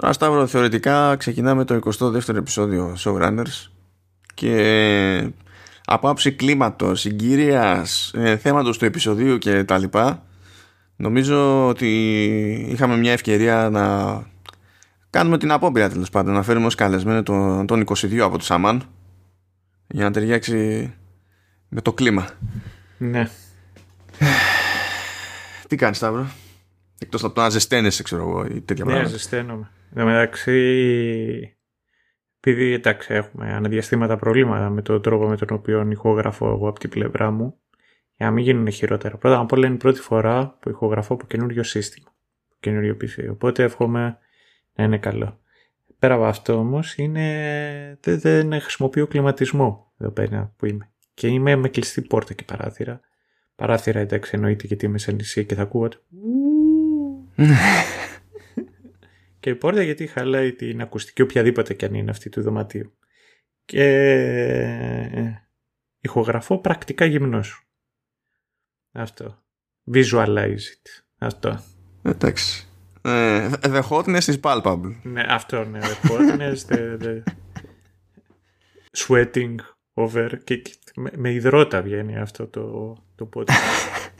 Τώρα Σταύρο θεωρητικά ξεκινάμε το 22ο επεισόδιο Showrunners και από άψη κλίματος, συγκύριας, ε, θέματος του επεισοδίου και τα λοιπά νομίζω ότι είχαμε μια ευκαιρία να κάνουμε την απόπειρα τέλος πάντων να φέρουμε ως καλεσμένο τον, τον 22 από το Σαμάν για να ταιριάξει με το κλίμα. Ναι. Τι κάνεις Σταύρο; Εκτός από το να ζεσταίνεσαι ξέρω εγώ ή τέτοια Ναι, πράγματα. ζεσταίνομαι. Εν τω μεταξύ, επειδή εντάξει έχουμε αναδιαστήματα προβλήματα με τον τρόπο με τον οποίο ηχογραφώ εγώ από την πλευρά μου, για να μην γίνουν χειρότερα. Πρώτα απ' όλα είναι η πρώτη φορά που ηχογραφώ από καινούριο σύστημα, από καινούριο PC. Οπότε εύχομαι να είναι καλό. Πέρα από αυτό όμως, είναι... δεν, δεν χρησιμοποιώ κλιματισμό εδώ πέρα που είμαι. Και είμαι με κλειστή πόρτα και παράθυρα. Παράθυρα εντάξει εννοείται γιατί είμαι σε νησί και θα ακούγονται. και η πόρτα γιατί χαλάει την ακουστική οποιαδήποτε και αν είναι αυτή του δωματίου. Και ηχογραφώ πρακτικά γυμνός. Αυτό. Visualize it. Αυτό. Εντάξει. Ε, the hotness is palpable. Ναι, αυτό ναι. The hotness, the, the sweating over. Και, και με, με υδρότα βγαίνει αυτό το, το podcast.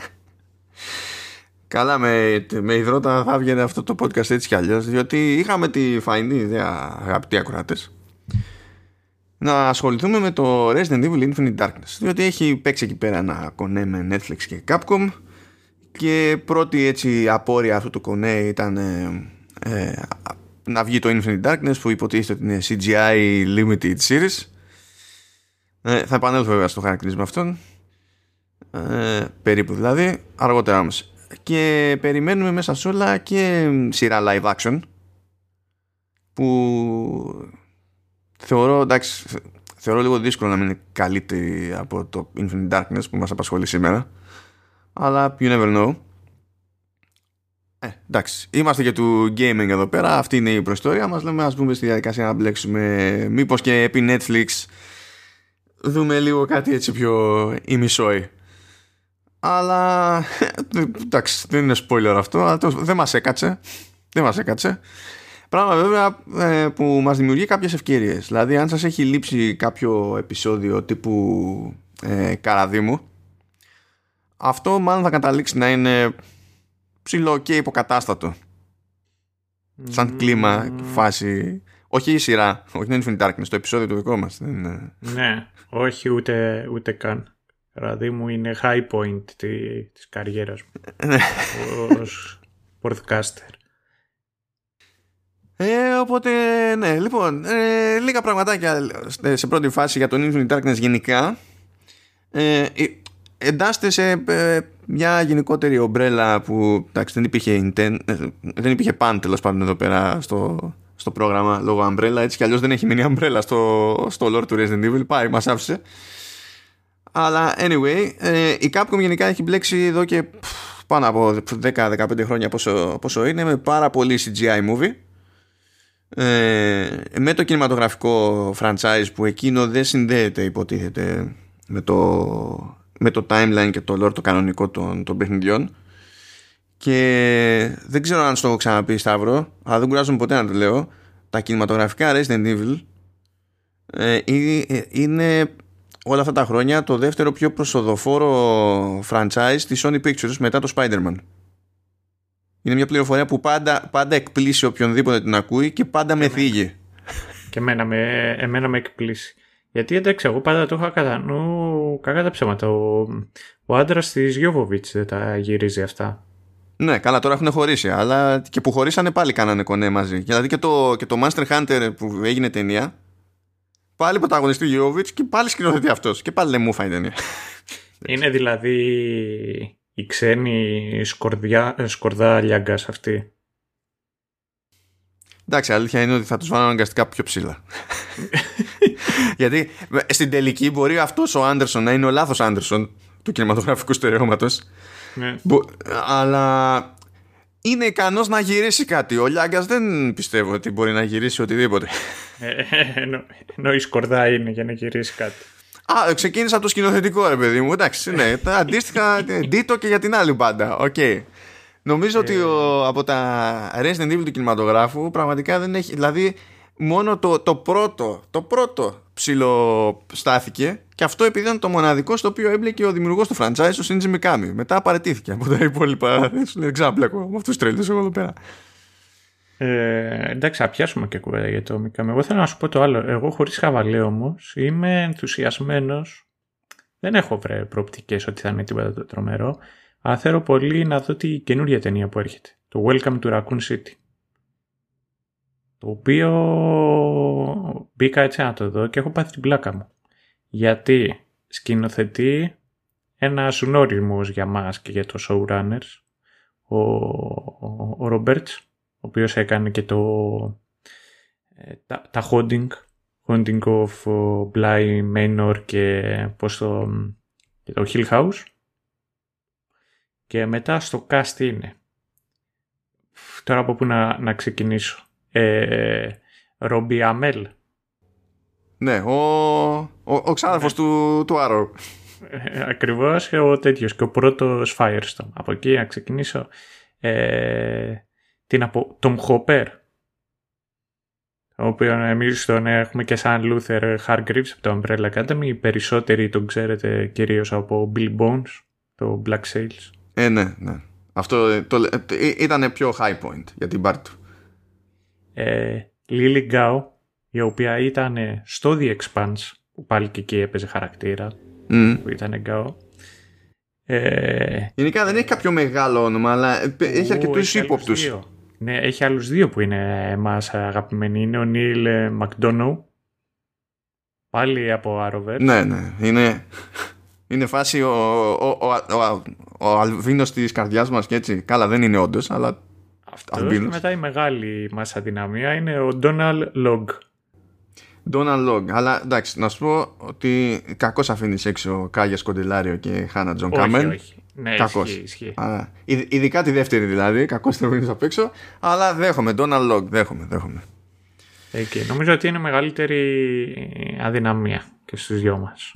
Καλά, με, με υδρότα θα βγαίνει αυτό το podcast έτσι κι αλλιώς, διότι είχαμε τη φαϊνή ιδέα, αγαπητοί ακροάτε, να ασχοληθούμε με το Resident Evil Infinite Darkness. Διότι έχει παίξει εκεί πέρα ένα κονέ με Netflix και Capcom και πρώτη έτσι απόρρια αυτού του κονέ ήταν ε, ε, να βγει το Infinite Darkness που υποτίθεται ότι είναι CGI Limited Series. Ε, θα επανέλθω βέβαια στο χαρακτηρισμό αυτόν. Ε, περίπου δηλαδή, αργότερα όμως και περιμένουμε μέσα σε όλα και σειρά live action που θεωρώ εντάξει θεωρώ λίγο δύσκολο να μην είναι καλύτερη από το Infinite Darkness που μας απασχολεί σήμερα αλλά you never know. Ε, εντάξει, είμαστε και του gaming εδώ πέρα αυτή είναι η προϊστορία μας λέμε ας πούμε στη διαδικασία να μπλέξουμε μήπως και επί Netflix δούμε λίγο κάτι έτσι πιο ημισόη αλλά εντάξει δεν είναι spoiler αυτό αλλά δεν μας έκατσε. Δεν μας έκατσε. Πράγμα βέβαια ε, που μας δημιουργεί κάποιες ευκαιρίες. Δηλαδή αν σας έχει λείψει κάποιο επεισόδιο τύπου ε, Καραδίμου αυτό μάλλον θα καταλήξει να είναι ψηλό και υποκατάστατο. Σαν κλίμα φάση. Όχι η σειρά όχι το Infinite Darkness το επεισόδιο του δικό μας δεν είναι... ναι όχι ούτε, ούτε καν Δηλαδή μου είναι high point τη, της καριέρας μου ως podcaster. Ε, οπότε, ναι, λοιπόν, ε, λίγα πραγματάκια σε πρώτη φάση για τον Infinite Darkness γενικά. Ε, εντάσσεται σε ε, μια γενικότερη ομπρέλα που εντάξει, δεν υπήρχε intent, ε, δεν υπήρχε παν τέλος πάντων εδώ πέρα στο, στο πρόγραμμα λόγω umbrella έτσι κι αλλιώς δεν έχει μείνει umbrella στο, στο lore του Resident Evil πάει μας άφησε αλλά anyway, ε, η Capcom γενικά έχει μπλέξει εδώ και πάνω από 10-15 χρόνια πόσο, πόσο είναι με πάρα πολύ CGI movie. Ε, με το κινηματογραφικό franchise που εκείνο δεν συνδέεται υποτίθεται με το, με το timeline και το lore το κανονικό των, των παιχνιδιών και δεν ξέρω αν στο έχω ξαναπεί Σταύρο αλλά δεν κουράζομαι ποτέ να το λέω τα κινηματογραφικά Resident Evil ε, είναι όλα αυτά τα χρόνια το δεύτερο πιο προσοδοφόρο franchise της Sony Pictures μετά το Spider-Man. Είναι μια πληροφορία που πάντα, πάντα εκπλήσει οποιονδήποτε την ακούει και πάντα με θίγει. Και εμένα με, εμένα με εκπλήσει. Γιατί εντάξει, εγώ πάντα το είχα κατά νου κακά τα ψέματα. Ο, ο άντρας της Γιώβοβιτς δεν τα γυρίζει αυτά. Ναι, καλά, τώρα έχουν χωρίσει. Αλλά και που χωρίσανε πάλι κάνανε κονέ μαζί. Δηλαδή και το, και το Master Hunter που έγινε ταινία, πάλι πρωταγωνιστή Γιώβιτς και πάλι σκηνοθετεί αυτός. Και πάλι λέει μου φάει ταινία. Είναι δηλαδή η ξένη σκορδιά, σκορδά λιάγκας αυτή. Εντάξει, αλήθεια είναι ότι θα τους βάλω αναγκαστικά πιο ψηλά. Γιατί στην τελική μπορεί αυτός ο Άντερσον να είναι ο λάθος Άντερσον του κινηματογραφικού στερεώματος. Ναι. Αλλά είναι ικανός να γυρίσει κάτι. Ο Λιάγκας δεν πιστεύω ότι μπορεί να γυρίσει οτιδήποτε. Ε, ενώ, ενώ η σκορδά είναι για να γυρίσει κάτι. Α, ξεκίνησα από το σκηνοθετικό ρε παιδί μου. Εντάξει, ναι. Τα αντίστοιχα ditto και για την άλλη μπάντα. OK. Okay. Νομίζω ότι ο, από τα Resident Evil του κινηματογράφου πραγματικά δεν έχει. Δηλαδή, μόνο το, το πρώτο, το πρώτο ψηλό στάθηκε και αυτό επειδή ήταν το μοναδικό στο οποίο έμπλεκε ο δημιουργός του franchise, ο Shinji Mikami. Μετά παρετήθηκε από τα υπόλοιπα. Δεν ξέρω, μπλέκω με αυτούς τους τρέλου εγώ εδώ πέρα. Ε, εντάξει, θα πιάσουμε και κουβέντα για το Mikami. Εγώ θέλω να σου πω το άλλο. Εγώ χωρίς χαβαλέ όμω είμαι ενθουσιασμένος. Δεν έχω βρε προοπτικές ότι θα είναι τίποτα το τρομερό. Αλλά θέλω πολύ να δω τη καινούργια ταινία που έρχεται. Το Welcome to Raccoon City. Το οποίο μπήκα έτσι να το δω και έχω πάθει την πλάκα μου. Γιατί σκηνοθετεί ένας γνώριμο για μας και για το showrunners ο, ο, Roberts, ο οποίος έκανε και το ε, τα, τα Haunting, Haunting of Bly Manor και πώς το, και το Hill House. Και μετά στο cast είναι. Τώρα από πού να, να ξεκινήσω. Ε, Ρομπι Αμέλ. Ναι, ο, ο, ο ξάδερφος του, του Arrow. Ε, ακριβώς ο τέτοιος και ο πρώτος Firestone. Από εκεί να ξεκινήσω. Ε, την από Tom Hopper. Ο οποίο εμείς τον έχουμε και σαν Luther Hargreaves από το Umbrella Academy. Οι περισσότεροι τον ξέρετε κυρίως από Bill Bones, το Black Sails. Ε, ναι, ναι. Αυτό το, ήταν πιο high point για την πάρτη του. Ε, Lily Gao, η οποία ήταν στο The Expanse, που πάλι και εκεί έπαιζε χαρακτήρα, mm. που ήταν Gao. Ε, Γενικά δεν έχει κάποιο μεγάλο όνομα, αλλά έχει αρκετούς ύποπτους. Ναι, έχει άλλους δύο που είναι εμάς αγαπημένοι. Είναι ο Νίλ Μακδόνου. Πάλι από Arrowverse. Ναι, ναι. Είναι, είναι φάση ο, ο, ο, ο, ο Αλβίνος της καρδιάς μας και έτσι. Καλά δεν είναι όντως, αλλά αυτός και μετά η μεγάλη μας αδυναμία είναι ο Donald Log. Donald Log. Αλλά εντάξει, να σου πω ότι κακώς αφήνεις έξω Κάγια Σκοντελάριο και Χάνα Τζον Κάμεν. Όχι, Ναι, κακώς. ισχύει, ισχύει. Α, ειδικά τη δεύτερη δηλαδή. Κακώς το αφήνει απ' έξω. Αλλά δέχομαι. Donal Logue. Δέχομαι. δέχομαι. Εκεί. Νομίζω ότι είναι μεγαλύτερη αδυναμία και στους δυο μας.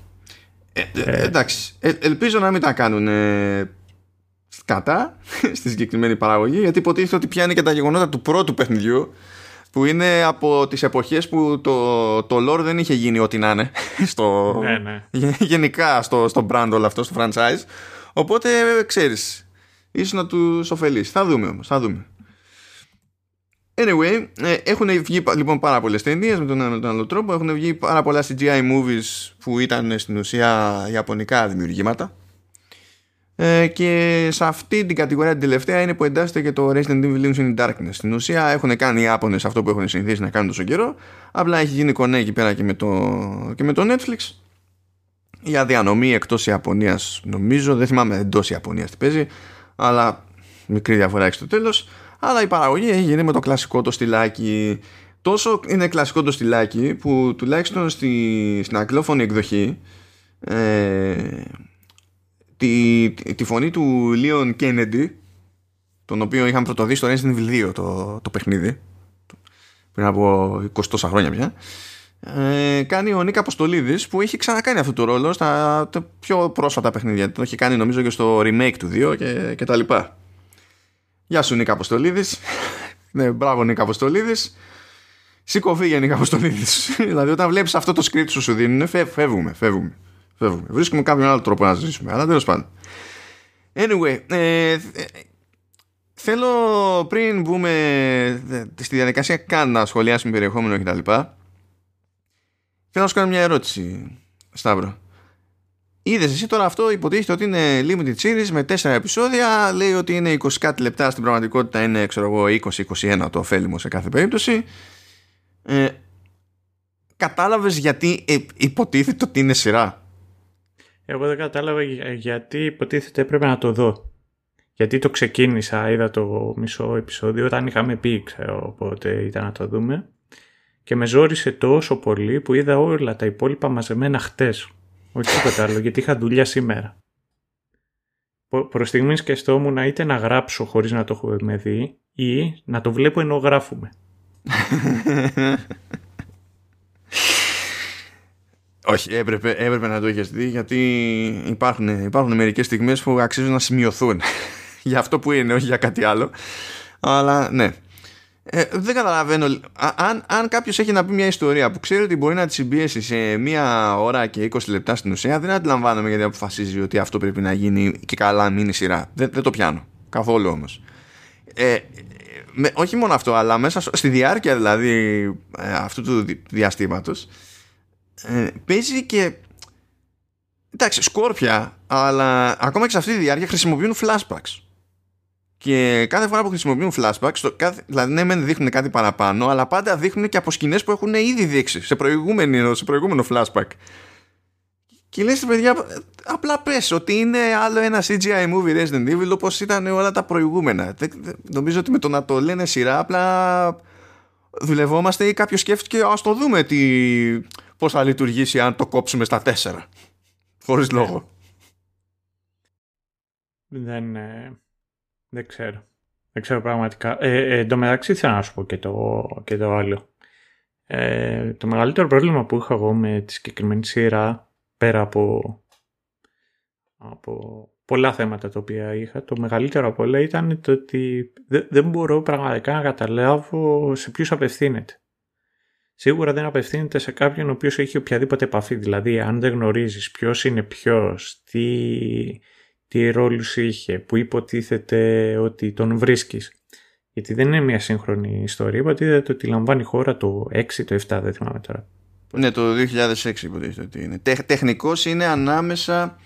Ε, ε, εντάξει. Ε, ελπίζω να μην τα κάνουν σκατά στη συγκεκριμένη παραγωγή γιατί υποτίθεται ότι πιάνει και τα γεγονότα του πρώτου παιχνιδιού που είναι από τις εποχές που το, το lore δεν είχε γίνει ό,τι να είναι στο, ναι, ναι. γενικά στο, στο brand όλο αυτό, στο franchise οπότε ξέρεις ίσως να τους ωφελείς θα δούμε όμως, θα δούμε Anyway, ε, έχουν βγει λοιπόν πάρα πολλές ταινίες με τον ένα με τον άλλο τρόπο. Έχουν βγει πάρα πολλά CGI movies που ήταν στην ουσία ιαπωνικά δημιουργήματα. Ε, και σε αυτή την κατηγορία την τελευταία είναι που εντάσσεται και το Resident Evil in Darkness. Στην ουσία έχουν κάνει οι Άπωνες αυτό που έχουν συνηθίσει να κάνουν τόσο καιρό. Απλά έχει γίνει κονέ εκεί πέρα και με το, και με το Netflix. Για διανομή εκτός Ιαπωνίας, νομίζω. Δεν θυμάμαι εντός Ιαπωνίας τι παίζει. Αλλά μικρή διαφορά έχει στο τέλος. Αλλά η παραγωγή έχει γίνει με το κλασικό το στυλάκι. Τόσο είναι κλασικό το στυλάκι που τουλάχιστον στη, στην αγγλόφωνη εκδοχή ε, τη, τη φωνή του Λίον Κέννεντι τον οποίο είχαμε πρωτοδεί στο Resident Evil 2 το, το παιχνίδι πριν από 20 τόσα χρόνια πια ε, κάνει ο Νίκα Αποστολίδης που έχει ξανακάνει αυτό το ρόλο στα πιο πρόσφατα παιχνίδια το έχει κάνει νομίζω και στο remake του 2 και, και τα λοιπά Γεια σου Νίκα Αποστολίδης ναι, μπράβο Νίκα Αποστολίδης Σήκω φύγε Νίκα Αποστολίδης δηλαδή όταν βλέπεις αυτό το script σου σου δίνουν φεύγουμε, φεύγουμε Φεύγουμε. Βρίσκουμε κάποιον άλλο τρόπο να ζήσουμε. Αλλά τέλος πάντων. Anyway, ε, θέλω πριν μπούμε στη διαδικασία καν να σχολιάσουμε περιεχόμενο κτλ. Θέλω να σου κάνω μια ερώτηση, Σταύρο. Είδες εσύ τώρα αυτό, υποτίθεται ότι είναι limited series με 4 επεισόδια. Λέει ότι είναι 20 κάτι λεπτά, στην πραγματικότητα είναι ξέρω εγώ 20-21 το ωφέλιμο σε κάθε περίπτωση. Ε, κατάλαβες γιατί ε, υποτίθεται ότι είναι σειρά; Εγώ δεν κατάλαβα γιατί υποτίθεται έπρεπε να το δω. Γιατί το ξεκίνησα, είδα το μισό επεισόδιο όταν είχαμε πει, ξέρω, οπότε ήταν να το δούμε. Και με ζόρισε τόσο πολύ που είδα όλα τα υπόλοιπα μαζεμένα χτες. Όχι τίποτα άλλο, γιατί είχα δουλειά σήμερα. Προς στιγμή σκεφτόμουν είτε να γράψω χωρίς να το έχουμε δει ή να το βλέπω ενώ γράφουμε. Όχι, έπρεπε, έπρεπε να το έχει δει γιατί υπάρχουν, υπάρχουν μερικές στιγμές που αξίζουν να σημειωθούν για αυτό που είναι, όχι για κάτι άλλο. Αλλά ναι. Ε, δεν καταλαβαίνω. αν, αν κάποιος έχει να πει μια ιστορία που ξέρει ότι μπορεί να της συμπίεσει σε μία ώρα και 20 λεπτά στην ουσία, δεν αντιλαμβάνομαι γιατί αποφασίζει ότι αυτό πρέπει να γίνει και καλά μείνει σειρά. Δεν, δεν το πιάνω. Καθόλου όμως. Ε, με, όχι μόνο αυτό, αλλά μέσα στη διάρκεια δηλαδή ε, αυτού του διαστήματος ε, παίζει και εντάξει σκόρπια αλλά ακόμα και σε αυτή τη διάρκεια χρησιμοποιούν flashbacks και κάθε φορά που χρησιμοποιούν flashbacks στο κάθε, δηλαδή ναι μεν δείχνουν κάτι παραπάνω αλλά πάντα δείχνουν και από σκηνές που έχουν ήδη δείξει σε, σε προηγούμενο flashback. Και λες παιδιά απλά πες ότι είναι άλλο ένα CGI movie Resident Evil όπως ήταν όλα τα προηγούμενα. Νομίζω ότι με το να το λένε σειρά απλά δουλευόμαστε ή κάποιος σκέφτηκε ας το δούμε τι, πώς θα λειτουργήσει αν το κόψουμε στα τέσσερα χωρίς λόγο. Δεν, ε, δεν ξέρω δεν ξέρω πραγματικά ε, ε, το μεταξύ θέλω να σου πω και το, και το άλλο ε, το μεγαλύτερο πρόβλημα που είχα εγώ με τη συγκεκριμένη σειρά πέρα από, από πολλά θέματα τα οποία είχα, το μεγαλύτερο από όλα ήταν το ότι δεν μπορώ πραγματικά να καταλάβω σε ποιους απευθύνεται. Σίγουρα δεν απευθύνεται σε κάποιον ο οποίος έχει οποιαδήποτε επαφή. Δηλαδή, αν δεν γνωρίζεις ποιος είναι ποιος, τι, τι ρόλους είχε, που υποτίθεται ότι τον βρίσκεις. Γιατί δεν είναι μια σύγχρονη ιστορία. Υποτίθεται ότι λαμβάνει η χώρα το 6, το 7, δεν θυμάμαι τώρα. Ναι, το 2006 υποτίθεται ότι είναι. Τεχ, τεχνικώς είναι ανάμεσα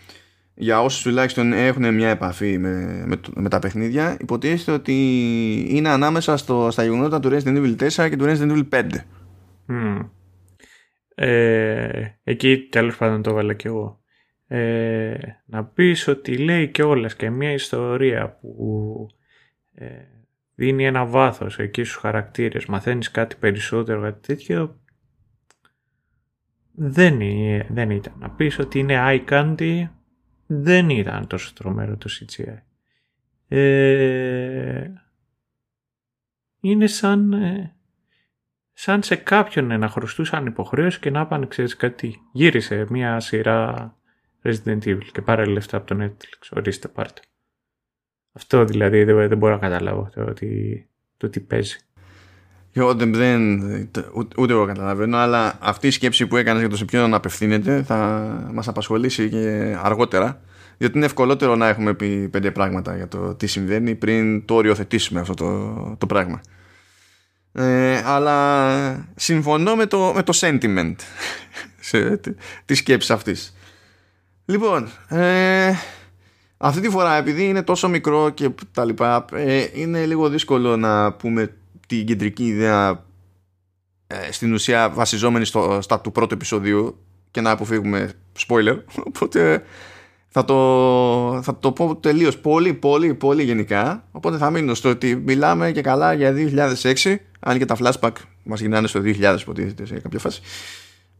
για όσους τουλάχιστον έχουν μια επαφή με, με, με, τα παιχνίδια υποτίθεται ότι είναι ανάμεσα στο, στα γεγονότα του Resident Evil 4 και του Resident Evil 5 mm. ε, εκεί τέλος πάντων το έβαλα και εγώ ε, να πεις ότι λέει και όλες και μια ιστορία που ε, δίνει ένα βάθος εκεί στους χαρακτήρες μαθαίνεις κάτι περισσότερο κάτι τέτοιο δεν, δεν ήταν. Να πεις ότι είναι eye candy, δεν ήταν τόσο τρομερό το CGI. Ε, είναι σαν, ε, σαν σε κάποιον να χρωστούσαν υποχρέωση και να πάνε, ξέρεις κάτι. Γύρισε μια σειρά Resident Evil και πάρε λεφτά από το Netflix. Ορίστε πάρτε. Αυτό δηλαδή δεν, δεν μπορώ να καταλάβω το ότι, το ότι παίζει. Δεν, δεν, ούτε εγώ καταλαβαίνω, αλλά αυτή η σκέψη που έκανες για το σε ποιον απευθύνεται θα μας απασχολήσει και αργότερα. Διότι είναι ευκολότερο να έχουμε πει πέντε πράγματα για το τι συμβαίνει πριν το οριοθετήσουμε αυτό το, το πράγμα. Ε, αλλά συμφωνώ με το, με το sentiment σε, της σκέψης αυτής. Λοιπόν, ε, αυτή τη φορά επειδή είναι τόσο μικρό και τα λοιπά, ε, είναι λίγο δύσκολο να πούμε την κεντρική ιδέα ε, στην ουσία βασιζόμενη στο, στα του πρώτου επεισοδίου και να αποφύγουμε spoiler οπότε θα το, θα το πω τελείως πολύ πολύ πολύ γενικά. Οπότε θα μείνω στο ότι μιλάμε και καλά για 2006 αν και τα flashback μας γυρνάνε στο 2000 υποτίθεται σε κάποια φάση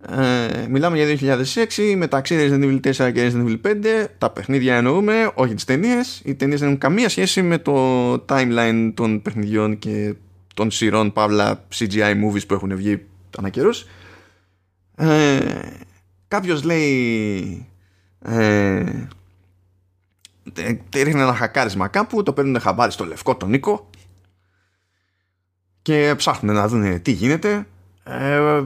ε, μιλάμε για 2006 μεταξύ Resident Evil 4 και Resident Evil 5 τα παιχνίδια εννοούμε όχι τις ταινίες. οι ταινίες δεν έχουν καμία σχέση με το timeline των παιχνιδιών και των σειρών παύλα CGI movies που έχουν βγει ανά καιρούς. Ε, κάποιος λέει ε, ρίχνει ένα χακάρισμα κάπου το παίρνουν χαμπάρι στο λευκό τον Νίκο και ψάχνουν να δουν τι γίνεται ε,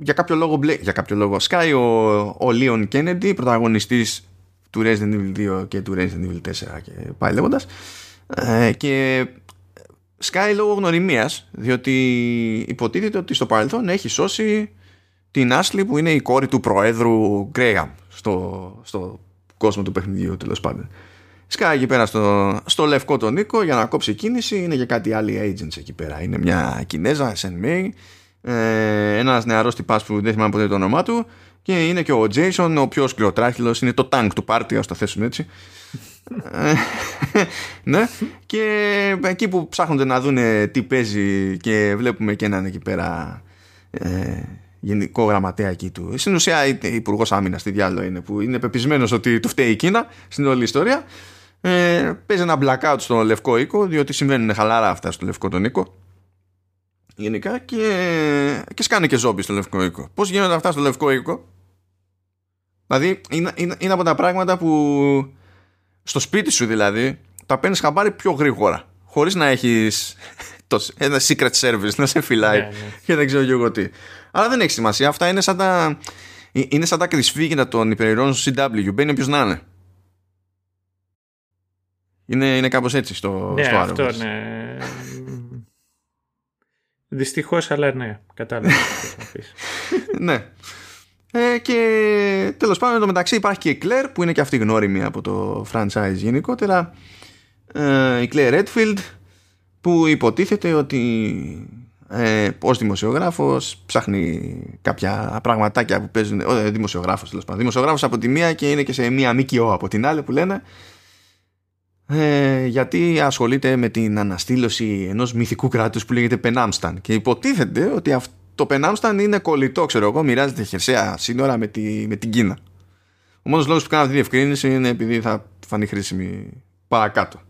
για κάποιο λόγο για κάποιο λόγο σκάει ο, ο Leon Kennedy πρωταγωνιστής του Resident Evil 2 και του Resident Evil 4 και πάει λέγοντας ε, και σκάει λόγω γνωριμίας διότι υποτίθεται ότι στο παρελθόν έχει σώσει την Άσλη που είναι η κόρη του προέδρου Γκρέαμ στο, στο κόσμο του παιχνιδιού τέλος πάντων. Σκάει εκεί πέρα στο, στο λευκό τον Νίκο για να κόψει κίνηση. Είναι και κάτι άλλοι agents εκεί πέρα. Είναι μια Κινέζα, SNMA, ε, ένας νεαρός τυπάς που δεν θυμάμαι ποτέ το όνομά του. Και είναι και ο Jason, ο πιο σκληροτράχυλος. Είναι το tank του πάρτι, ας το θέσουμε έτσι. Ε, ναι, και εκεί που ψάχνονται να δουν τι παίζει και βλέπουμε και έναν εκεί πέρα ε, γενικό γραμματέα εκεί του. Στην ουσία υπουργός άμυνας, τι διάλογο είναι, που είναι πεπισμένος ότι του φταίει η Κίνα στην όλη ιστορία. Ε, παίζει ένα blackout στο λευκό οίκο, διότι συμβαίνουν χαλαρά αυτά στο λευκό τον οίκο. Γενικά και, και σκάνε και ζόμπι στο λευκό οίκο. Πώς γίνονται αυτά στο λευκό οίκο, Δηλαδή είναι, είναι, είναι από τα πράγματα που στο σπίτι σου δηλαδή τα παίρνεις χαμπάρι πιο γρήγορα. Χωρίς να έχεις ένα secret service να σε φυλάει ναι, ναι. και δεν ξέρω και εγώ τι. Αλλά δεν έχει σημασία. Αυτά είναι σαν τα, είναι σαν τα κρυσφύγητα των υπερηρώων στο CW. Μπαίνει όποιος να είναι. Είναι, είναι κάπως έτσι στο, ναι, στο αυτό ναι. Δυστυχώς, αλλά ναι. Κατάλαβα. ναι. Ε, και τέλος πάντων, το μεταξύ υπάρχει και η Claire που είναι και αυτή γνώριμη από το franchise γενικότερα. Ε, η Claire Redfield που υποτίθεται ότι ε, ως δημοσιογράφος ψάχνει κάποια πραγματάκια που παίζουν ε, δημοσιογράφος τέλος πάντων δημοσιογράφος από τη μία και είναι και σε μία ΜΚΟ από την άλλη που λένε ε, γιατί ασχολείται με την αναστήλωση ενός μυθικού κράτους που λέγεται Πενάμσταν και υποτίθεται ότι αυτό το Πενάμσταν είναι κολλητό ξέρω εγώ μοιράζεται χερσαία σύνορα με, τη, με την Κίνα. Ο μόνος λόγος που κάνω αυτή τη διευκρίνηση είναι επειδή θα φανεί χρήσιμη παρακάτω.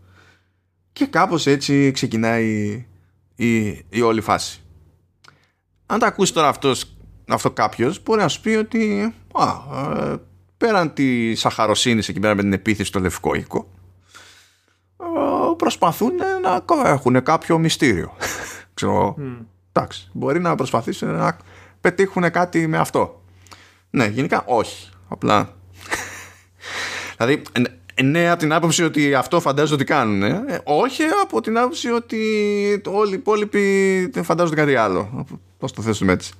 Και κάπως έτσι ξεκινάει η, η όλη φάση. Αν τα ακούσει τώρα αυτός, αυτό κάποιος μπορεί να σου πει ότι α, ε, πέραν της σαχαροσύνη εκεί πέρα με την επίθεση στο λευκό οίκο προσπαθούν να έχουν κάποιο μυστήριο. Ξέρω, mm. εντάξει, μπορεί να προσπαθήσουν να πετύχουν κάτι με αυτό. Ναι, γενικά όχι. Απλά. δηλαδή, ναι, από την άποψη ότι αυτό φαντάζονται ότι κάνουν. Ε. όχι από την άποψη ότι όλοι οι υπόλοιποι φαντάζονται κάτι άλλο. Πώς το θέσουμε έτσι.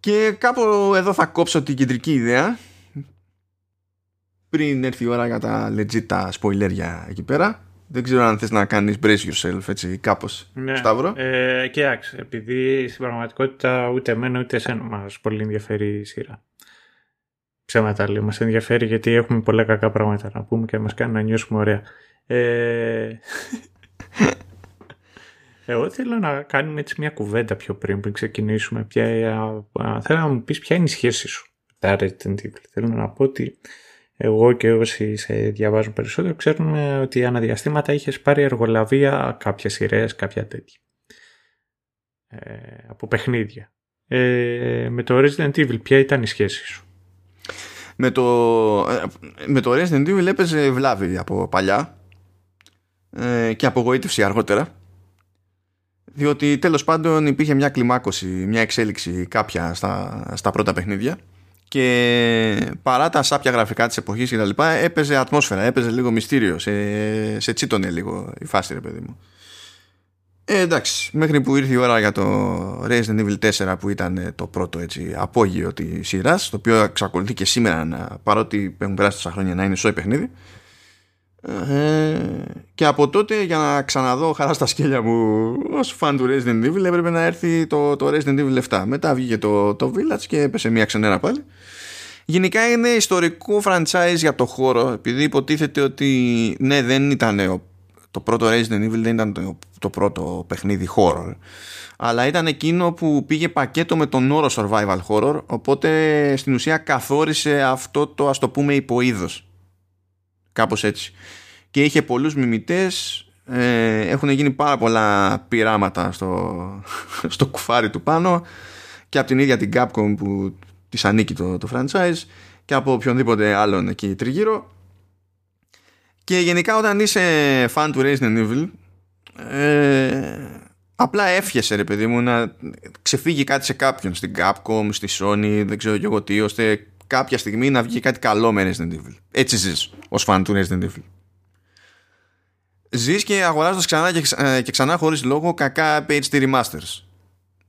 Και κάπου εδώ θα κόψω την κεντρική ιδέα πριν έρθει η ώρα για τα legit τα spoilerια εκεί πέρα. Δεν ξέρω αν θες να κάνεις brace yourself έτσι κάπως ναι. Σταύρο. Ε, κοιτάξτε, επειδή στην πραγματικότητα ούτε εμένα ούτε εσένα μας πολύ ενδιαφέρει η σειρά. Ψέματα λέω, μας ενδιαφέρει γιατί έχουμε πολλά κακά πράγματα να πούμε και μας κάνει να νιώσουμε ωραία. Ε... Εγώ θέλω να κάνουμε έτσι μια κουβέντα πιο πριν, πριν ξεκινήσουμε. Ποια... Θέλω να μου πεις ποια είναι η σχέση σου τα Resident Evil. Θέλω να πω ότι εγώ και όσοι σε διαβάζουν περισσότερο ξέρουμε ότι αναδιαστήματα είχες πάρει εργολαβία κάποιες σειρές, κάποια τέτοια. Ε, από παιχνίδια. Ε, με το Resident Evil ποια ήταν η σχέση σου; Με το, ε, με το Resident Evil έπαιζε βλάβη από παλιά ε, και απογοήτευση αργότερα διότι τέλος πάντων υπήρχε μια κλιμάκωση, μια εξέλιξη κάποια στα, στα πρώτα παιχνίδια και παρά τα σάπια γραφικά της εποχής και τα λοιπά έπαιζε ατμόσφαιρα, έπαιζε λίγο μυστήριο. Σε, σε τσίτωνε λίγο η φάση ρε παιδί μου. Ε, εντάξει, μέχρι που ήρθε η ώρα για το Resident Evil 4 που ήταν το πρώτο έτσι, απόγειο της σειράς, το οποίο εξακολουθεί και σήμερα να, παρότι έχουν περάσει τόσα χρόνια να είναι σόι παιχνίδι. Ε, και από τότε για να ξαναδώ χαρά στα σκέλια μου ως φαν του Resident Evil έπρεπε να έρθει το, το Resident Evil 7 μετά βγήκε το, το Village και έπεσε μια ξενέρα πάλι γενικά είναι ιστορικό franchise για το χώρο επειδή υποτίθεται ότι ναι δεν ήταν το πρώτο Resident Evil δεν ήταν το, το πρώτο παιχνίδι horror αλλά ήταν εκείνο που πήγε πακέτο με τον όρο survival horror οπότε στην ουσία καθόρισε αυτό το ας το πούμε υποείδος. Κάπως έτσι. Και είχε πολλούς μιμητές ε, έχουν γίνει πάρα πολλά πειράματα στο, στο κουφάρι του πάνω και από την ίδια την Capcom που της ανήκει το, το franchise και από οποιονδήποτε άλλον εκεί τριγύρω. Και γενικά όταν είσαι fan του Resident Evil ε, απλά εύχεσαι ρε παιδί μου να ξεφύγει κάτι σε κάποιον στην Capcom, στη Sony δεν ξέρω και εγώ τι ώστε κάποια στιγμή να βγει κάτι καλό με Resident Evil. Έτσι ζεις ως fan του Resident Evil. Ζεις και αγοράζοντας ξανά και, ε, και ξανά χωρίς λόγο κακά HD remasters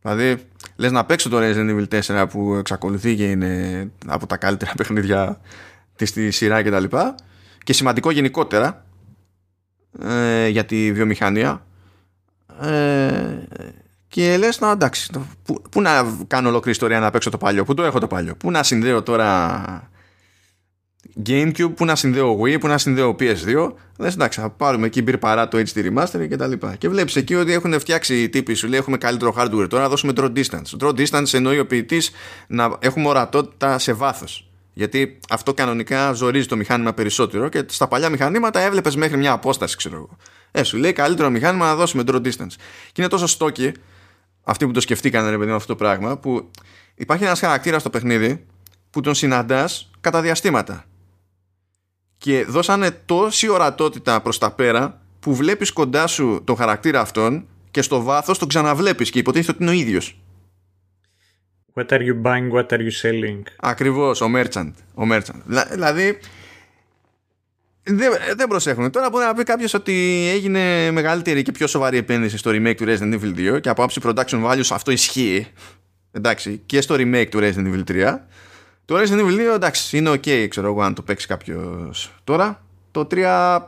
δηλαδή λες να παίξω το Resident Evil 4 που εξακολουθεί και είναι από τα καλύτερα παιχνίδια της στη σειρά και τα λοιπά. Και σημαντικό γενικότερα ε, για τη βιομηχανία. Ε, και λες να εντάξει πού, πού να κάνω ολόκληρη ιστορία να παίξω το παλιό πού το έχω το παλιό. Πού να συνδέω τώρα Gamecube, που να συνδέω Wii, που να συνδέω PS2. Λες εντάξει, θα πάρουμε εκεί μπει παρά το HD Remaster και τα λοιπά. Και βλέπεις εκεί ότι έχουν φτιάξει οι τύποι σου λέει έχουμε καλύτερο hardware τώρα, να δώσουμε draw distance. Draw distance εννοεί ο ποιητής να έχουμε ορατότητα σε βάθος. Γιατί αυτό κανονικά ζορίζει το μηχάνημα περισσότερο και στα παλιά μηχανήματα έβλεπες μέχρι μια απόσταση, ξέρω εγώ. Ε, σου λέει καλύτερο μηχάνημα να δώσουμε draw distance. Και είναι τόσο στόκι αυτοί που το σκεφτήκαν, ρε παιδί αυτό το πράγμα, που υπάρχει ένας χαρακτήρας στο παιχνίδι που τον συναντάς κατά διαστήματα και δώσανε τόση ορατότητα προς τα πέρα που βλέπεις κοντά σου τον χαρακτήρα αυτόν και στο βάθος τον ξαναβλέπεις και υποτίθεται ότι είναι ο ίδιος. What are you buying, what are you selling; Ακριβώς, ο merchant. Ο merchant. Δηλαδή, δεν, δεν προσέχουν. Τώρα μπορεί να πει κάποιος ότι έγινε μεγαλύτερη και πιο σοβαρή επένδυση στο remake του Resident Evil 2 και από άψη production values αυτό ισχύει. Εντάξει, και στο remake του Resident Evil 3. Το Resident Evil 2 εντάξει, είναι ok, ξέρω εγώ, αν το παίξει κάποιος τώρα. Το 3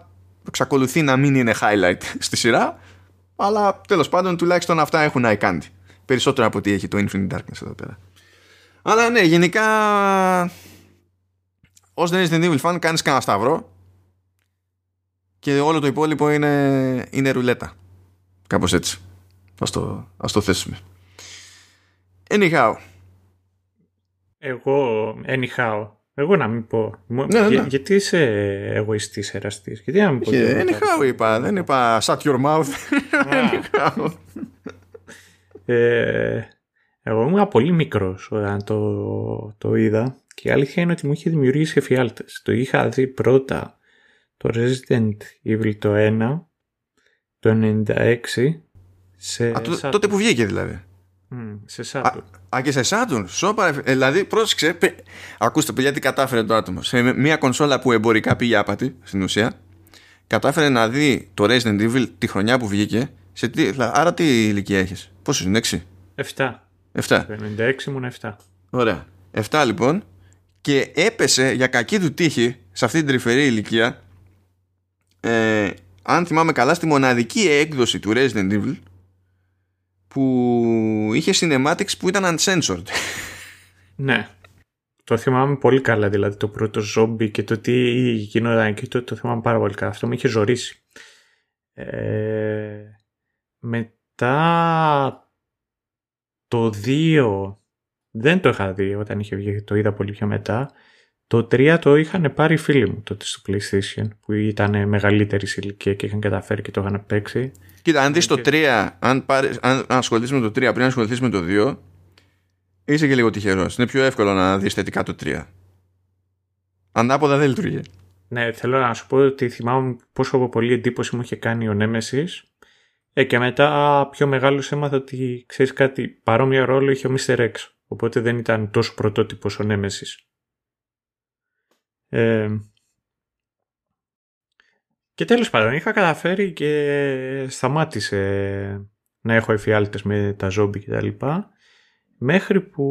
εξακολουθεί να μην είναι highlight στη σειρά, αλλά τέλος πάντων τουλάχιστον αυτά έχουν eye Περισσότερο από ό,τι έχει το Infinite Darkness εδώ πέρα. Αλλά ναι, γενικά ως Resident Evil fan κάνεις κανένα σταυρό και όλο το υπόλοιπο είναι, είναι ρουλέτα. Κάπως έτσι. Ας το, ας το θέσουμε. Anyhow. Εγώ, anyhow. Εγώ να μην πω. Ναι, ναι, ναι. γιατί είσαι εγωιστής εραστής; Γιατί να μην πω. anyhow είπα. Δεν είπα shut your mouth. anyhow. Ε, εγώ ήμουν πολύ μικρός όταν το, το είδα και η αλήθεια είναι ότι μου είχε δημιουργήσει εφιάλτες. Το είχα δει πρώτα το Resident Evil το 1 το 96 σε Α, τότε που βγήκε δηλαδή. Mm, σε Saturn. Α, και σε Saturn. Σώπα, ε, δηλαδή, πρόσεξε. Παι, ακούστε, παιδιά, τι κατάφερε το άτομο. Σε μια κονσόλα που εμπορικά πήγε άπατη, στην ουσία, κατάφερε να δει το Resident Evil τη χρονιά που βγήκε. Σε τι, άρα τι ηλικία έχεις, Πόσος είναι, 6. 7. 7. Το 96 ήμουν 7. Ωραία. 7 λοιπόν. Και έπεσε για κακή του τύχη σε αυτή την τρυφερή ηλικία ε, αν θυμάμαι καλά στη μοναδική έκδοση του Resident Evil που είχε cinematics που ήταν uncensored. Ναι. Το θυμάμαι πολύ καλά, δηλαδή το πρώτο ζόμπι και το τι γινόταν εκεί, το, το θυμάμαι πάρα πολύ καλά. Αυτό με είχε ζωρίσει. Ε, μετά το 2 δεν το είχα δει όταν είχε βγει, το είδα πολύ πιο μετά. Το 3 το είχαν πάρει φίλοι μου τότε στο PlayStation που ήταν μεγαλύτερη ηλικία και είχαν καταφέρει και το είχαν παίξει. Κοίτα, αν δεις το 3, αν, πάρεις, αν ασχοληθείς με το 3 πριν ασχοληθείς με το 2, είσαι και λίγο τυχερός. Είναι πιο εύκολο να δεις θετικά το 3. Ανάποδα δεν λειτουργεί. Ναι, θέλω να σου πω ότι θυμάμαι πόσο πολύ εντύπωση μου είχε κάνει ο Νέμεσης. Ε, και μετά πιο μεγάλος έμαθα ότι ξέρεις κάτι, παρόμοιο ρόλο είχε ο Mr. X. Οπότε δεν ήταν τόσο πρωτότυπος ο Νέμεσης. Ε, και τέλος πάντων είχα καταφέρει και σταμάτησε να έχω εφιάλτες με τα ζόμπι και τα λοιπά μέχρι που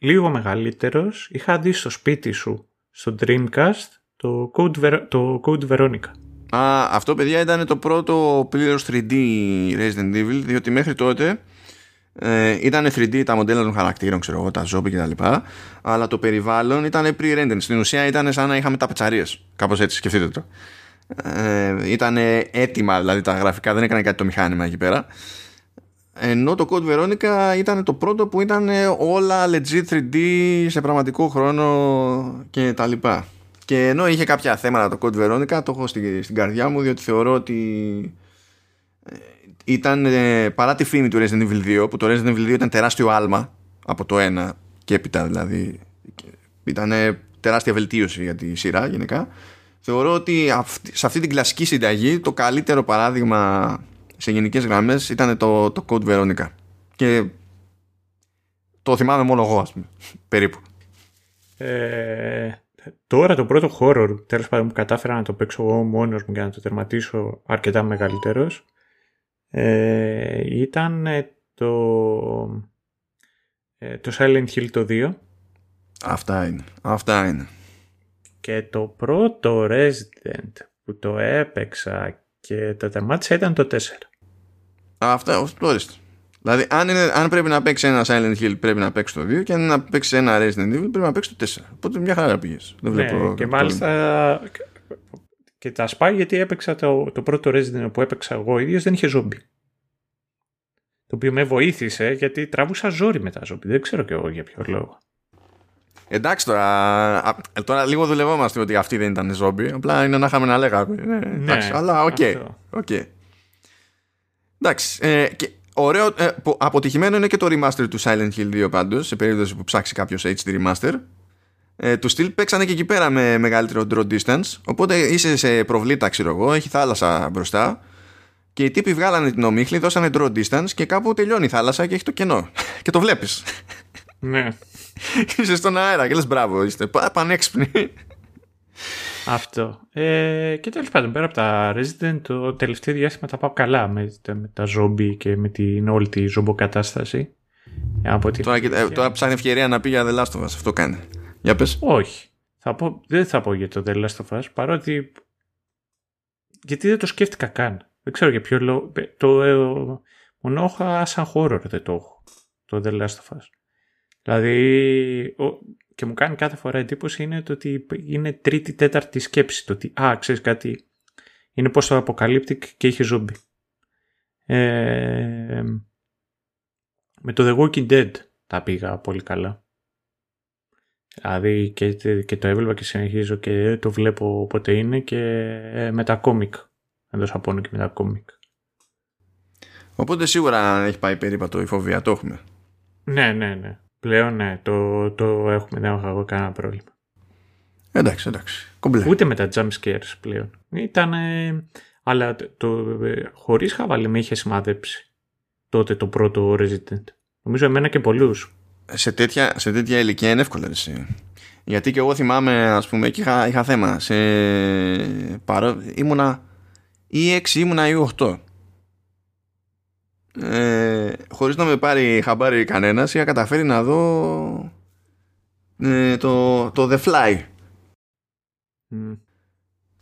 λίγο μεγαλύτερος είχα δει στο σπίτι σου στο Dreamcast το Code, το Code Veronica. Α, αυτό παιδιά ήταν το πρώτο πλήρως 3D Resident Evil διότι μέχρι τότε ε, ήταν 3D τα μοντέλα των χαρακτήρων, ξέρω εγώ, τα ζόμπι κτλ. Αλλά το περιβάλλον ήταν pre-rendered. Στην ουσία ήταν σαν να είχαμε τα πετσαρίε. Κάπως έτσι, σκεφτείτε το. Ε, ήταν έτοιμα δηλαδή τα γραφικά, δεν έκανε κάτι το μηχάνημα εκεί πέρα. Ενώ το Code Veronica ήταν το πρώτο που ήταν όλα legit 3D σε πραγματικό χρόνο και τα λοιπά. Και ενώ είχε κάποια θέματα το Code Veronica, το έχω στην, στην καρδιά μου διότι θεωρώ ότι ήταν ε, παρά τη φήμη του Resident Evil 2 που το Resident Evil 2 ήταν τεράστιο άλμα από το 1 και έπειτα δηλαδή ήταν τεράστια βελτίωση για τη σειρά γενικά θεωρώ ότι σε αυτή την κλασική συνταγή το καλύτερο παράδειγμα σε γενικές γραμμές ήταν το, το Code Veronica και το θυμάμαι μόνο εγώ ας πούμε περίπου ε, τώρα το πρώτο horror τέλος πάντων που κατάφερα να το παίξω εγώ μόνος μου για να το τερματίσω αρκετά μεγαλύτερος ε, ήταν το, ε, το Silent Hill το 2. Αυτά είναι. Αυτά είναι. Και το πρώτο Resident που το έπαιξα και το τερμάτισα ήταν το 4. Αυτά, ορίστε. Δηλαδή, αν, είναι, αν πρέπει να παίξει ένα Silent Hill, πρέπει να παίξει το 2 και αν να παίξει ένα Resident Evil, πρέπει να παίξει το 4. Οπότε μια χαρά πήγες. Ναι, και μάλιστα και τα σπάει γιατί έπαιξα το, το πρώτο Resident που έπαιξα εγώ ίδιος δεν είχε ζόμπι. Το οποίο με βοήθησε γιατί τράβουσα ζόρι με τα ζόμπι. Δεν ξέρω και εγώ για ποιο λόγο. Εντάξει τώρα, τώρα λίγο δουλευόμαστε ότι αυτή δεν ήταν ζόμπι. Απλά είναι να είχαμε να λέγαμε. Ναι, εντάξει, αλλά OK. Okay, okay. Εντάξει. Ε, και ωραίο, ε, αποτυχημένο είναι και το remaster του Silent Hill 2 πάντως, σε περίπτωση που ψάξει κάποιος HD remaster. ε, του στυλ παίξανε και εκεί πέρα με μεγαλύτερο draw distance. Οπότε είσαι σε προβλήτα, ξέρω εγώ, έχει θάλασσα μπροστά. Και οι τύποι βγάλανε την ομίχλη, δώσανε draw distance και κάπου τελειώνει η θάλασσα και έχει το κενό. και το βλέπεις. Ναι. είσαι στον αέρα και λες μπράβο, είστε πανέξυπνοι. Αυτό. Ε, και τέλος πάντων, πέρα από τα Resident, το τελευταίο διάστημα τα πάω καλά με, με τα ζόμπι και με την όλη τη ζομποκατάσταση. Από τη τώρα, ε, τώρα ψάχνει ευκαιρία να πει για The Last of Us. Αυτό κάνει. Για πες. Όχι. Θα πω, δεν θα πω για το The Last of Us, παρότι. Γιατί δεν το σκέφτηκα καν. Δεν ξέρω για ποιο λόγο. Το, ε, μόνο έχω σαν χώρο δεν το έχω. Το The Last of Us. Δηλαδή, και μου κάνει κάθε φορά εντύπωση είναι το ότι είναι τρίτη, τέταρτη σκέψη. Το ότι, α, ξέρεις κάτι, είναι πως το αποκαλύπτει και είχε ζόμπι. Ε, με το The Walking Dead τα πήγα πολύ καλά. Δηλαδή και, και το έβλεπα και συνεχίζω και το βλέπω όποτε είναι και ε, με τα κόμικ. Εντός απόνου και με τα κόμικ. Οπότε σίγουρα έχει πάει περίπατο η φοβία, το έχουμε. Ναι, ναι, ναι. Πλέον ναι, το, το έχουμε, δεν έχω εγώ κανένα πρόβλημα. Εντάξει, εντάξει. Κομπλέ. Ούτε με τα jump scares πλέον. Ήταν, αλλά το, το, ε, χωρίς χαβαλή με είχε σημαδέψει τότε το πρώτο Resident. Νομίζω εμένα και πολλούς. Σε τέτοια, σε τέτοια ηλικία είναι εύκολο εσύ. Γιατί και εγώ θυμάμαι, ας πούμε, και είχα, είχα θέμα. Σε, παρό, ήμουνα ή 6 ήμουνα ή 8 ε, χωρίς να με πάρει χαμπάρι κανένας είχα καταφέρει να δω ε, το, το The Fly.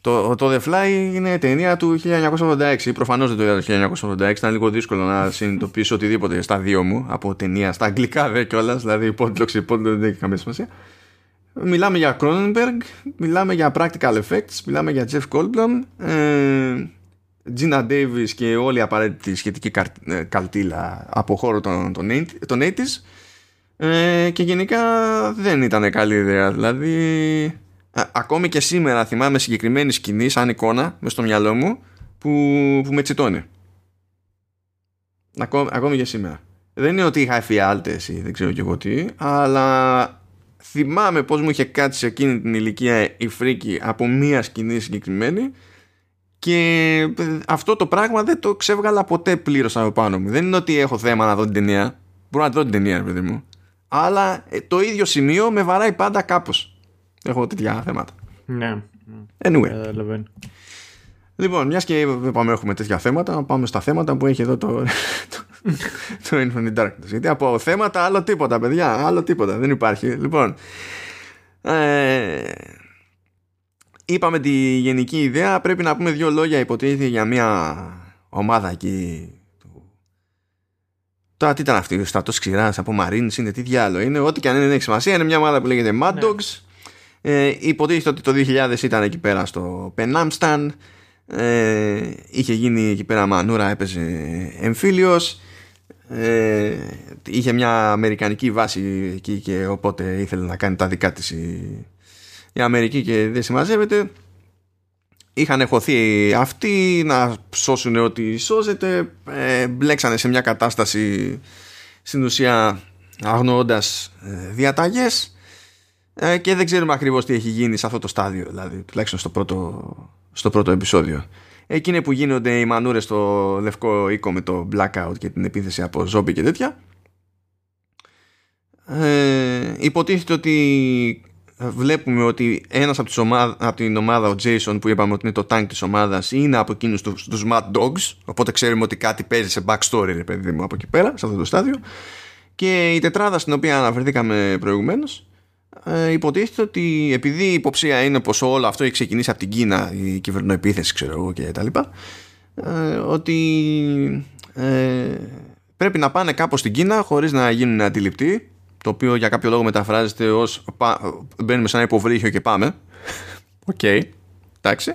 Το, το The Fly είναι ταινία του 1986 προφανώς δεν το είδα το 1986 ήταν λίγο δύσκολο να συνειδητοποιήσω οτιδήποτε στα δύο μου από ταινία στα αγγλικά δε κιόλας. Δηλαδή υπότιτλο υπότιτλο δεν έχει καμία σημασία. Μιλάμε για Cronenberg, μιλάμε για Practical Effects, μιλάμε για Jeff Goldblum, ε, Gina Davis και όλη η απαραίτητη σχετική ε, καλτήλα από χώρο των, των 80's ε, και γενικά δεν ήταν καλή ιδέα. Δηλαδή ακόμη και σήμερα θυμάμαι συγκεκριμένη σκηνή σαν εικόνα μες στο μυαλό μου που, που με τσιτώνει. Ακόμη, ακόμη και σήμερα. Δεν είναι ότι είχα εφιάλτες ή δεν ξέρω και εγώ τι αλλά θυμάμαι πως μου είχε κάτσει σε εκείνη την ηλικία η φρίκη από μία σκηνή συγκεκριμένη και αυτό το πράγμα δεν το ξέβγαλα ποτέ πλήρως από πάνω μου. Δεν είναι ότι έχω θέμα να δω την ταινία. Μπορώ να δω την ταινία, παιδί μου. Αλλά ε, το ίδιο σημείο με βαράει πάντα κάπως. Έχω τέτοια θέματα. Ναι. Anyway. Λοιπόν, μιας και πάμε έχουμε τέτοια θέματα, πάμε στα θέματα που έχει εδώ το, το, το Infinite Darkness. Γιατί από θέματα άλλο τίποτα, παιδιά. Άλλο τίποτα. Δεν υπάρχει. Λοιπόν. Ε, είπαμε τη γενική ιδέα πρέπει να πούμε δύο λόγια υποτίθεται για μια ομάδα εκεί Τώρα τι ήταν αυτή, ο στρατός ξηράς από Marines είναι, τι διάλογο είναι, ό,τι και αν είναι, δεν έχει σημασία. Είναι μια ομάδα που λέγεται Mad ναι. Dogs. Ε, υποτίθεται ότι το 2000 ήταν εκεί πέρα στο Penamstan. Ε, είχε γίνει εκεί πέρα μανούρα, έπαιζε εμφύλιος. Ε, είχε μια αμερικανική βάση εκεί και οπότε ήθελε να κάνει τα δικά της η Αμερική και δεν συμμαζεύεται είχαν εχωθεί αυτοί να σώσουν ό,τι σώζεται. Ε, μπλέξανε σε μια κατάσταση στην ουσία αγνοώντας ε, διαταγές. Ε, και δεν ξέρουμε ακριβώς τι έχει γίνει σε αυτό το στάδιο δηλαδή τουλάχιστον στο πρώτο, στο πρώτο επεισόδιο. Εκείνη που γίνονται οι μανούρες στο λευκό οίκο με το blackout και την επίθεση από ζόμπι και τέτοια. Ε, υποτίθεται ότι βλέπουμε ότι ένας από, τις ομάδα, από την ομάδα ο Jason που είπαμε ότι είναι το tank της ομάδας είναι από εκείνους τους, τους Mad Dogs. Οπότε ξέρουμε ότι κάτι παίζει σε backstory ρε παιδί μου από εκεί πέρα σε αυτό το στάδιο. Και η τετράδα στην οποία αναφερθήκαμε προηγουμένως ε, υποτίθεται ότι επειδή η υποψία είναι πως όλο αυτό έχει ξεκινήσει από την Κίνα η κυβερνοεπίθεση ξέρω εγώ και τα λοιπά ε, ότι ε, πρέπει να πάνε κάπως στην Κίνα χωρίς να γίνουν αντιληπτοί το οποίο για κάποιο λόγο μεταφράζεται ως μπαίνουμε σε ένα υποβρύχιο και πάμε. OK okay. εντάξει.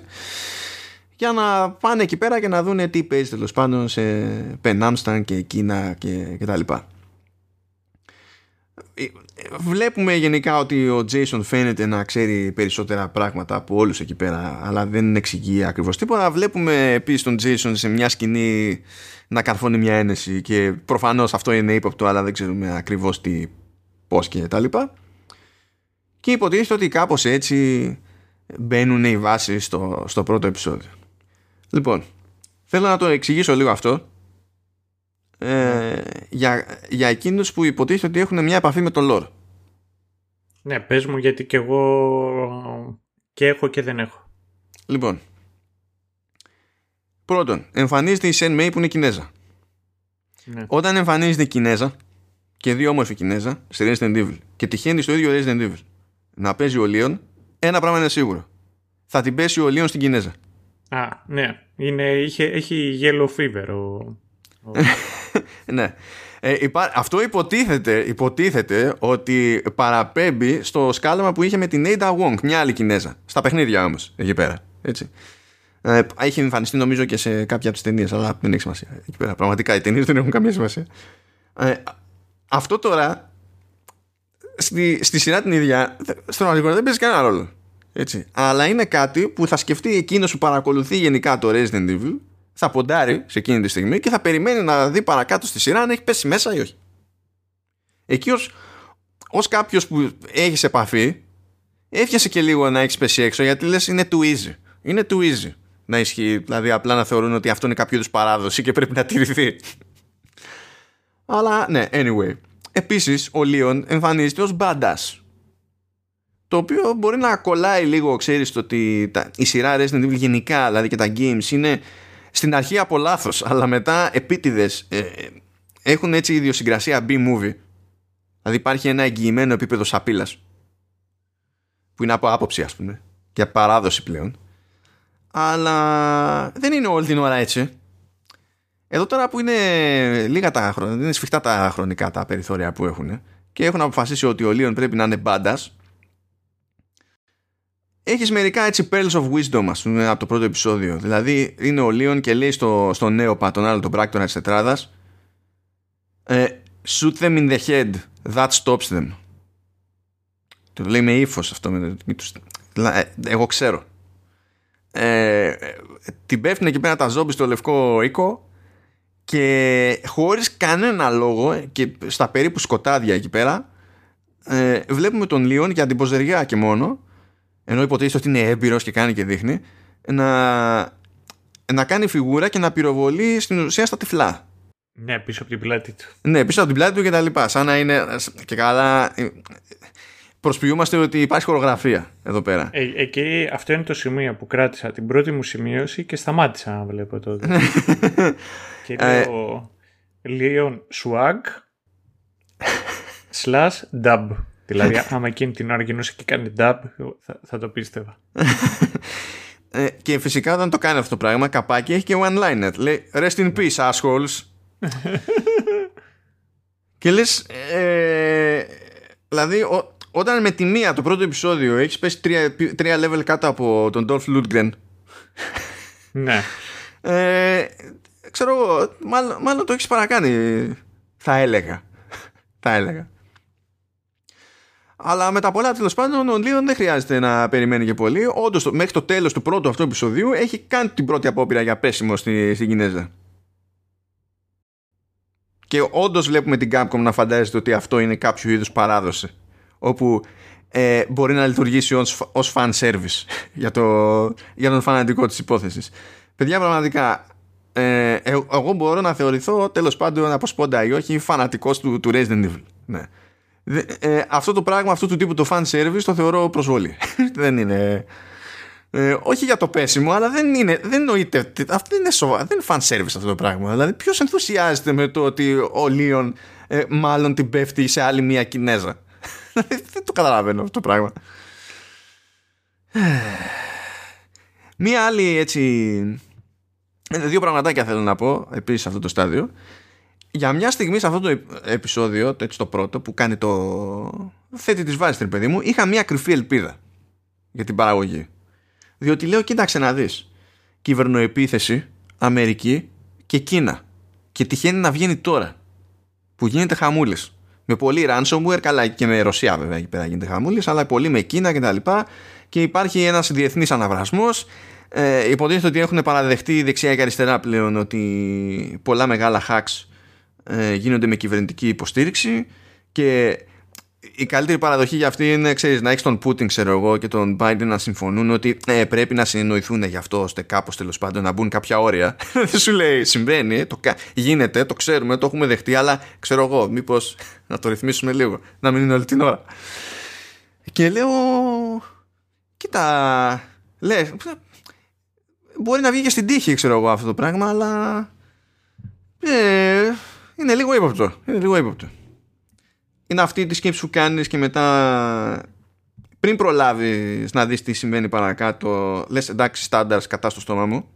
Για να πάνε εκεί πέρα και να δούνε τι παίζει τέλος πάντων σε Πενάμσταν και Κίνα και, και τα λοιπά. Ε, βλέπουμε γενικά ότι ο Jason φαίνεται να ξέρει περισσότερα πράγματα από όλους εκεί πέρα αλλά δεν εξηγεί ακριβώς τίποτα. Βλέπουμε επίσης τον Jason σε μια σκηνή να καρφώνει μια ένεση και προφανώς αυτό είναι ύποπτο αλλά δεν ξέρουμε ακριβώς τι πώς και τα λοιπά. και υποτίθεται ότι κάπως έτσι μπαίνουν οι βάσεις στο, στο πρώτο επεισόδιο. Λοιπόν, θέλω να το εξηγήσω λίγο αυτό ε, για, για εκείνους που υποτίθεται ότι έχουν μια επαφή με το lore. Ναι, πες μου γιατί και εγώ και έχω και δεν έχω. Λοιπόν, πρώτον, εμφανίζεται η Σεν Μέι που είναι Κινέζα. Ναι. Όταν εμφανίζεται η Κινέζα και δύο όμορφη Κινέζα στη Resident Evil και τυχαίνει στο ίδιο Resident Evil να παίζει ο Λίον, ένα πράγμα είναι σίγουρο. Θα την πέσει ο Λίον στην Κινέζα. Α, ναι. Είναι, είχε, έχει yellow fever ο... ο... ναι. Ε, υπά... Αυτό υποτίθεται, υποτίθεται ότι παραπέμπει στο σκάλαμα που είχε με την Ada Wong, μια άλλη Κινέζα. Στα παιχνίδια όμως, εκεί πέρα. Έτσι. Ε, έχει εμφανιστεί νομίζω και σε κάποια από τις ταινίες, αλλά δεν έχει σημασία. Εκεί πέρα. Πραγματικά οι ταινίες δεν έχουν καμία σημασία. Ε, αυτό τώρα στη, στη σειρά την ίδια στον πραγματικότητα δεν παίζει κανένα ρόλο. Έτσι. Αλλά είναι κάτι που θα σκεφτεί εκείνος που παρακολουθεί γενικά το Resident Evil, θα ποντάρει σε εκείνη τη στιγμή και θα περιμένει να δει παρακάτω στη σειρά αν έχει πέσει μέσα ή όχι. Εκεί ως, ως κάποιος που έχεις επαφή, έφτιασε και λίγο να έχεις πέσει έξω γιατί λες είναι too easy. Είναι too easy να ισχύει, δηλαδή απλά να θεωρούν ότι αυτό είναι κάποιο είδους παράδοση και πρέπει να τηρηθεί. Αλλά ναι, anyway. Επίσης, ο Λίον εμφανίζεται ως badass. Το οποίο μπορεί να κολλάει λίγο, ξέρεις, το ότι τα, η σειρά Resident Evil γενικά, δηλαδή και τα games, είναι στην αρχή από λάθος, αλλά μετά επίτηδες ε, έχουν έτσι ιδιοσυγκρασία B-movie. Δηλαδή υπάρχει ένα εγγυημένο επίπεδο σαπίλας που είναι από άποψη ας πούμε και παράδοση πλέον αλλά δεν είναι όλη την ώρα έτσι εδώ τώρα που είναι λίγα τα χρόνια, είναι σφιχτά τα χρονικά τα περιθώρια που έχουν και έχουν αποφασίσει ότι ο Λίον πρέπει να είναι μπάντας. Έχεις μερικά έτσι pearls of wisdom, ας πούμε, από το πρώτο επεισόδιο. Δηλαδή, είναι ο Λίον και λέει στο, στο νέο τον άλλο, τον πράκτορα της τετράδας, ε, shoot them in the head, that stops them. Το λέει με ύφος αυτό. Με, ε, εγώ ξέρω. Ε, την πέφτουν εκεί πέρα τα ζόμπι στο λευκό οίκο και χωρίς κανένα λόγο και στα περίπου σκοτάδια εκεί πέρα ε, βλέπουμε τον Λίον για την ποζεριά και μόνο ενώ υποτίθεται ότι είναι έμπειρος και κάνει και δείχνει να, να κάνει φιγούρα και να πυροβολεί στην ουσία στα τυφλά. Ναι πίσω από την πλάτη του. Ναι πίσω από την πλάτη του και τα λοιπά σαν να είναι και καλά προσποιούμαστε ότι υπάρχει χορογραφία εδώ πέρα. Ε, εκεί αυτό είναι το σημείο που κράτησα την πρώτη μου σημείωση και σταμάτησα να βλέπω τότε. και λέω Leon Swag slash dub. Δηλαδή άμα εκείνη την ώρα γινούσε και κάνει dub θα, θα το πίστευα. ε, και φυσικά όταν το κάνει αυτό το πράγμα καπάκι έχει και one-liner. Λέει rest in peace assholes. και λες ε, δηλαδή ο, όταν με τη μία το πρώτο επεισόδιο έχεις πέσει τρία, τρία level κάτω από τον Dolph Lundgren. Ναι. Ε, ξέρω εγώ, μάλλον, μάλλον το έχεις παρακάνει. Θα έλεγα. θα έλεγα. Αλλά με τα πολλά τέλος πάντων ο Λίον δεν χρειάζεται να περιμένει και πολύ. Όντως μέχρι το τέλος του πρώτου αυτού επεισοδίου έχει κάνει την πρώτη απόπειρα για πέσιμο στη, στην Κινέζα. Και όντως βλέπουμε την Capcom να φαντάζεται ότι αυτό είναι κάποιο είδους παράδοση όπου ε, μπορεί να λειτουργήσει ως, ως fan service για, το, για τον φανατικό της υπόθεσης. Παιδιά πραγματικά ε, ε, εγώ μπορώ να θεωρηθώ τέλος πάντων από σπόντα ή όχι φανατικός του, του Resident Evil. Ναι. Ε, αυτό το πράγμα, αυτού του τύπου το fan service το θεωρώ προσβολή. δεν είναι... Ε, όχι για το πέσιμο, αλλά δεν είναι, δεν νοείται, αυτό είναι σοβαρό, δεν είναι fan service αυτό το πράγμα. Δηλαδή, ποιος ενθουσιάζεται με το ότι ο Λίον ε, μάλλον την πέφτει σε άλλη μία Κινέζα; δεν το καταλαβαίνω αυτό το πράγμα. Μία άλλη έτσι. Δύο πραγματάκια θέλω να πω επίσης σε αυτό το στάδιο. Για μια στιγμή σε αυτό το επεισόδιο, το, έτσι το πρώτο, που κάνει το. θέτει τη βάση, παιδί μου, είχα μια κρυφή ελπίδα για την παραγωγή. Διότι λέω, κοίταξε να δεις. Κυβερνοεπίθεση, Αμερική και Κίνα. Και τυχαίνει να βγαίνει τώρα. Που γίνεται χαμούλης με πολύ ransomware, καλά και με Ρωσία βέβαια εκεί πέρα γίνεται χαμούλης, αλλά πολύ με Κίνα κτλ. Και, και υπάρχει ένας διεθνής αναβρασμός. Ε, υποτίθεται ότι έχουν παραδεχτεί δεξιά και αριστερά πλέον ότι πολλά μεγάλα hacks ε, γίνονται με κυβερνητική υποστήριξη και η καλύτερη παραδοχή για αυτή είναι ξέρεις, να έχεις τον Πούτιν ξέρω εγώ, και τον Biden να συμφωνούν ότι ε, πρέπει να συνεννοηθούν γι' αυτό ώστε κάπως τέλος πάντων να μπουν κάποια όρια. Δεν σου λέει συμβαίνει, το, γίνεται, το ξέρουμε, το έχουμε δεχτεί, αλλά ξέρω εγώ, μήπως να το ρυθμίσουμε λίγο, να μην είναι όλη την ώρα. Και λέω, κοίτα, λες, μπορεί να βγει και στην τύχη ξέρω εγώ αυτό το πράγμα, αλλά ε, είναι λίγο ύποπτο. Είναι λίγο ύποπτο είναι αυτή τη σκέψη που κάνεις και μετά πριν προλάβεις να δεις τι συμβαίνει παρακάτω λες εντάξει στάνταρς κατά στο στόμα μου.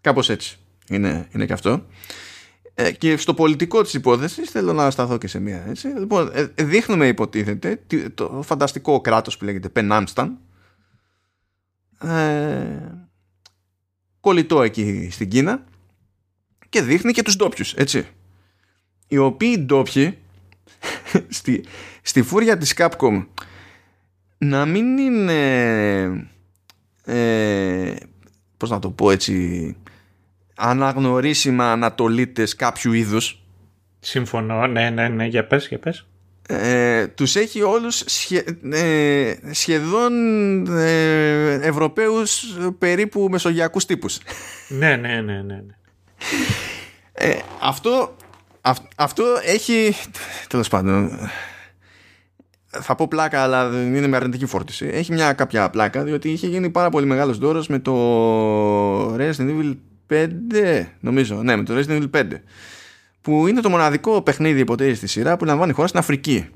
Κάπως έτσι είναι, είναι και αυτό. Ε, και στο πολιτικό της υπόθεσης θέλω να σταθώ και σε μία έτσι. Λοιπόν, ε, δείχνουμε υποτίθεται το φανταστικό κράτος που λέγεται Πενάμσταν ε, κολλητό εκεί στην Κίνα και δείχνει και τους ντόπιους, έτσι οι οποίοι ντόπιοι στη, στη φούρια της Capcom να μην είναι ε, πώς να το πω έτσι αναγνωρίσιμα ανατολίτες κάποιου είδους Συμφωνώ, ναι, ναι, ναι, για πες, για πες. Ε, τους έχει όλους ε, σχεδόν ε, Ευρωπαίους περίπου μεσογειακούς τύπους. ναι, ναι, ναι, ναι. ναι. Ε, αυτό αυτό έχει. Τέλος πάντων. Θα πω πλάκα, αλλά δεν είναι με αρνητική φόρτιση. Έχει μια κάποια πλάκα, διότι είχε γίνει πάρα πολύ μεγάλος δώρος με το Resident Evil 5. Νομίζω, ναι, με το Resident Evil 5. Που είναι το μοναδικό παιχνίδι ποτέ στη σειρά που λαμβάνει χώρα στην Αφρική.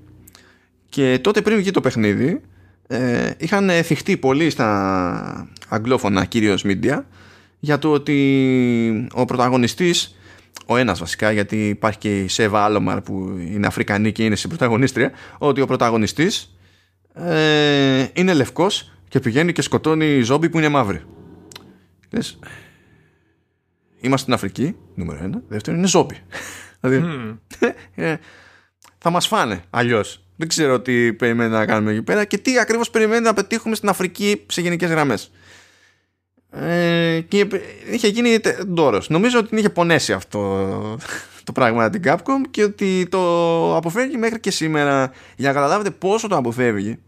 Και τότε πριν βγει το παιχνίδι, ε, είχαν θυχτεί πολύ στα αγγλόφωνα κυρίως media για το ότι ο πρωταγωνιστής ο ένας βασικά γιατί υπάρχει και η Σέβα Άλομαρ που είναι Αφρικανή και είναι στην πρωταγωνίστρια ότι ο πρωταγωνιστής ε, είναι λευκός και πηγαίνει και σκοτώνει ζόμπι που είναι μαύροι Λες, είμαστε στην Αφρική νούμερο ένα. Δεύτερο είναι ζόμπι. Δηλαδή ε, θα μας φάνε αλλιώς. Δεν ξέρω τι περιμένει να κάνουμε εκεί πέρα και τι ακριβώς περιμένει να πετύχουμε στην Αφρική σε γενικές γραμμές ε, και είχε γίνει ντόρος. Νομίζω ότι την είχε πονέσει αυτό το πράγμα την Capcom και ότι το αποφεύγει μέχρι και σήμερα. Για να καταλάβετε πόσο το αποφεύγει,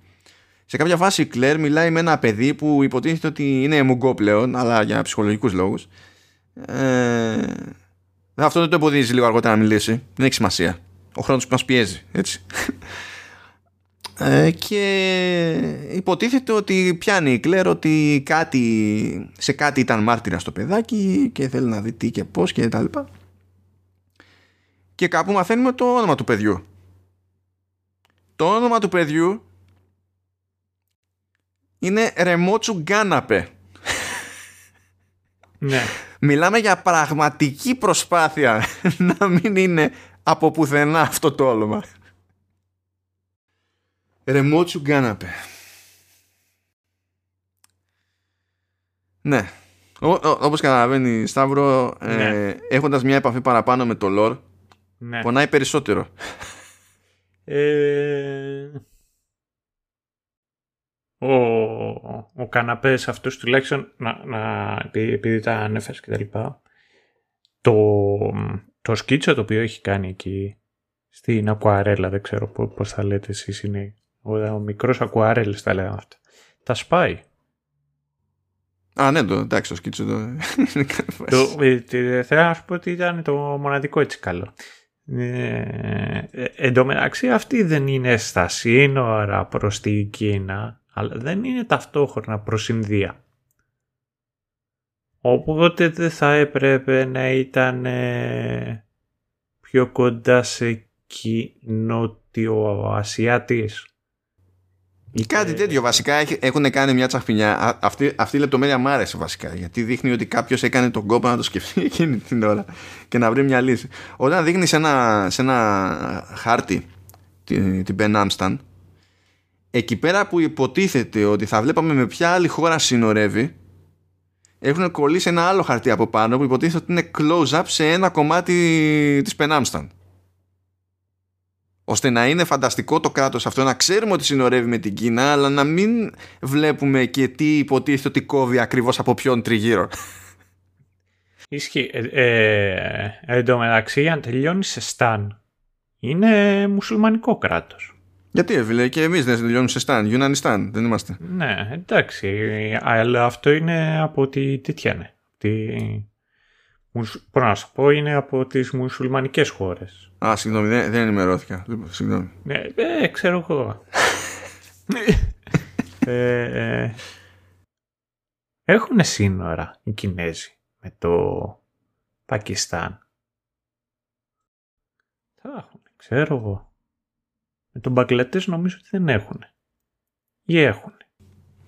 σε κάποια φάση η Κλέρ μιλάει με ένα παιδί που υποτίθεται ότι είναι μουγκό πλέον, αλλά για ψυχολογικούς λόγους. Ε, αυτό δεν το εμποδίζει λίγο αργότερα να μιλήσει. Δεν έχει σημασία. Ο χρόνος που μας πιέζει, έτσι. Ε, και υποτίθεται ότι πιάνει η Κλέρ ότι κάτι, σε κάτι ήταν μάρτυρα στο παιδάκι και θέλει να δει τι και πώς και τα λοιπά. Και κάπου μαθαίνουμε το όνομα του παιδιού. Το όνομα του παιδιού είναι Ρεμότσου Γκάναπε. Ναι. Μιλάμε για πραγματική προσπάθεια να μην είναι από πουθενά αυτό το όνομα. Ρεμότσου Γκάναπε. Ναι. Όπως καταλαβαίνει Σταύρο, ε, ναι. έχοντας μια επαφή παραπάνω με το lore, ναι. πονάει περισσότερο. Ε, ο, ο καναπές αυτός τουλάχιστον, να, να, επειδή τα ανέφερες και τα λοιπά, το, το σκίτσο το οποίο έχει κάνει εκεί στην ακουαρέλα, δεν ξέρω πώς θα λέτε εσείς είναι ο, ο μικρός ακουάρελ τα λέγαμε αυτά. Τα σπάει. Α, ναι, το, εντάξει, το σκίτσο το... το ε, θέλω να σου πω ότι ήταν το μοναδικό έτσι καλό. Ε, ε, εν τω μεταξύ αυτή δεν είναι στα σύνορα προς την Κίνα, αλλά δεν είναι ταυτόχρονα προς Ινδία. Οπότε δεν θα έπρεπε να ήταν ε, πιο κοντά σε Ασιάτης. Κάτι τέτοιο βασικά έχουν κάνει μια τσαχπινιά. Αυτή, αυτή η λεπτομέρεια μου άρεσε βασικά. Γιατί δείχνει ότι κάποιος έκανε τον κόπο να το σκεφτεί εκείνη την ώρα και να βρει μια λύση. Όταν δείχνεις σε ένα, σε ένα χάρτη την, την Ben Amstan, εκεί πέρα που υποτίθεται ότι θα βλέπαμε με ποια άλλη χώρα συνορεύει, έχουν κολλήσει ένα άλλο χαρτί από πάνω που υποτίθεται ότι είναι close-up σε ένα κομμάτι της Penamstan ώστε να είναι φανταστικό το κράτος αυτό να ξέρουμε ότι συνορεύει με την Κίνα αλλά να μην βλέπουμε και τι υποτίθεται ότι κόβει ακριβώς από ποιον τριγύρω Ισχύει. Ε, ε, εν τω μεταξύ αν τελειώνεις σε Stan είναι μουσουλμανικό κράτος. Γιατί ρε φίλε και εμείς δεν τελειώνουμε σε Σταν, Γιουνανιστάν, δεν είμαστε. Ναι, εντάξει, αλλά αυτό είναι από τη τέτοια είναι. Τη... Μπορώ να σου πω, είναι από τις μουσουλμανικές χώρες. Α, συγγνώμη, δεν, δεν ενημερώθηκα. Λοιπόν, συγγνώμη. Ναι, ε, ξέρω εγώ. ε, ε, έχουν σύνορα οι Κινέζοι με το Πακιστάν. Θα έχουν, ξέρω εγώ. Με τον Μπαγκλατές νομίζω ότι δεν έχουν. Ή έχουν.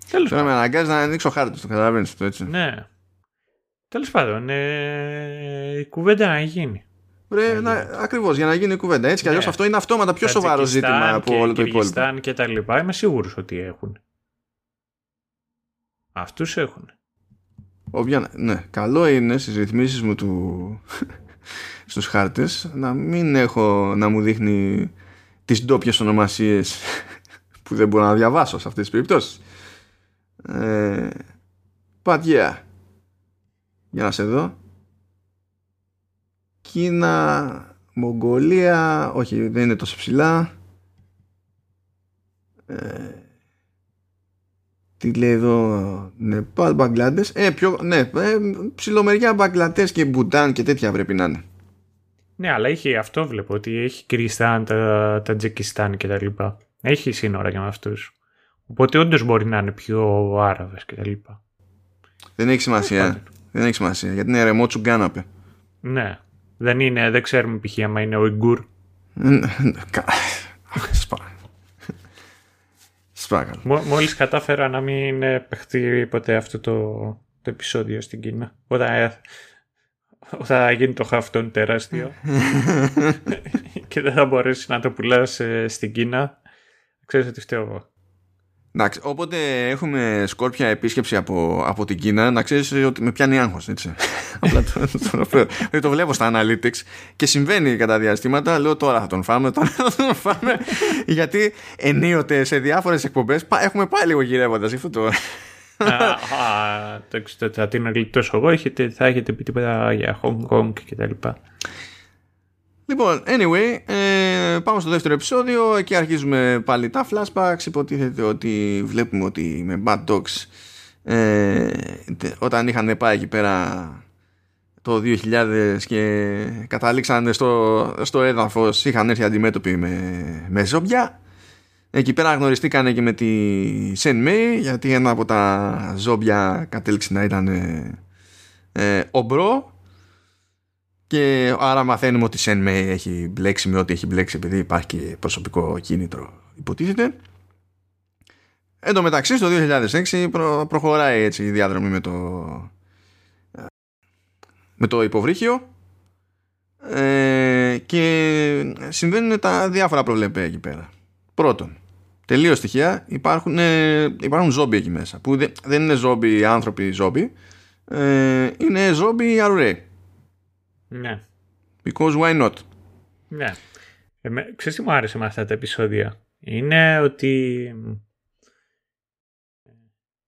Τέλος πάντων. με αναγκάζεις να ανοίξω χάρτη, το καταλαβαίνεις αυτό έτσι. Ναι. Τέλος πάντων, ε, η κουβέντα να γίνει. Βρε, να, ακριβώς, για να γίνει η κουβέντα. Έτσι κι αλλιώς ναι. αυτό είναι αυτόματα πιο σοβαρό ζήτημα από όλο το υπόλοιπο. και τα λοιπά, είμαι σίγουρος ότι έχουν. Αυτούς έχουν. Όποια, ναι, καλό είναι στις ρυθμίσεις μου του, στους χάρτες να μην έχω να μου δείχνει τις ντόπιες ονομασίες που δεν μπορώ να διαβάσω σε αυτές τις περιπτώσεις. Ε, but yeah. Για να σε δω. Κίνα, Μογγολία, όχι δεν είναι τόσο ψηλά. Ε, τι λέει εδώ, Νεπάλ, Μπαγκλάντες. Ε, πιο, ναι, ε, ψιλομεριά Μπαγκλαντές και Μπουτάν και τέτοια πρέπει να είναι. Ναι, αλλά έχει αυτό βλέπω, ότι έχει Κυριστάν, τα, Τζεκιστάν και τα λοιπά. Έχει σύνορα για αυτούς. Οπότε όντως μπορεί να είναι πιο Άραβες και τα λοιπά. Δεν έχει σημασία. Δεν έχει σημασία, γιατί είναι ρεμό τσουγκάναπε. Ναι. Δεν είναι, δεν ξέρουμε π.χ. άμα είναι ο Ιγκούρ. Σπάγαλο. Μόλις κατάφερα να μην παιχτεί ποτέ αυτό το, το επεισόδιο στην Κίνα. Όταν, ε, όταν γίνει το χαυτόν τεράστιο και δεν θα μπορέσεις να το πουλάς ε, στην Κίνα, ξέρεις ότι φταίω εγώ. Εντάξει, όποτε έχουμε σκόρπια επίσκεψη από, από την Κίνα, να ξέρεις ότι με πιάνει άγχος, έτσι. Απλά το, το, το, το, βλέπω στα analytics και συμβαίνει κατά διαστήματα. Λέω τώρα θα τον φάμε, τώρα θα τον φάμε. γιατί ενίοτε σε διάφορες εκπομπές έχουμε πάει λίγο γυρεύοντας αυτό το. Θα την γλιτώσω εγώ, θα έχετε πει τίποτα για Hong Kong και τα λοιπά. Λοιπόν, anyway, ε, πάμε στο δεύτερο επεισόδιο. Εκεί αρχίζουμε πάλι τα flashbacks. Υποτίθεται ότι βλέπουμε ότι με Bad Dogs ε, όταν είχαν πάει εκεί πέρα το 2000 και καταλήξαν στο, στο έδαφος είχαν έρθει αντιμέτωποι με, με ζόμπια. Εκεί πέρα γνωριστήκανε και με τη Σεν Μέι γιατί ένα από τα ζόμπια κατέληξε να ήταν ε, ε, ομπρό και άρα μαθαίνουμε ότι η Σεν έχει μπλέξει με ό,τι έχει μπλέξει επειδή υπάρχει και προσωπικό κίνητρο υποτίθεται. Εν τω μεταξύ στο 2006 προ, προχωράει έτσι η διάδρομη με το με το υποβρύχιο ε, και συμβαίνουν τα διάφορα προβλέπε εκεί πέρα. Πρώτον, τελείως στοιχεία υπάρχουν, ε, υπάρχουν ζόμπι εκεί μέσα που δεν, δεν είναι ζόμπι άνθρωποι ζόμπι ε, είναι ζόμπι αρουρέ ναι. Because why not; Ναι. Ε, ξέρεις τι μου άρεσε με αυτά τα επεισόδια; Είναι ότι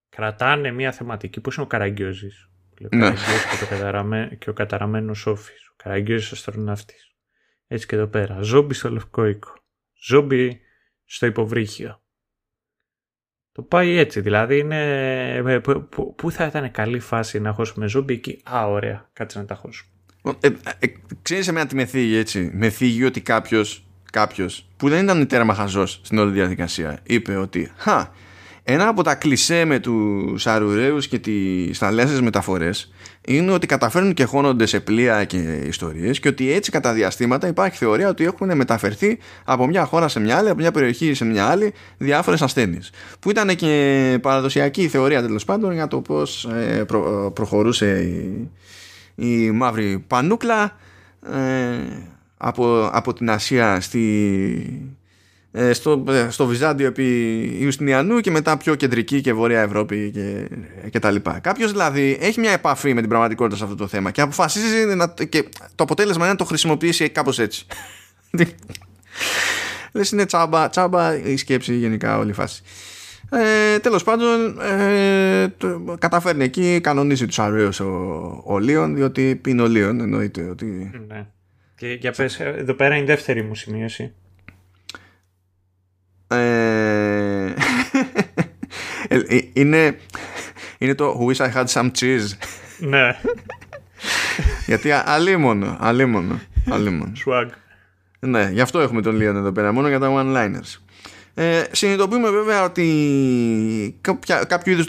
κρατάνε μια θεματική που είναι ο Καραγκιόζης; Ο ναι. και, το καταραμε... και ο καταραμένος Σόφης. Ο Καραγκιόζης αστροναύτης. Έτσι και εδώ πέρα. Ζόμπι στο Λευκό Οίκο. Ζόμπι στο υποβρύχιο. Το πάει έτσι, δηλαδή είναι... Ε, πού θα ήταν καλή φάση να χώσουμε ζόμπι εκεί. Α, ωραία, κάτσε να τα χώσουμε. Ε, ε, ξέρεις εμένα τι με θίγει έτσι. Με θίγει ότι κάποιος, κάποιος που δεν ήταν τέρμα χαζός στην όλη διαδικασία είπε ότι «Χα, ένα από τα κλισέ με τους αρουραίους και τις θαλάσσιες μεταφορές είναι ότι καταφέρνουν και χώνονται σε πλοία και ιστορίες και ότι έτσι κατά διαστήματα υπάρχει θεωρία ότι έχουν μεταφερθεί από μια χώρα σε μια άλλη, από μια περιοχή σε μια άλλη διάφορες ασθένειες. Που ήταν και παραδοσιακή θεωρία τέλος πάντων για το πώς ε, προχωρούσε η, η μαύρη πανούκλα ε, από, από την Ασία στη, ε, στο, ε, στο Βυζάντιο επί Ιουστινιανού και μετά πιο κεντρική και βόρεια Ευρώπη και, και τα λοιπά. Κάποιος δηλαδή έχει μια επαφή με την πραγματικότητα σε αυτό το θέμα και αποφασίζει να, και το αποτέλεσμα είναι να το χρησιμοποιήσει κάπως έτσι. Λες είναι τσάμπα, τσάμπα η σκέψη γενικά όλη η φάση. Ε, τέλος πάντων ε, το, καταφέρνει εκεί κανονίζει τους αρέους ο, ο Λίον διότι είναι ο Λίον εννοείται ότι ναι. Και για πες, εδώ πέρα είναι η δεύτερη μου σημείωση. Ε, είναι, είναι το Wish I had some cheese. ναι. Γιατί αλίμονο, αλίμονο, αλίμονο. Swag. Ναι, γι' αυτό έχουμε τον Λίον εδώ πέρα, μόνο για τα one-liners. Ε, συνειδητοποιούμε βέβαια ότι κάποια, κάποιο είδους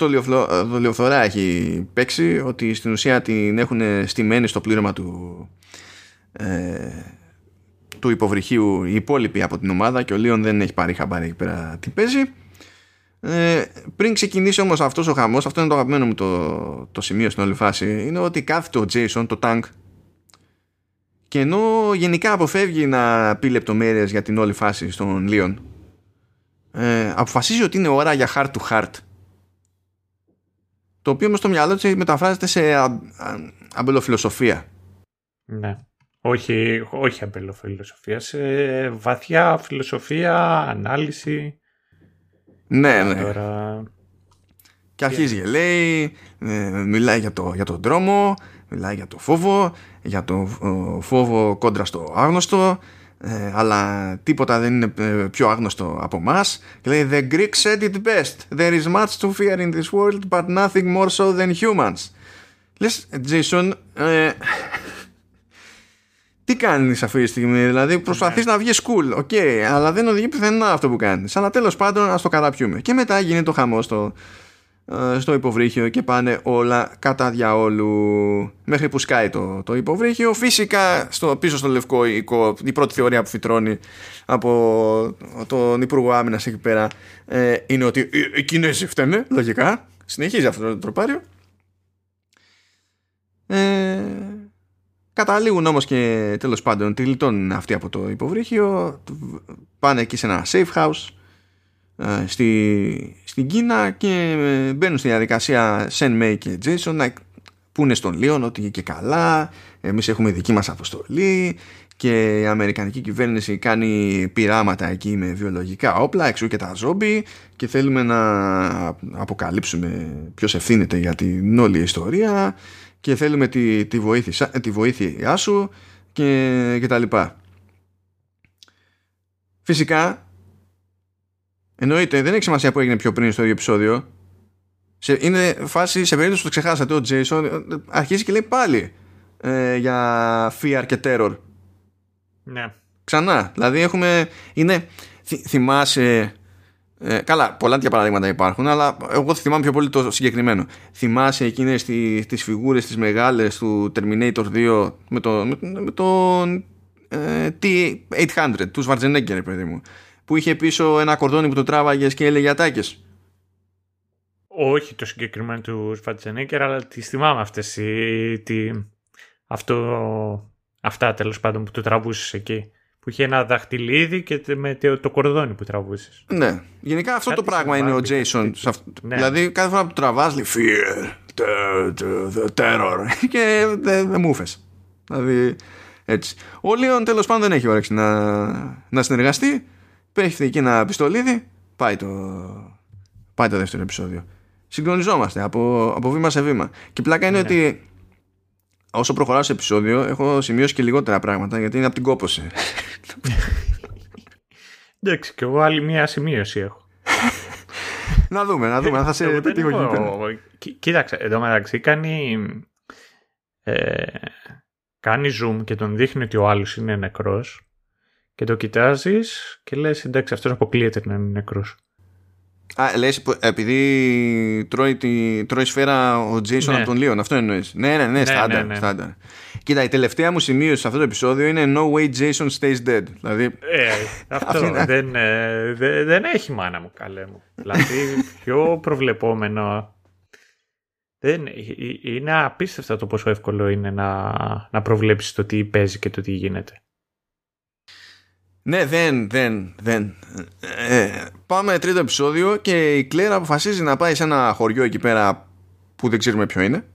δολιοφθορά έχει παίξει, ότι στην ουσία την έχουν στημένη στο πλήρωμα του, ε, του υποβρυχίου οι υπόλοιποι από την ομάδα και ο Λίον δεν έχει πάρει χαμπάρι εκεί πέρα τι παίζει. Ε, πριν ξεκινήσει όμως αυτός ο χαμός, αυτό είναι το αγαπημένο μου το, το σημείο στην όλη φάση, είναι ότι κάθεται ο Jason, το tank, και ενώ γενικά αποφεύγει να πει λεπτομέρειες για την όλη φάση στον Λίον, ε, αποφασίζει ότι είναι ώρα για heart to heart. Το οποίο με στο μυαλό του μεταφράζεται σε α, α, αμπελοφιλοσοφία. Ναι. Όχι, όχι αμπελοφιλοσοφία, σε βαθιά φιλοσοφία, ανάλυση. Ναι, ναι. Και αρχίζει και λέει, ε, μιλάει για, το, για τον δρόμο, μιλάει για το φόβο, για το φόβο κόντρα στο άγνωστο, ε, αλλά τίποτα δεν είναι ε, πιο άγνωστο από εμάς. Και λέει The Greek said it best. There is much to fear in this world, but nothing more so than humans. Λες, Jason, ε, τι κάνεις αυτή τη στιγμή, δηλαδή προσπαθείς ναι. να βγεις cool, OK, okay, αλλά δεν οδηγεί πουθενά αυτό που κάνεις. Αλλά τέλος πάντων ας το καταπιούμε. Και μετά γίνεται το χαμός στο, ε, στο υποβρύχιο και πάνε όλα κατά διαόλου. Μέχρι που σκάει το, το υποβρύχιο. Φυσικά στο, πίσω στο λευκό οικό η πρώτη θεωρία που φυτρώνει από τον Υπουργό Άμυνας εκεί πέρα ε, είναι ότι οι Κινέζοι φταίνε λογικά. Συνεχίζει αυτό το τροπάριο. Ε, καταλήγουν όμως και τέλος πάντων τη λιτώνουν αυτοί από το υποβρύχιο. Πάνε εκεί σε ένα safe house ε, στη, στην Κίνα και ε, μπαίνουν στη διαδικασία Σεν Μέι και Jason να πούνε στον Λίον ότι και καλά εμείς έχουμε δική μας αποστολή και η Αμερικανική κυβέρνηση κάνει πειράματα εκεί με βιολογικά όπλα εξού και τα ζόμπι και θέλουμε να αποκαλύψουμε ποιος ευθύνεται για την όλη ιστορία και θέλουμε τη, τη, βοήθεια, τη βοήθειά σου και, και τα λοιπά. Φυσικά Εννοείται, δεν έχει σημασία που έγινε πιο πριν στο ίδιο επεισόδιο. Σε, είναι φάση, σε περίπτωση που το ξεχάσατε, ο Jason ε, αρχίζει και λέει πάλι ε, για fear και terror. Ναι. Ξανά. Δηλαδή έχουμε. Είναι, θυμάσαι. Ε, καλά, πολλά τέτοια παραδείγματα υπάρχουν, αλλά εγώ θυμάμαι πιο πολύ το συγκεκριμένο. Θυμάσαι εκείνες τι τις φιγούρες τις μεγάλες του Terminator 2 με το, με, το ε, T800 τους Schwarzenegger, παιδί μου που είχε πίσω ένα κορδόνι που το τράβαγες και έλεγε ατάκες. Όχι το συγκεκριμένο του Σφατσενέκερ, αλλά τις θυμάμαι αυτές. Τι, αυτό, αυτά τέλος πάντων που το τραβούσες εκεί. Που είχε ένα δαχτυλίδι και με το κορδόνι που τραβούσες. Ναι. Γενικά αυτό το πράγμα είναι ο Jason. Ναι. Δηλαδή κάθε φορά που το τραβάς λέει Fear, the, terror. και δεν μου Δηλαδή έτσι. Ο Λίον τέλος πάντων δεν έχει όρεξη να, να συνεργαστεί πέφτει εκεί ένα πιστολίδι, πάει το, πάει το δεύτερο επεισόδιο. Συγχρονιζόμαστε από, από βήμα σε βήμα. Και πλάκα είναι ναι. ότι όσο προχωράω σε επεισόδιο έχω σημειώσει και λιγότερα πράγματα γιατί είναι από την κόποση. Εντάξει, και εγώ άλλη μία σημείωση έχω. να δούμε, να δούμε αν θα σε τι Κοίταξε, εδώ μεταξύ κάνει. Ε, κάνει zoom και τον δείχνει ότι ο άλλος είναι νεκρός και το κοιτάζεις και λες: Εντάξει, αυτός αποκλείεται να είναι νεκρός. Α, λες, επειδή τρώει, τη, τρώει σφαίρα ο Τζέισον ναι. από τον Λίον, αυτό εννοείς. Ναι, ναι, ναι, ναι στάνταρ, ναι, ναι, ναι. Κοίτα, η τελευταία μου σημείωση σε αυτό το επεισόδιο είναι No way Jason stays dead. Δηλαδή... Ε, αυτό δεν, ε, δεν έχει μάνα μου, καλέ μου. δηλαδή, πιο προβλεπόμενο. Δεν, ε, ε, είναι απίστευτο το πόσο εύκολο είναι να, να προβλέψεις το τι παίζει και το τι γίνεται. Ναι, δεν, δεν, δεν. Ε, πάμε τρίτο επεισόδιο και η Κλέρα αποφασίζει να πάει σε ένα χωριό εκεί πέρα που δεν ξέρουμε ποιο είναι.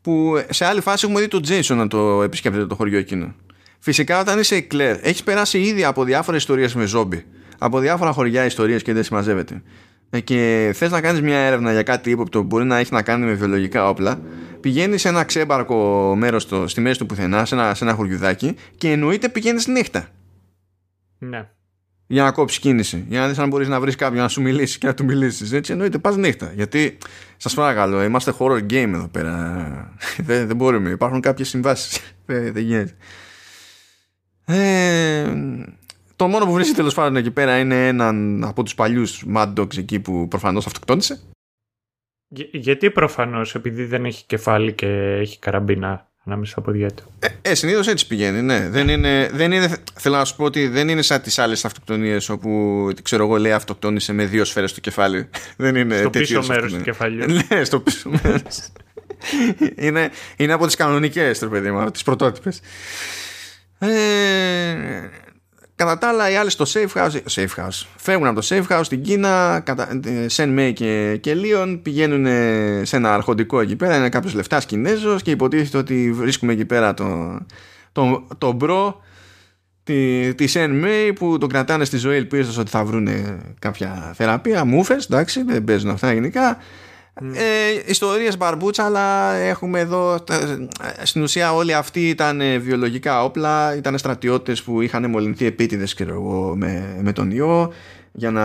Που σε άλλη φάση έχουμε δει τον Τζέισον να το επισκέπτεται το χωριό εκείνο. Φυσικά όταν είσαι η Κλέρ, έχεις περάσει ήδη από διάφορες ιστορίες με ζόμπι. Από διάφορα χωριά ιστορίες και δεν συμμαζεύεται. ε, και θες να κάνεις μια έρευνα για κάτι ύποπτο που μπορεί να έχει να κάνει με βιολογικά όπλα πηγαίνεις σε ένα ξέμπαρκο μέρος στο, στη μέση του πουθενά σε ένα, σε ένα χωριουδάκι και εννοείται πηγαίνεις νύχτα Ναι. για να κόψεις κίνηση. Για να δεις αν μπορείς να βρεις κάποιον να σου μιλήσει και να του μιλήσεις. Έτσι εννοείται πας νύχτα. Γιατί σας παρακαλώ, είμαστε horror game εδώ πέρα. δεν, δεν μπορούμε. Υπάρχουν κάποιες συμβάσεις. δεν, δεν γίνεται. Ε, το μόνο που βρίσκεται τέλος πάντων εκεί πέρα είναι έναν από τους παλιούς Mad Dogs εκεί που προφανώς αυτοκτόνησε. Για- γιατί προφανώς, επειδή δεν έχει κεφάλι και έχει καραμπίνα; Ανάμεσα στα ποδιά του. Ε, ε συνήθως έτσι πηγαίνει, ναι. Δεν είναι, δεν είναι, θέλω να σου πω ότι δεν είναι σαν τις άλλες αυτοκτονίες όπου ξέρω εγώ λέει αυτοκτόνησε με δύο σφαίρες στο κεφάλι. δεν είναι Στο τέτοιου πίσω είδους μέρος του αυτοκτονία. κεφαλιού. ναι, στο πίσω μέρος. είναι, είναι από τις κανονικές, το παιδί μου, τις πρωτότυπες. Ε, κατά τα άλλα, οι άλλοι στο safe house, safe house φεύγουν από το safe house στην Κίνα. Κατα, ε, Σεν Μέι και, και Λίον πηγαίνουν ε, σε ένα αρχοντικό εκεί πέρα. Είναι κάποιος λεφτάς Κινέζος και υποτίθεται ότι βρίσκουμε εκεί πέρα τον το, το bro τη, τη Σεν Μέι που τον κρατάνε στη ζωή ελπίζοντας ότι θα βρουν κάποια θεραπεία. Μούφες, εντάξει, δεν παίζουν αυτά γενικά. Ε, ιστορίες μπαρμπούτσα αλλά έχουμε εδώ τα- στην ουσία όλοι αυτοί ήταν ε, βιολογικά όπλα. Ήταν στρατιώτες που είχαν μολυνθεί επίτηδες ξέρω εγώ, με, με τον ιό για να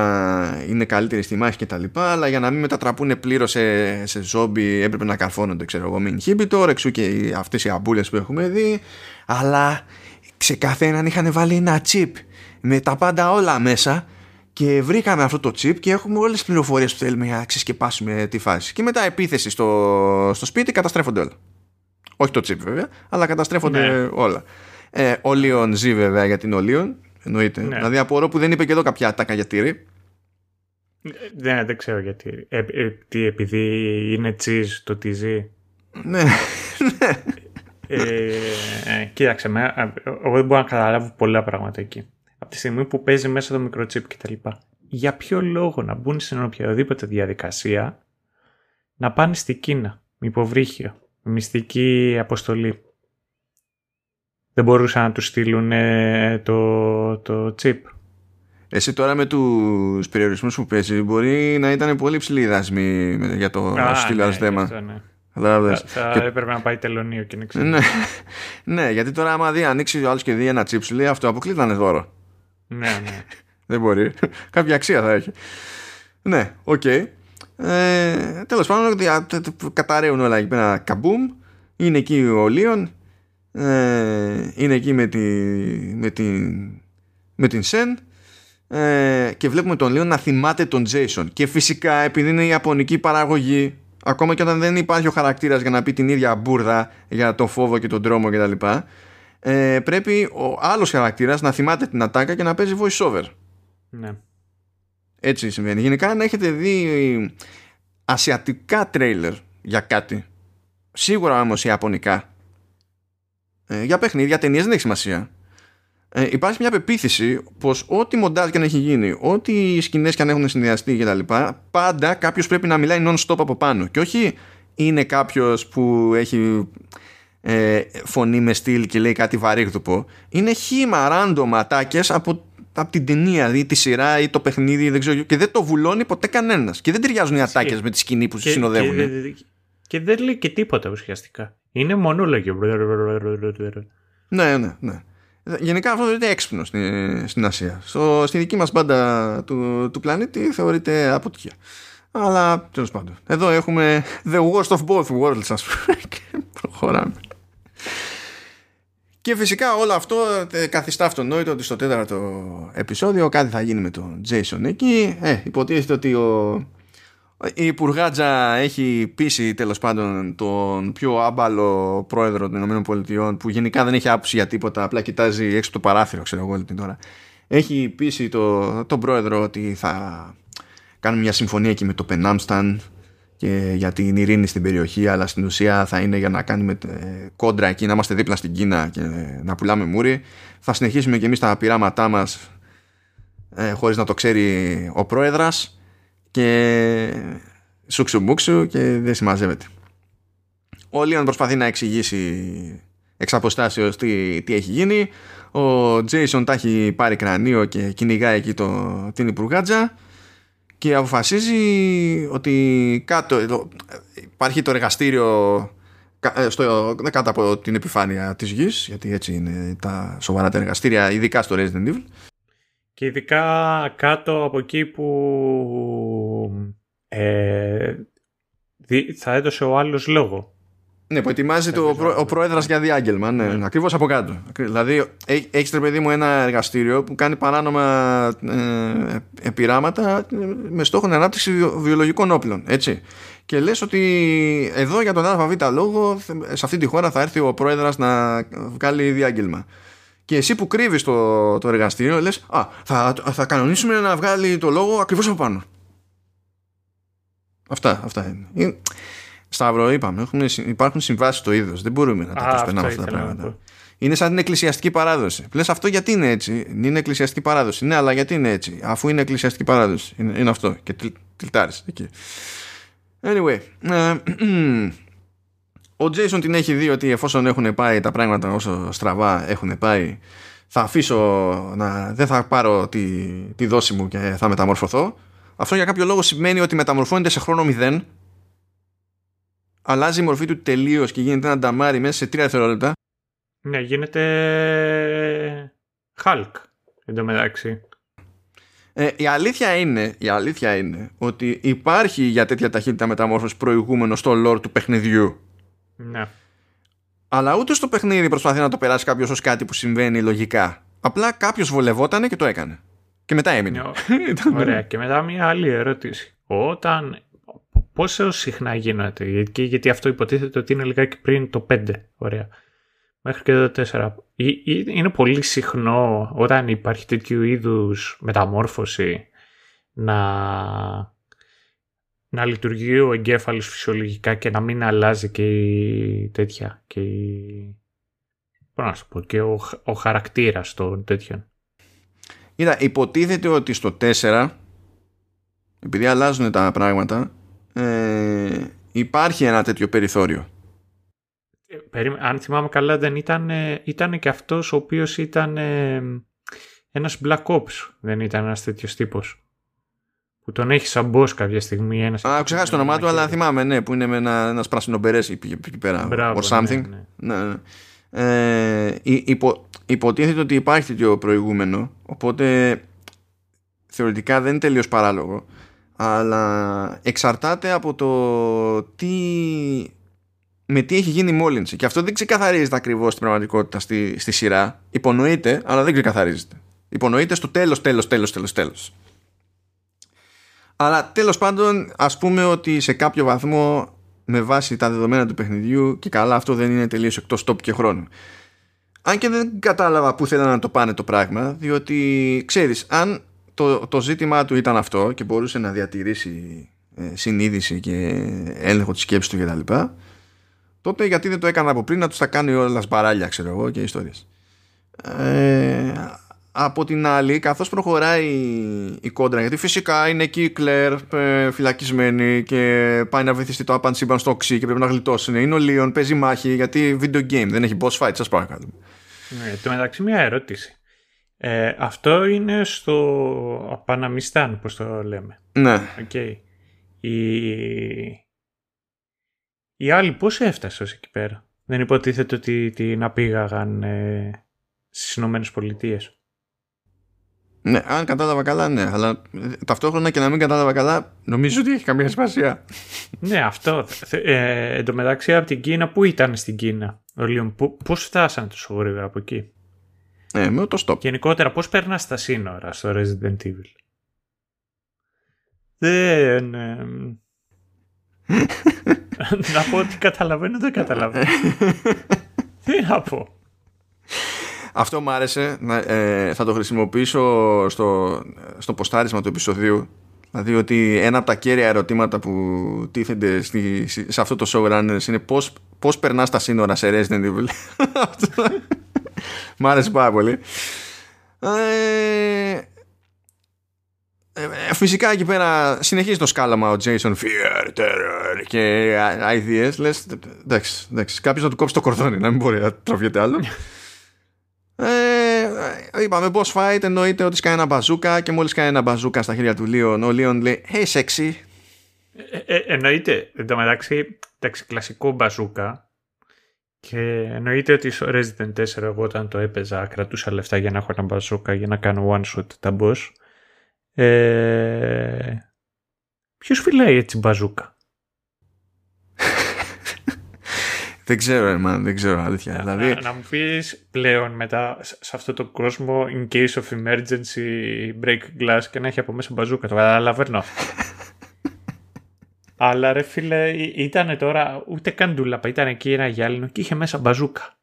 είναι καλύτεροι στη μάχη και τα λοιπά. Αλλά για να μην μετατραπούν πλήρως σε, σε ζόμπι έπρεπε να καρφώνονται ξέρω εγώ με inhibitor εξού και οι- αυτές οι αμπούλες που έχουμε δει. Αλλά σε καθέναν είχαν βάλει ένα chip με τα πάντα όλα μέσα και βρήκαμε αυτό το chip και έχουμε όλες τις πληροφορίες που θέλουμε για να ξεσκεπάσουμε τη φάση. Και μετά επίθεση στο, στο σπίτι καταστρέφονται όλα. Όχι το chip βέβαια, αλλά καταστρέφονται Ναι. όλα. Ε, ο Λίον ζει βέβαια για την Ολίον, εννοείται. Ναι. Δηλαδή απορώ που δεν είπε και εδώ κάποια ατάκα για τύρι. Δεν, δεν ξέρω γιατί. Ε, ε, τι, επειδή είναι cheese το τι ζει. ναι, Ε, ε, κοίταξε, με, ε, εγώ δεν μπορώ να καταλάβω πολλά πράγματα εκεί. Από τη στιγμή που παίζει μέσα το microchip κτλ. Για ποιο λόγο να μπουν σε οποιαδήποτε διαδικασία να πάνε στη Κίνα με υποβρύχιο, με μυστική αποστολή. Δεν μπορούσαν να τους στείλουν ε, το, το chip. Εσύ τώρα με τους περιορισμούς που παίζει μπορεί να ήταν πολύ ψηλή η δάσμη με- για το να σου στείλει άλλο ναι, θέμα. αυτό, ναι. Κατάλαβες. Θα, θα Και- έπρεπε να πάει τελωνίο και να ξέρεις. ναι, ναι, γιατί τώρα άμα δει ανοίξει ο άλλος και δει ένα τσίπ σου λέει αυτό αποκλείται να είναι δώρο. Ναι, ναι. Δεν μπορεί. Κάποια αξία θα έχει. Ναι, οκ. Ε, Τέλος πάντων, δια- τε- τε- καταραίουν όλα εκεί πέρα καμπούμ. Είναι εκεί ο Λίον. Ε, είναι εκεί με, τη, με, την, με την Σεν. Ε, και βλέπουμε τον Λίον να θυμάται τον Τζέισον. Και φυσικά, επειδή είναι η ιαπωνική παραγωγή, ακόμα και όταν δεν υπάρχει ο χαρακτήρας για να πει την ίδια μπουρδα για τον φόβο και τον τρόμο κτλ. Ε, πρέπει ο άλλος χαρακτήρας να θυμάται την ατάκα και να παίζει voice over. ναι. Έτσι συμβαίνει. Γενικά αν έχετε δει ασιατικά τρέιλερ για κάτι, σίγουρα όμως ιαπωνικά, ε, για παιχνίδια, ταινίες δεν έχει σημασία. Ε, υπάρχει μια πεποίθηση πως ό,τι μοντάζ και αν έχει γίνει, ό,τι σκηνές και αν έχουν συνδυαστεί κτλ. Πάντα κάποιος πρέπει να μιλάει non-stop από πάνω. Και όχι είναι κάποιος που έχει ε, φωνή με στυλ και λέει κάτι βαρύγδουπο. Είναι χήμα random ατάκες από, από την ταινία ή τη σειρά ή το παιχνίδι δεν ξέρω, και δεν το βουλώνει ποτέ κανένας. Και δεν ταιριάζουν οι ατάκες με τη σκηνή που Και- συνοδεύουν. Και, και δεν λέει και τίποτα ουσιαστικά. Είναι μονόλογο. Ναι, ναι, ναι. Γενικά αυτό θεωρείται έξυπνο στην, στην Ασία. Στο, στη δική μας μπάντα του, του πλανήτη θεωρείται αποτυχία. Αλλά τέλος πάντων. Εδώ έχουμε the worst of both worlds, ας πούμε. Και προχωράμε. Και φυσικά όλο αυτό ε, καθιστά αυτονόητο ότι στο τέταρτο επεισόδιο κάτι θα γίνει με τον Jason εκεί. Ε, υποτίθεται ότι ο, η Υπουργάτζα έχει πείσει τέλος πάντων τον πιο άμπαλο πρόεδρο των ΗΠΑ που γενικά δεν έχει άποψη για τίποτα, απλά κοιτάζει έξω από το παράθυρο, ξέρω εγώ όλη την ώρα. Έχει πείσει το, τον πρόεδρο ότι θα κάνουν μια συμφωνία εκεί με το Πενάμσταν και για την ειρήνη στην περιοχή, αλλά στην ουσία θα είναι για να κάνουμε ε, κόντρα εκεί, να είμαστε δίπλα στην Κίνα και ε, να πουλάμε μούρι. Θα συνεχίσουμε και εμείς τα πειράματά μας ε, χωρίς να το ξέρει ο πρόεδρας και σούξου μπούξου και δεν συμμαζεύεται. Ο Λίον προσπαθεί να εξηγήσει εξ αποστάσεως τι, τι έχει γίνει. Ο Τζέισον τα έχει πάρει κρανίο και κυνηγάει εκεί το, την υπουργάτζα και και αποφασίζει ότι κάτω υπάρχει το εργαστήριο ε, στο, κάτω από την επιφάνεια της γης γιατί έτσι είναι τα σοβαρά τα εργαστήρια ειδικά στο Resident Evil. Και ειδικά κάτω από εκεί που ε, θα έδωσε ο άλλος λόγο ναι, που ετοιμάζει το, ο πρόεδρος για διάγγελμα. Ναι, ναι. Ακριβώς από κάτω. Δηλαδή, έχεις τρε παιδί μου ένα εργαστήριο που κάνει παράνομα ε, επιράματα ε, με στόχο την ανάπτυξη βιολογικών όπλων. Έτσι. Και λες ότι εδώ για τον ΑΒ λόγο, σε αυτή τη χώρα θα έρθει ο πρόεδρος να βγάλει διάγγελμα. Και εσύ που κρύβεις το, το εργαστήριο λες Α, θα, θα κανονίσουμε να βγάλει το λόγο ακριβώς από πάνω. Αυτά, αυτά είναι. Σταύρο, είπαμε, έχουμε, υπάρχουν συμβάσεις στο είδος. Δεν μπορούμε να τα προσπερνάμε αυτά τα πράγματα. Είναι σαν την εκκλησιαστική παράδοση. Λες αυτό γιατί είναι έτσι; Είναι εκκλησιαστική παράδοση. Ναι, αλλά γιατί είναι έτσι; Αφού είναι εκκλησιαστική παράδοση. Είναι, είναι αυτό. Και τυλτάρει εκεί. Anyway. Ε, ο Jason την έχει δει ότι εφόσον έχουν πάει τα πράγματα όσο στραβά έχουν πάει, θα αφήσω να. Δεν θα πάρω τη, τη δόση μου και θα μεταμορφωθώ. Αυτό για κάποιο λόγο σημαίνει ότι μεταμορφώνεται σε χρόνο 0 αλλάζει η μορφή του τελείως και γίνεται ένα νταμάρι μέσα σε τρία δευτερόλεπτα. Ναι, γίνεται Hulk εντωμεταξύ. Ε, η, αλήθεια είναι, η αλήθεια είναι ότι υπάρχει για τέτοια ταχύτητα μεταμόρφωση προηγούμενο στο lore του παιχνιδιού. Ναι. Αλλά ούτε στο παιχνίδι προσπαθεί να το περάσει κάποιος ως κάτι που συμβαίνει λογικά. Απλά κάποιος βολευόταν και το έκανε. Και μετά έμεινε. Ναι, ωραία. και μετά μια άλλη ερώτηση. Όταν πόσο συχνά γίνεται, γιατί, γιατί αυτό υποτίθεται ότι είναι λιγάκι πριν το 5, ωραία, μέχρι και το 4. Είναι πολύ συχνό όταν υπάρχει τέτοιου είδους μεταμόρφωση να, να λειτουργεί ο εγκέφαλος φυσιολογικά και να μην αλλάζει και η τέτοια και η... να σου πω, και ο, ο χαρακτήρας των τέτοιων. Είδα, υποτίθεται ότι στο 4 επειδή αλλάζουν τα πράγματα ε, υπάρχει ένα τέτοιο περιθώριο. Ε, αν θυμάμαι καλά δεν ήταν, ήταν και αυτός ο οποίος ήταν ε, ένας Black Ops, δεν ήταν ένας τέτοιος τύπος. Που τον έχει σαν boss κάποια στιγμή. Ένας Α, ξεχάσει το όνομά του, αλλά θυμάμαι, ναι, που είναι με ένα, ένας πράσινο μπερές εκεί πέρα. Μπράβο, or something. Ναι, ναι. ναι, ναι. Ε, υπο, υποτίθεται ότι υπάρχει τέτοιο προηγούμενο, οπότε θεωρητικά δεν είναι τελείως παράλογο αλλά εξαρτάται από το τι με τι έχει γίνει η μόλυνση. Και αυτό δεν ξεκαθαρίζεται ακριβώς στην πραγματικότητα στη, στη σειρά. Υπονοείται αλλά δεν ξεκαθαρίζεται. Υπονοείται στο τέλος τέλος τέλος τέλος τέλος. Αλλά τέλος πάντων ας πούμε ότι σε κάποιο βαθμό με βάση τα δεδομένα του παιχνιδιού και καλά αυτό δεν είναι τελείως εκτός τόπου και χρόνου. Αν και δεν κατάλαβα πού θέλανε να το πάνε το πράγμα διότι ξέρεις αν το, το ζήτημά του ήταν αυτό και μπορούσε να διατηρήσει ε, συνείδηση και έλεγχο της σκέψης του κτλ. Τότε γιατί δεν το έκανα από πριν να τους τα κάνει όλα σπαράλια ξέρω εγώ και ιστορίες. Ε, από την άλλη καθώς προχωράει η κόντρα γιατί φυσικά είναι εκεί η Κλέρ ε, φυλακισμένη και πάει να βυθιστεί το άπαν σύμπαν στο οξύ και πρέπει να γλιτώσει είναι ο Λίον παίζει μάχη γιατί video game δεν έχει boss fight σας παρακαλώ ναι, το μεταξύ μια ερώτηση ε, αυτό είναι στο Απαναμιστάν, πώς το λέμε. Ναι. Okay. Η... Οι άλλοι πώς έφτασε ως εκεί πέρα; Δεν υποτίθεται ότι την απήγαγαν ε, στις Ηνωμένες Πολιτείες. Ναι, αν κατάλαβα καλά, ναι. Αλλά ε, ταυτόχρονα και να μην κατάλαβα καλά, νομίζω ότι έχει καμία σημασία. ναι, αυτό. Ε, εν τω μεταξύ από την Κίνα, πού ήταν στην Κίνα, ο Λίον, πώς φτάσαν τόσο γρήγορα από εκεί; Ναι, με το stop. Γενικότερα, πώς περνάς τα σύνορα στο Resident Evil; Δεν... να πω ότι καταλαβαίνω, δεν καταλαβαίνω. Τι να πω; Αυτό μου άρεσε. Ε, θα το χρησιμοποιήσω στο, στο ποστάρισμα του επεισοδίου. Δηλαδή ότι ένα από τα κέρια ερωτήματα που τίθενται στη, σε αυτό το showrunners είναι πώς, πώς περνάς τα σύνορα σε Resident Evil. Μ' άρεσε πάρα πολύ. Ε, ε, φυσικά εκεί πέρα συνεχίζει το σκάλαμα ο Jason Fear, Terror και ideas. Λες εντάξει, εντάξει κάποιος να του κόψει το κορδόνι να μην μπορεί να τραβιέται άλλο. Ε, είπαμε boss fight εννοείται ότι σκάει ένα μπαζούκα και μόλις κάνει ένα μπαζούκα στα χέρια του Λίον ο Λίον λέει hey sexy ε, ε, εννοείται. Εν τω μεταξύ εντάξει, κλασικό μπαζούκα και εννοείται ότι στο Resident 4 εγώ όταν το έπαιζα κρατούσα λεφτά για να έχω ένα μπαζούκα για να κάνω one shot τα boss ε, ποιος φυλάει έτσι μπαζούκα; Δεν ξέρω, man, δεν ξέρω, αλήθεια. Να, δηλαδή... να, να μου πεις πλέον μετά σε αυτό το κόσμο in case of emergency break glass και να έχει από μέσα μπαζούκα. Το καταλαβαίνω. Αλλά ρε φίλε, ήταν τώρα ούτε καν ντουλαπα, ήταν εκεί ένα γυάλινο και είχε μέσα μπαζούκα.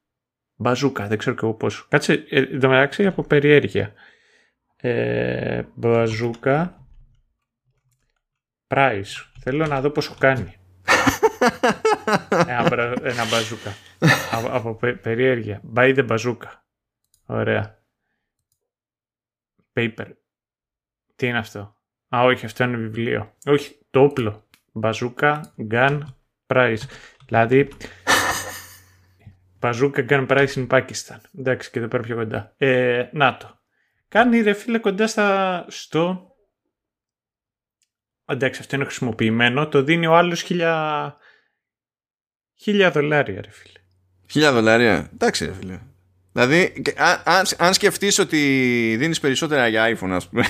Μπαζούκα, δεν ξέρω και εγώ πώς. Κάτσε, ε, εν τω μεταξύ από περιέργεια. Ε, μπαζούκα. Price. Θέλω να δω πόσο κάνει ένα, ένα μπαζούκα. από, από περιέργεια. Buy the bazooka. Ωραία. Paper. Τι είναι αυτό; Α, όχι, αυτό είναι βιβλίο. Όχι, το όπλο. Μπαζούκα, gun, price. Δηλαδή, μπαζούκα, gun, price in Pakistan. Εντάξει, και εδώ πέρα πιο κοντά. Ε, να το. Κάνει ρε φίλε κοντά στα, στο... Εντάξει, αυτό είναι χρησιμοποιημένο. Το δίνει ο άλλος χίλια Χίλια δολάρια, ρε φίλε. Χίλια δολάρια. Εντάξει, ρε φίλε. Δηλαδή, αν, αν σκεφτείς ότι δίνεις περισσότερα για iPhone, ας πούμε.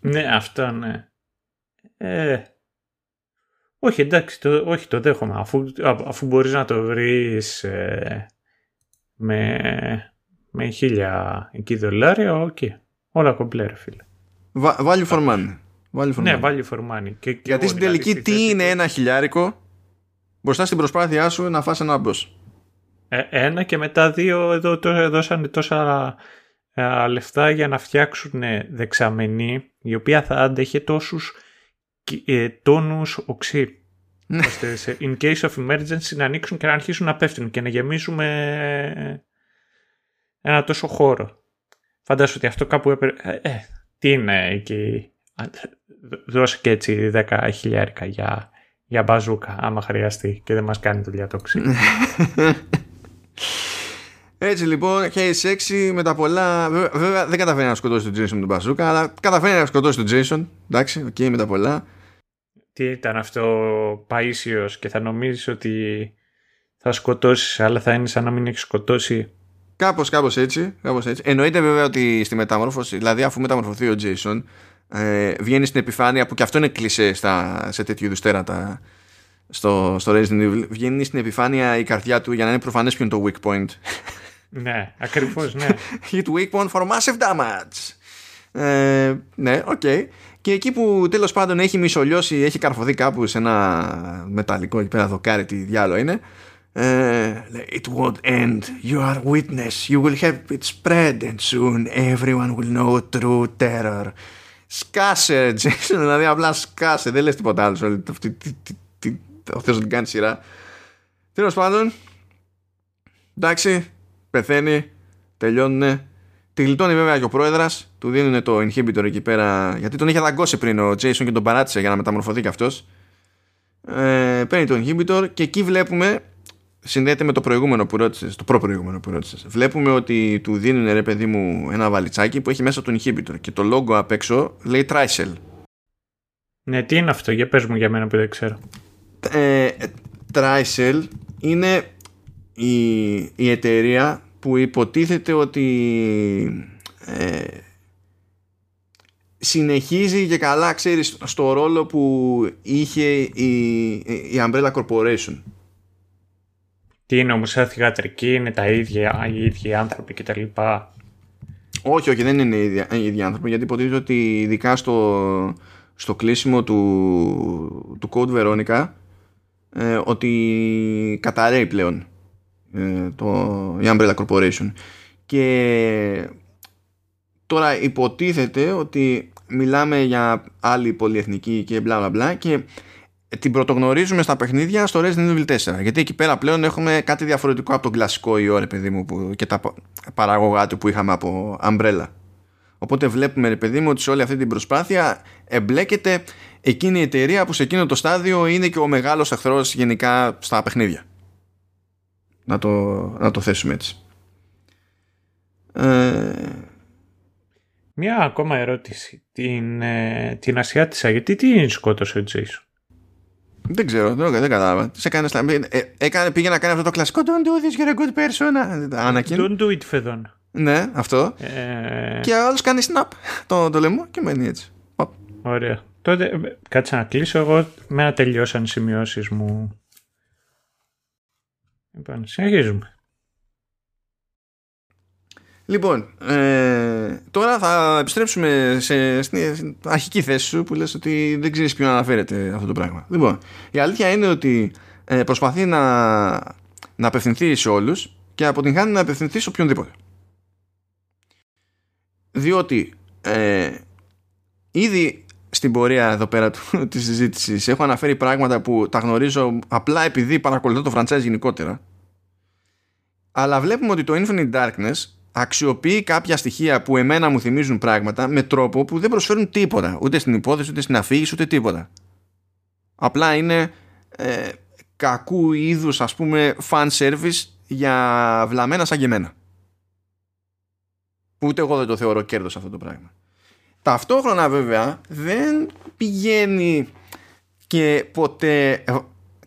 ναι, αυτό ναι. Ε, όχι, εντάξει, το, όχι, το δέχομαι. Αφού, αφού μπορείς να το βρεις ε, με, με χίλια εκεί δολάρια, OK. Okay. Όλα κομπλέ, ρε φίλε. Value for money. Value for ναι, money. value for money. Και, και Γιατί στην δηλαδή, τελική τι είναι ένα χιλιάρικο μπροστά στην προσπάθειά σου να φας ένα μπος. Ε, ένα και μετά δύο εδώ το, δώσανε τόσα ε, λεφτά για να φτιάξουν δεξαμενή η οποία θα αντέχει τόσους ε, τόνους οξύ. Ναι. ώστε σε in case of emergency να ανοίξουν και να αρχίσουν να πέφτουν και να γεμίζουμε ένα τόσο χώρο. Φαντάσου ότι αυτό κάπου έπρεπε... Ε, τι είναι εκεί; Δώσε και έτσι 10 χιλιάρικα για για μπαζούκα, άμα χρειαστεί και δεν μας κάνει το διατόξη. Έτσι λοιπόν, Hey Sexy με τα πολλά. Βέβαια δεν καταφέρει να σκοτώσει τον Jason με τον μπαζούκα, αλλά καταφέρει να σκοτώσει τον Jason. Εντάξει, οκ, okay, με τα πολλά. Τι ήταν αυτό, Παίσιο, και θα νομίζεις ότι θα σκοτώσεις, αλλά θα είναι σαν να μην έχεις σκοτώσει. Κάπως, κάπως έτσι, κάπως έτσι. Εννοείται βέβαια ότι στη μεταμόρφωση, δηλαδή αφού μεταμορφωθεί ο Jason, ε, βγαίνει στην επιφάνεια που και αυτό είναι κλισέ στα, σε τέτοιου είδους τέρατα στο, στο Resident Evil βγαίνει στην επιφάνεια η καρδιά του για να είναι προφανές ποιο είναι το weak point ναι ακριβώς ναι hit weak point for massive damage ε, ναι okay. Και εκεί που τέλος πάντων έχει μισολιώσει έχει καρφωθεί κάπου σε ένα μεταλλικό εκεί πέρα δοκάρι τι διάλο είναι Uh, it won't end. You are witness. You will have it spread, and soon everyone will know true terror. Σκάσε, Τζέισον, δηλαδή απλά σκάσε. Δεν λες τίποτα άλλο. Ο Θεός την κάνει σειρά. Τέλος πάντων, εντάξει, πεθαίνει, τελειώνουν. Τη γλιτώνει βέβαια και ο πρόεδρας, του δίνουν το inhibitor εκεί πέρα, γιατί τον είχε δαγκώσει πριν ο Jason και τον παράτησε για να μεταμορφωθεί κι αυτός. Ε, παίρνει το inhibitor και εκεί βλέπουμε συνδέεται με το προηγούμενο που ρώτησες, το προ-προηγούμενο που ρώτησες. Βλέπουμε ότι του δίνουν ρε παιδί μου ένα βαλιτσάκι που έχει μέσα τον inhibitor και το logo απ' έξω λέει Tricel. Ναι, τι είναι αυτό, για πες μου για μένα που δεν ξέρω. Ε, Tricel είναι η, η εταιρεία που υποτίθεται ότι ε, συνεχίζει και καλά ξέρεις στο ρόλο που είχε η, η Umbrella Corporation τι είναι όμως σαν θηγατρική, είναι τα ίδια, οι ίδιοι άνθρωποι κτλ. Όχι, όχι, δεν είναι οι ίδιοι, οι ίδιοι άνθρωποι, γιατί υποτίθεται ότι ειδικά στο, στο κλείσιμο του, του Code Veronica ε, ότι καταραίει πλέον ε, το, η Umbrella Corporation. Και τώρα υποτίθεται ότι μιλάμε για άλλη πολυεθνική και μπλα μπλα μπλα και την πρωτογνωρίζουμε στα παιχνίδια στο Resident Evil 4 γιατί εκεί πέρα πλέον έχουμε κάτι διαφορετικό από τον κλασικό ιό ρε παιδί μου που, και τα παραγωγά του που είχαμε από Umbrella. Οπότε βλέπουμε ρε παιδί μου ότι σε όλη αυτή την προσπάθεια εμπλέκεται εκείνη η εταιρεία που σε εκείνο το στάδιο είναι και ο μεγάλος εχθρός γενικά στα παιχνίδια να το, να το θέσουμε έτσι ε, Μια ακόμα ερώτηση. Την, ε, την Ασιάτισσα, γιατί τι σκότωσε ο Τζέισον; Δεν ξέρω, δεν, δεν κατάλαβα. Σε έκανε, ε, έκανε, πήγε να κάνει αυτό το κλασικό Don't do this, you're a good person. Anakin. Don't do it, Φεδόν. Ναι, αυτό. Ε, Και ο άλλος κάνει snap το, το λαιμό και μένει έτσι. Οπ. Ωραία. Τότε ε, κάτσε να κλείσω εγώ με να τελειώσαν οι σημειώσεις μου. Λοιπόν, συνεχίζουμε. Λοιπόν, ε, τώρα θα επιστρέψουμε σε, στην αρχική θέση σου που λες ότι δεν ξέρεις ποιον αναφέρεται αυτό το πράγμα. Λοιπόν, η αλήθεια είναι ότι ε, προσπαθεί να, να απευθυνθεί σε όλους και αποτυγχάνει να απευθυνθεί σε οποιονδήποτε. Διότι ε, ήδη στην πορεία εδώ πέρα του, της συζήτησης έχω αναφέρει πράγματα που τα γνωρίζω απλά επειδή παρακολουθώ το franchise γενικότερα αλλά βλέπουμε ότι το Infinite Darkness αξιοποιεί κάποια στοιχεία που εμένα μου θυμίζουν πράγματα με τρόπο που δεν προσφέρουν τίποτα. Ούτε στην υπόθεση, ούτε στην αφήγηση, ούτε τίποτα. Απλά είναι ε, κακού είδους ας πούμε fan service για βλαμμένα σαν και εμένα. Που ούτε εγώ δεν το θεωρώ κέρδος αυτό το πράγμα. Ταυτόχρονα βέβαια δεν πηγαίνει και ποτέ ε,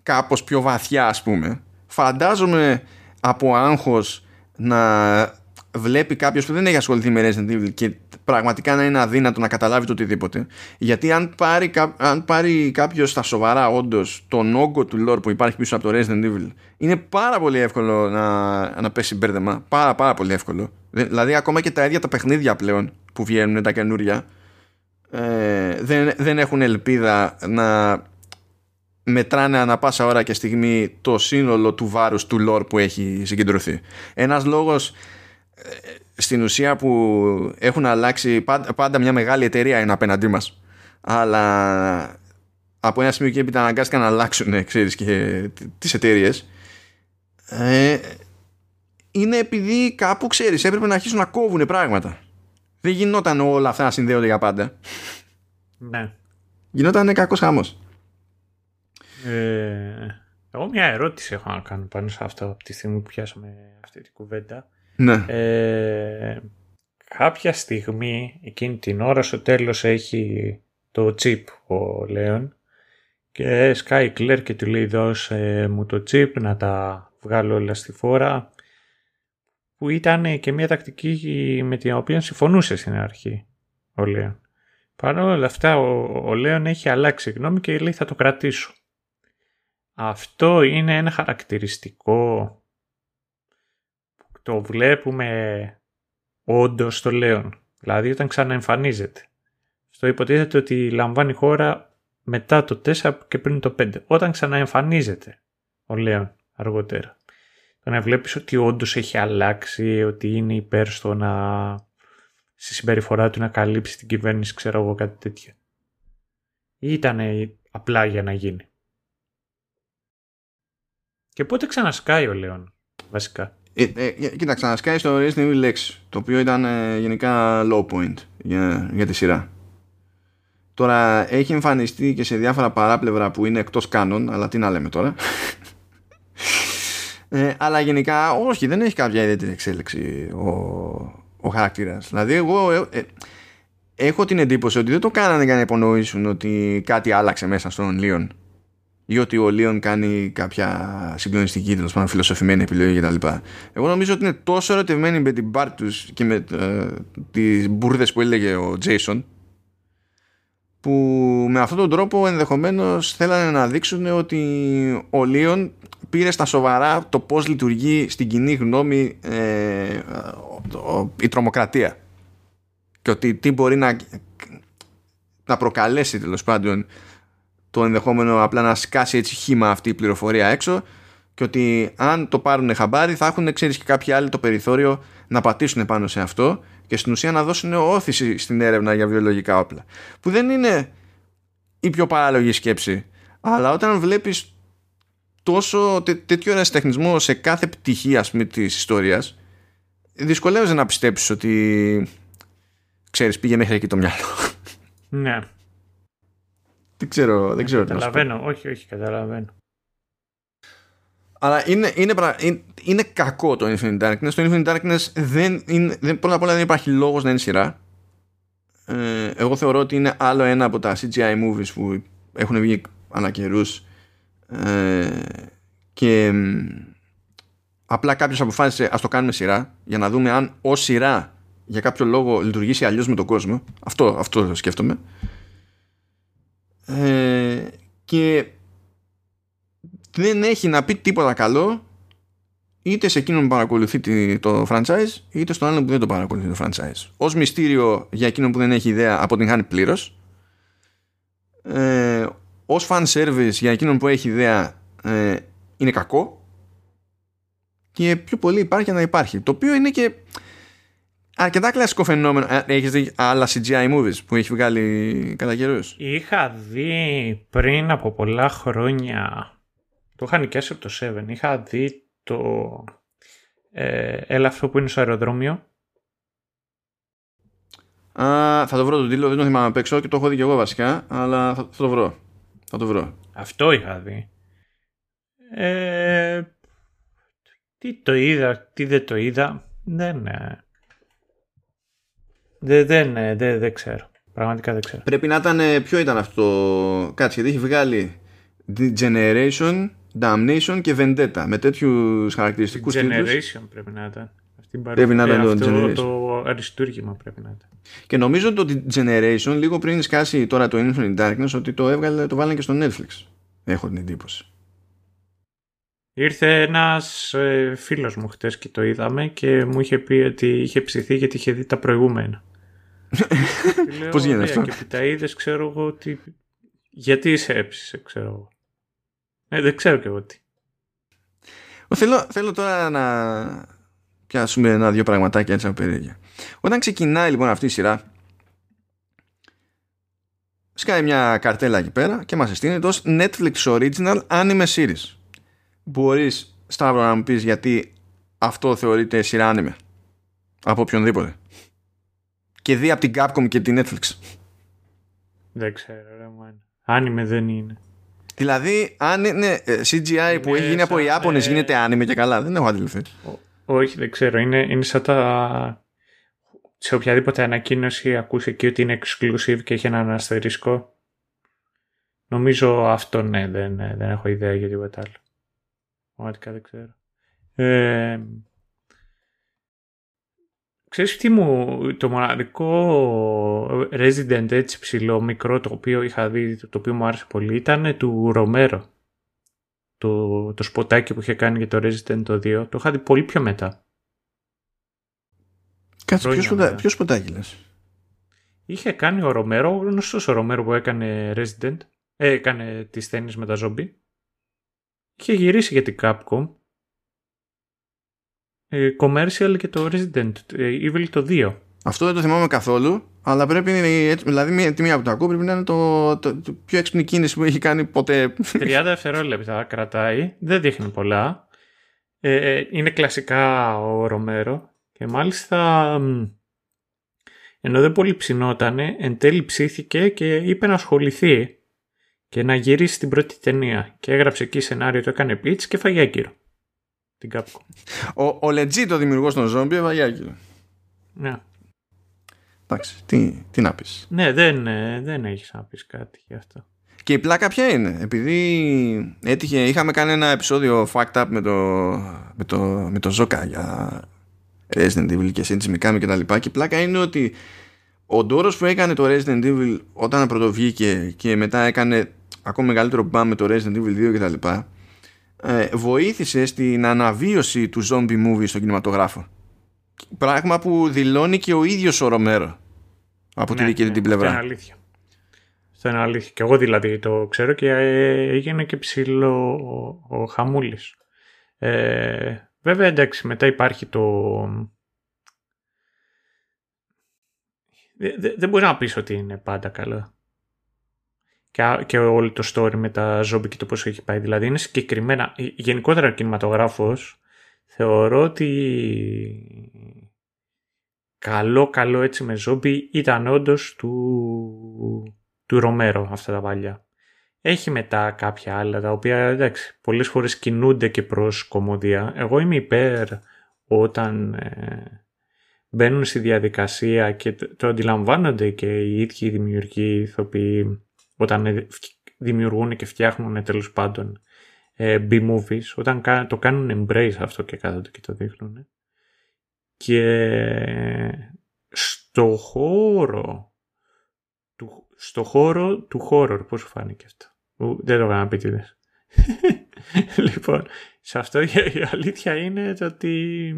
κάπως πιο βαθιά ας πούμε. Φαντάζομαι από άγχος να βλέπει κάποιος που δεν έχει ασχοληθεί με Resident Evil και πραγματικά να είναι αδύνατο να καταλάβει το οτιδήποτε. Γιατί αν πάρει, κα- αν πάρει κάποιος στα σοβαρά όντως τον όγκο του lore που υπάρχει πίσω από το Resident Evil είναι πάρα πολύ εύκολο να, να πέσει μπέρδεμα. Πάρα πάρα πολύ εύκολο. Δε- δηλαδή ακόμα και τα ίδια τα παιχνίδια πλέον που βγαίνουν τα καινούρια ε, δεν, δεν έχουν ελπίδα να μετράνε ανα πάσα ώρα και στιγμή το σύνολο του βάρους του lore που έχει συγκεντρωθεί. Ένας λόγος ε, στην ουσία που έχουν αλλάξει πάντα, πάντα μια μεγάλη εταιρεία είναι απέναντί μας αλλά από ένα σημείο και έπειτα αναγκάστηκαν να αλλάξουν ξέρεις και τις εταιρείες. Ε, είναι επειδή κάπου ξέρεις έπρεπε να αρχίσουν να κόβουν πράγματα δεν γινόταν όλα αυτά να συνδέονται για πάντα Ναι. γινόταν κακός χαμός Ε, εγώ μια ερώτηση έχω να κάνω πάνω σε αυτό από τη στιγμή που πιάσαμε αυτή την κουβέντα. ναι Ε, κάποια στιγμή, εκείνη την ώρα, στο τέλος έχει το chip ο Λέων και σκάει η Κλέρ και του λέει δώσε μου το chip να τα βγάλω όλα στη φόρα που ήταν και μια τακτική με την οποία συμφωνούσε στην αρχή ο Λέων. Παρ' όλα αυτά ο, ο Λέων έχει αλλάξει γνώμη και λέει θα το κρατήσω. Αυτό είναι ένα χαρακτηριστικό που το βλέπουμε όντως το Λέον. Δηλαδή όταν ξαναεμφανίζεται. Στο υποτίθεται ότι λαμβάνει χώρα μετά το 4 και πριν το 5. Όταν ξαναεμφανίζεται ο Λέον αργότερα. Το να βλέπεις ότι όντως έχει αλλάξει, ότι είναι υπέρ στο να στη συμπεριφορά του να καλύψει την κυβέρνηση, ξέρω εγώ κάτι τέτοιο. Ή ήταν απλά για να γίνει. Και πότε ξανασκάει ο Λέον, βασικά; Ε, ε, κοίταξε, να σκάει στο Resident Evil 6, το οποίο ήταν ε, γενικά low point για, για τη σειρά. Τώρα έχει εμφανιστεί και σε διάφορα παράπλευρα που είναι εκτός κάνων, αλλά τι να λέμε τώρα. ε, αλλά γενικά όχι, δεν έχει κάποια ιδιαίτερη εξέλιξη ο, ο χαρακτήρας. Δηλαδή εγώ ε, ε, έχω την εντύπωση ότι δεν το κάνανε για να υπονοήσουν ότι κάτι άλλαξε μέσα στον Λίον ή ότι ο Λίον κάνει κάποια συγκλονιστική τέλος πάντων φιλοσοφημένη επιλογή κτλ. Εγώ νομίζω ότι είναι τόσο ερωτευμένοι με την πάρ τους και με ε, τις μπουρδες που έλεγε ο Τζέισον που με αυτόν τον τρόπο ενδεχομένως θέλανε να δείξουν ότι ο Λίον πήρε στα σοβαρά το πώς λειτουργεί στην κοινή γνώμη ε, ο- η τρομοκρατία και ότι τι μπορεί να, να προκαλέσει τέλος πάντων το ενδεχόμενο απλά να σκάσει έτσι χήμα αυτή η πληροφορία έξω και ότι αν το πάρουν χαμπάρι θα έχουν ξέρεις και κάποιοι άλλοι το περιθώριο να πατήσουν πάνω σε αυτό και στην ουσία να δώσουν όθηση στην έρευνα για βιολογικά όπλα. Που δεν είναι η πιο παράλογη σκέψη αλλά όταν βλέπεις τόσο τέ, τέτοιο ερασιτεχνισμό σε κάθε πτυχή ας πούμε της ιστορίας δυσκολεύεσαι να πιστέψεις ότι ξέρεις πήγε μέχρι εκεί το μυαλό. Ναι, δεν ξέρω, δεν ξέρω τι να σου πω. καταλαβαίνω. Όχι, όχι, καταλαβαίνω. Αλλά είναι, είναι, πρα- είναι, είναι κακό το Infinite Darkness. Το Infinite Darkness δεν είναι. Δεν, πρώτα απ' όλα δεν υπάρχει λόγος να είναι σειρά. ε, εγώ θεωρώ ότι είναι άλλο ένα από τα CGI movies που έχουν βγει ανά ε, και απλά κάποιος αποφάσισε ας το κάνουμε σειρά για να δούμε αν ως σειρά για κάποιο λόγο λειτουργήσει αλλιώς με τον κόσμο αυτό, αυτό σκέφτομαι ε, και δεν έχει να πει τίποτα καλό είτε σε εκείνον που παρακολουθεί το franchise είτε στον άλλον που δεν το παρακολουθεί το franchise. Ως μυστήριο για εκείνον που δεν έχει ιδέα αποτυγχάνει πλήρως. ε, ως fan service για εκείνον που έχει ιδέα ε, είναι κακό. Και πιο πολύ υπάρχει να υπάρχει. Το οποίο είναι και αρκετά κλασικό φαινόμενο. Ε, έχεις δει άλλα CGI movies που έχει βγάλει κατά καιρούς; Είχα δει πριν από πολλά χρόνια, το είχα νοικιάσει από το 7, είχα δει το ε, έλα αυτό που είναι στο αεροδρόμιο. Α, θα το βρω τον τίτλο, δεν το θυμάμαι απ' έξω και το έχω δει και εγώ βασικά, αλλά θα, το βρω. Θα το βρω. Αυτό είχα δει. Ε, τι το είδα, τι δεν το είδα, δεν... Ε, δεν, δεν, ε, δεν, δεν ξέρω. Πραγματικά δεν ξέρω. Πρέπει να ήταν. Ε, ποιο ήταν αυτό; Κάτσε, γιατί έχει βγάλει Generation, Damnation και Vendetta με τέτοιους χαρακτηριστικούς τίτλους. Generation πρέπει να ήταν. Αυτή πρέπει να ήταν το Generation. Το αριστούργημα πρέπει να ήταν. Και νομίζω ότι το Generation λίγο πριν σκάσει τώρα το Infinite Darkness ότι το, έβγαλε, το βάλανε και στο Netflix. Έχω την εντύπωση. Ήρθε ένας ε, φίλος μου χτες και το είδαμε και μου είχε πει ότι είχε ψηθεί γιατί είχε δει τα προηγούμενα. Πώς γίνεται αυτό; Και τα είδες, ξέρω εγώ ότι. Γιατί σε έψησε, ξέρω εγώ. Ε, δεν ξέρω και εγώ τι. Θέλω, θέλω τώρα να πιάσουμε ένα-δύο πραγματάκια έτσι από περίεργα. Όταν ξεκινάει λοιπόν αυτή η σειρά, σκάει μια καρτέλα εκεί πέρα και μας συστήνεται ως Netflix Original Anime Series. Μπορείς, Σταύρο, να μου πεις γιατί αυτό θεωρείται σειρά anime; Από οποιονδήποτε και δει από την Capcom και την Netflix. Δεν ξέρω, ρε man. Άνιμε δεν είναι. Δηλαδή, αν είναι ε, CGI που έχει γίνει από Ιάπωνες γίνεται άνιμε και καλά. Δεν έχω αντιληφθεί. Όχι, δεν ξέρω. Είναι, είναι σαν τα... Σε οποιαδήποτε ανακοίνωση ακούσει εκεί ότι είναι exclusive και έχει έναν αστερίσκο. Νομίζω αυτό ναι, δεν, δεν έχω ιδέα για τίποτα άλλο. Πραγματικά δεν ξέρω. Ε, Ξέρεις τι μου, το μοναδικό Resident έτσι ψηλό μικρό το οποίο είχα δει, το οποίο μου άρεσε πολύ ήταν του Ρομέρο. Το, το σποτάκι που είχε κάνει για το Resident το 2. Το είχα δει πολύ πιο μετά. Κάτσε, ποιο, σποτά, ποιο σποτάκι λες; Είχε κάνει ο Ρομέρο, ο γνωστός ο Ρομέρο που έκανε Resident. Ε, έκανε τις ταινίες με τα ζόμπι. Είχε γυρίσει για την Capcom ε, commercial και το Resident ε, Evil το 2. Αυτό δεν το θυμάμαι καθόλου, αλλά πρέπει δηλαδή μία, τη μία που το ακούω πρέπει να είναι το, το, το, πιο έξυπνη κίνηση που έχει κάνει ποτέ. 30 δευτερόλεπτα κρατάει, δεν δείχνει πολλά. Ε, ε, είναι κλασικά ο Ρομέρο και μάλιστα ενώ δεν πολύ ψινότανε, εν τέλει ψήθηκε και είπε να ασχοληθεί και να γυρίσει την πρώτη ταινία και έγραψε εκεί σενάριο, το έκανε pitch και φαγιά κύριο την Capcom. Ο, ο legit ο δημιουργός των ζόμπι Ευαγιάκη. Ναι. Εντάξει, τι, τι να πεις. Ναι, δεν, ε, δεν έχεις να πεις κάτι γι' αυτό. Και η πλάκα ποια είναι. Επειδή έτυχε, είχαμε κάνει ένα επεισόδιο fucked up με το, με το, με το Zoka για Resident Evil και Shinji Mikami και τα λοιπά. Και η πλάκα είναι ότι ο Ντόρος που έκανε το Resident Evil όταν πρωτοβγήκε και μετά έκανε ακόμα μεγαλύτερο μπαμ με το Resident Evil 2 και τα λοιπά ε, βοήθησε στην αναβίωση του zombie movie στον κινηματογράφο. Πράγμα που δηλώνει και ο ίδιος ο Ρομέρο από τη ναι, δική ναι, την πλευρά. Αυτό είναι αλήθεια. Αυτό είναι αλήθεια. Και εγώ δηλαδή το ξέρω και ε, έγινε και ψηλό ο, ο Χαμούλης. Ε, βέβαια εντάξει μετά υπάρχει το... Δεν δε μπορείς να πεις ότι είναι πάντα καλό και, και όλο το story με τα ζόμπι και το πώς έχει πάει. Δηλαδή είναι συγκεκριμένα, γενικότερα ο κινηματογράφος θεωρώ ότι καλό καλό έτσι με ζόμπι ήταν όντως του, του Ρομέρο αυτά τα παλιά. Έχει μετά κάποια άλλα τα οποία εντάξει πολλές φορές κινούνται και προς κομμωδία. Εγώ είμαι υπέρ όταν ε, μπαίνουν στη διαδικασία και το, αντιλαμβάνονται και οι ίδιοι οι δημιουργοί ηθοποιοί όταν δημιουργούν και φτιάχνουν τέλος πάντων ε, B-movies, όταν το κάνουν embrace αυτό και κάθονται και το δείχνουν. Και στο χώρο του, στο χώρο του horror, πώς σου φάνηκε αυτό; Δεν το έκανα πίτιδες. λοιπόν, σε αυτό η αλήθεια είναι το ότι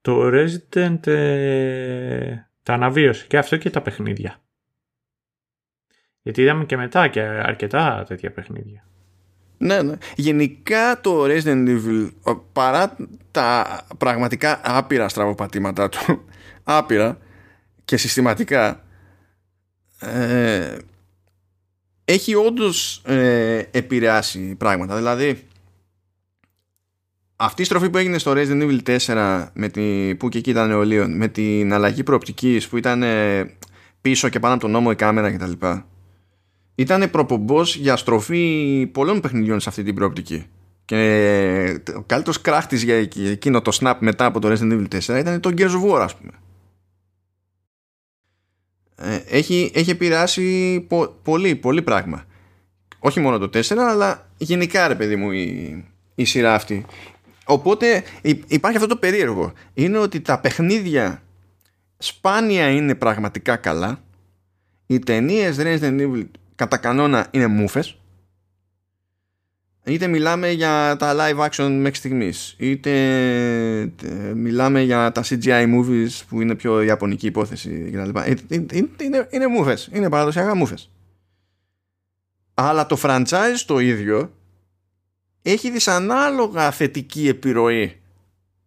το Resident ε, τα αναβίωσε και αυτό και τα παιχνίδια. Γιατί είδαμε και μετά και αρκετά τέτοια παιχνίδια. Ναι, ναι. Γενικά το Resident Evil παρά τα πραγματικά άπειρα στραβοπατήματά του άπειρα και συστηματικά ε, έχει όντως ε, επηρεάσει πράγματα. Δηλαδή αυτή η στροφή που έγινε στο Resident Evil 4 με τη, που και εκεί ήταν νεολαίων με την αλλαγή προοπτικής που ήταν ε, πίσω και πάνω από τον νόμο η κάμερα κτλ. Ήταν προπομπός για στροφή πολλών παιχνιδιών σε αυτή την προοπτική. Και ο καλύτερος κράχτης για εκείνο το snap μετά από το Resident Evil 4 ήταν το Gears of War, ας πούμε. Ε, έχει, έχει επηρεάσει πολύ, πολύ πράγμα. Όχι μόνο το 4, αλλά γενικά ρε παιδί μου η, η σειρά αυτή. Οπότε υπάρχει αυτό το περίεργο. Είναι ότι τα παιχνίδια σπάνια είναι πραγματικά καλά. Οι ταινίες Resident Evil κατά κανόνα είναι μούφες. Είτε μιλάμε για τα live action μέχρι στιγμής, είτε ε, μιλάμε για τα CGI movies που είναι πιο ιαπωνική υπόθεση κτλ. Ε, ε, είναι, είναι μούφες, είναι παραδοσιακά μούφες. Αλλά το franchise το ίδιο έχει δυσανάλογα θετική επιρροή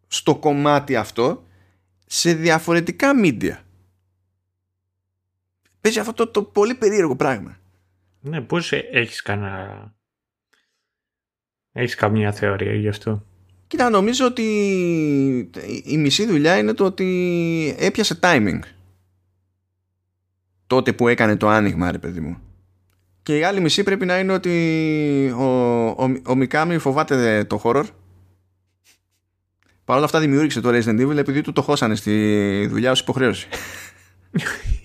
στο κομμάτι αυτό σε διαφορετικά media. Παίζει αυτό το, το πολύ περίεργο πράγμα. Ναι, πώς έχεις κανένα... Έχεις καμία θεωρία γι' αυτό; Κοίτα, νομίζω ότι η μισή δουλειά είναι το ότι έπιασε timing. Τότε που έκανε το άνοιγμα, ρε παιδί μου. Και η άλλη μισή πρέπει να είναι ότι ο, ο, ο Μικάμι φοβάται το horror. Παρ' όλα αυτά δημιούργησε το Resident Evil επειδή του το χώσανε στη δουλειά ως υποχρέωση.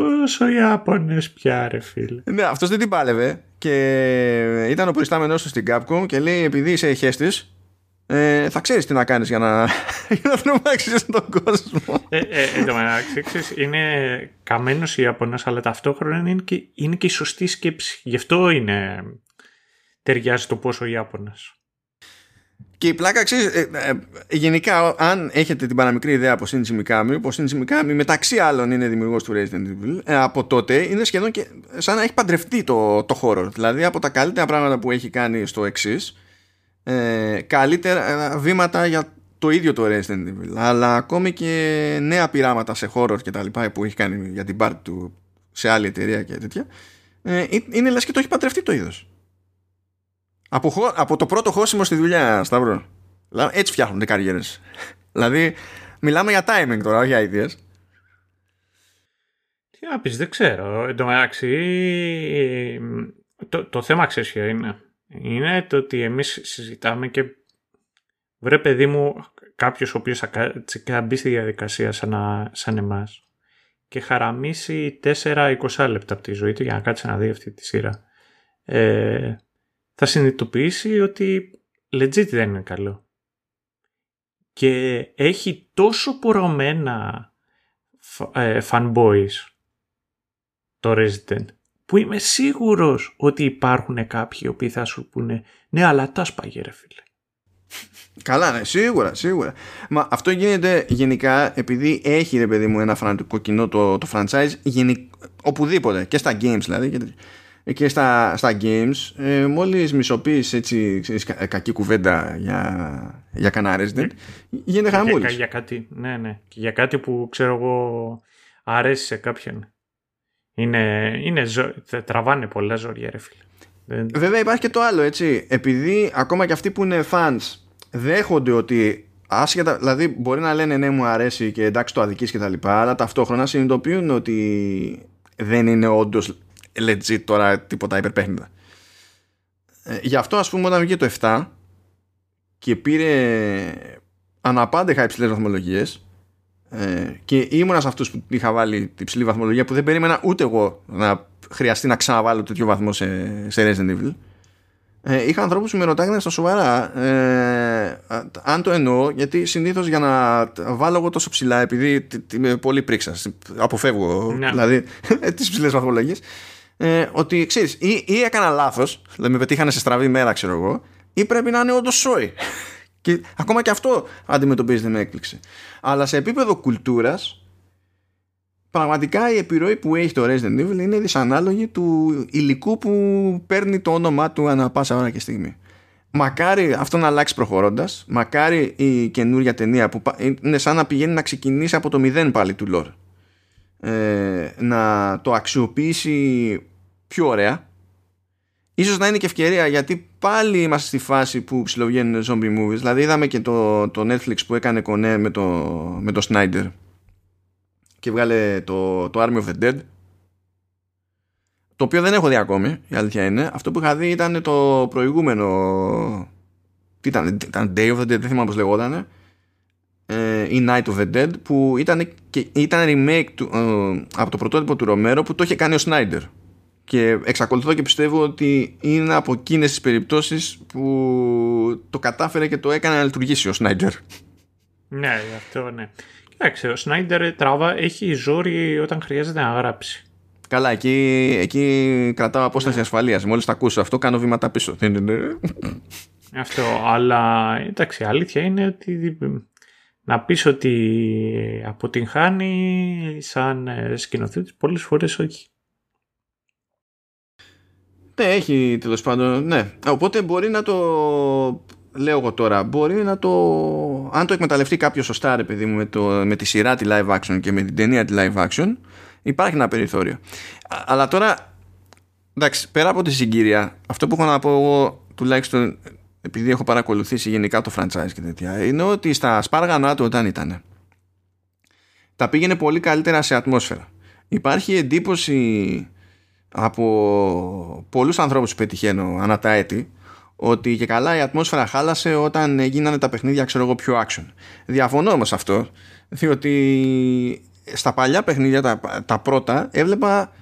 Πόσο Ιάπωνες πια ρε φίλε. Ναι, αυτός δεν την πάλευε και ήταν ο προϊστάμενός του στην Capcom και λέει επειδή είσαι εχέστης ε, θα ξέρεις τι να κάνεις για να, για να τρομάξεις τον κόσμο. Ε, ε, εν τω μεταξύ, είναι καμένος Ιάπωνας, αλλά ταυτόχρονα είναι και, είναι και η σωστή σκέψη. Γι' αυτό είναι ταιριάζει το πόσο Ιάπωνας. Και η πλάκα ξέρεις, ε, ε, γενικά αν έχετε την παραμικρή ιδέα από Shinji Mikami, που ο Shinji Mikami μεταξύ άλλων είναι δημιουργός του Resident Evil, ε, από τότε είναι σχεδόν και σαν να έχει παντρευτεί το, το χώρο. Δηλαδή από τα καλύτερα πράγματα που έχει κάνει στο εξής, ε, καλύτερα ε, βήματα για το ίδιο το Resident Evil, αλλά ακόμη και νέα πειράματα σε horror και τα λοιπά που έχει κάνει για την part του σε άλλη εταιρεία και τέτοια, ε, είναι λες και το έχει παντρευτεί το είδος. Από, από το πρώτο χώσιμο στη δουλειά, Σταύρο. Έτσι φτιάχνονται καριέρες. δηλαδή, μιλάμε για timing τώρα, όχι για ιδέε. Τι να πεις, δεν ξέρω. Εν τω μεταξύ, το, το θέμα ξέρεις ποιο είναι. Είναι το ότι εμείς συζητάμε και βρε παιδί μου κάποιος ο οποίος θα μπει στη διαδικασία σαν, σαν εμάς και χαραμίσει 4-20 λεπτά από τη ζωή του για να κάτσει να δει αυτή τη σειρά. Ε, θα συνειδητοποιήσει ότι legit δεν είναι καλό. Και έχει τόσο πορωμένα ε, fanboys το Resident που είμαι σίγουρος ότι υπάρχουν κάποιοι οποίοι θα σου πούνε ναι αλλά τα σπαγε ρε φίλε. Καλά, ναι, σίγουρα, σίγουρα. Μα αυτό γίνεται γενικά επειδή έχει ρε παιδί μου ένα φανατικό κοινό το, το franchise οπουδήποτε και στα games δηλαδή και στα, στα games ε, μόλις μισοποιείς έτσι ξέρεις, κα, κακή κουβέντα για, για κανένα Resident ναι. γίνεται χαμούλης. για, για, κάτι, ναι ναι. Και για κάτι που ξέρω εγώ αρέσει σε κάποιον. Είναι, είναι ζω, τραβάνε πολλά ζώρια ρε φίλε. Βέβαια υπάρχει και το άλλο έτσι. Επειδή ακόμα και αυτοί που είναι fans δέχονται ότι άσχετα, δηλαδή μπορεί να λένε ναι μου αρέσει και εντάξει το αδικείς και τα λοιπά αλλά ταυτόχρονα συνειδητοποιούν ότι δεν είναι όντως legit τώρα τίποτα υπερπέχνητα. Ε, γι' αυτό ας πούμε όταν βγήκε το 7 και πήρε αναπάντεχα υψηλές βαθμολογίες ε, και ήμουνα σε αυτούς που είχα βάλει την υψηλή βαθμολογία που δεν περίμενα ούτε εγώ να χρειαστεί να ξαναβάλω τέτοιο βαθμό σε, σε Resident Evil. Ε, είχα ανθρώπους που με ρωτάγανε στα σοβαρά ε, αν το εννοώ, γιατί συνήθως για να βάλω εγώ τόσο ψηλά, επειδή είμαι πολύ πρίξας, αποφεύγω ναι. δηλαδή τις ψηλέ βαθμολογίες, ε, ότι ξέρεις, ή, ή έκανα λάθος, δηλαδή με πετύχανε σε στραβή μέρα, ξέρω εγώ, ή πρέπει να είναι όντως σόι. Και ακόμα και αυτό αντιμετωπίζεται με έκπληξη. Αλλά σε επίπεδο κουλτούρας, πραγματικά η επιρροή που έχει το Resident Evil είναι δυσανάλογη του υλικού που παίρνει το όνομά του ανά πάσα ώρα και στιγμή. Μακάρι αυτό να αλλάξει προχωρώντας. Μακάρι η καινούρια ταινία που είναι σαν να πηγαίνει να ξεκινήσει από το μηδέν πάλι του lore. Ε, να το αξιοποιήσει πιο ωραία. Ίσως να είναι και ευκαιρία γιατί πάλι είμαστε στη φάση που ψιλοβγαίνουν zombie movies. Δηλαδή είδαμε και το, το Netflix που έκανε κονέ με το, με το Snyder. Και βγάλε το, το Army of the Dead. Το οποίο δεν έχω δει ακόμη η αλήθεια είναι. Αυτό που είχα δει ήταν το προηγούμενο. Τι ήταν, ήταν Day of the Dead, δεν θυμάμαι πώς λεγόταν ε, ή Night of the Dead που ήταν, και, ήταν remake του, ε, από το πρωτότυπο του Ρομέρο που το είχε κάνει ο Snyder και εξακολουθώ και πιστεύω ότι είναι από εκείνες τις περιπτώσεις που το κατάφερε και το έκανε να λειτουργήσει ο Σνάιντερ. Ναι, αυτό ναι. Κοιτάξτε, ο Σνάιντερ τράβα έχει ζόρι όταν χρειάζεται να γράψει. Καλά, εκεί, εκεί κρατάω απόσταση ναι. ασφαλείας. Μόλις τα ακούσω αυτό κάνω βήματα πίσω. αυτό, αλλά εντάξει, αλήθεια είναι ότι να πεις ότι αποτυγχάνει σαν σκηνοθέτης πολλές φορές όχι. Ναι, έχει τέλος πάντων. Ναι. Οπότε μπορεί να το. Λέω εγώ τώρα, μπορεί να το. Αν το εκμεταλλευτεί κάποιος σωστά, ρε παιδί μου, με, το, με τη σειρά τη live action και με την ταινία τη live action, υπάρχει ένα περιθώριο. Αλλά τώρα, εντάξει, πέρα από τη συγκύρια, αυτό που έχω να πω εγώ, τουλάχιστον επειδή έχω παρακολουθήσει γενικά το franchise και τέτοια, είναι ότι στα σπάργανά του όταν ήταν, τα πήγαινε πολύ καλύτερα σε ατμόσφαιρα. Υπάρχει εντύπωση από πολλούς ανθρώπους που πετυχαίνω ανά τα έτη ότι και καλά η ατμόσφαιρα χάλασε όταν γίνανε τα παιχνίδια ξέρω εγώ πιο action. Διαφωνώ όμως αυτό διότι στα παλιά παιχνίδια τα, τα πρώτα έβλεπα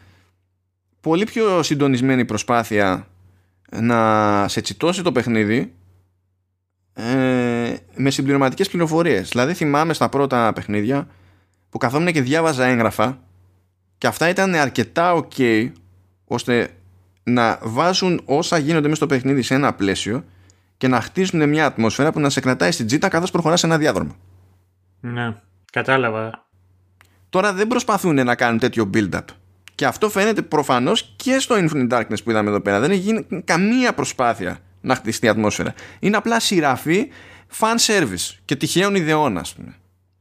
πολύ πιο συντονισμένη προσπάθεια να σε τσιτώσει το παιχνίδι ε, με συμπληρωματικές πληροφορίες. Δηλαδή θυμάμαι στα πρώτα παιχνίδια που καθόμουν και διάβαζα έγγραφα και αυτά ήταν αρκετά ok ώστε να βάζουν όσα γίνονται μέσα στο παιχνίδι σε ένα πλαίσιο και να χτίζουν μια ατμόσφαιρα που να σε κρατάει στην τζίτα καθώς προχωράς σε ένα διάδρομο. Ναι, κατάλαβα. Τώρα δεν προσπαθούν να κάνουν τέτοιο build-up. Και αυτό φαίνεται προφανώς και στο Infinite Darkness που είδαμε εδώ πέρα. Δεν έχει γίνει καμία προσπάθεια να χτιστεί η ατμόσφαιρα. Είναι απλά σειραφή fan service και τυχαίων ιδεών, ας πούμε.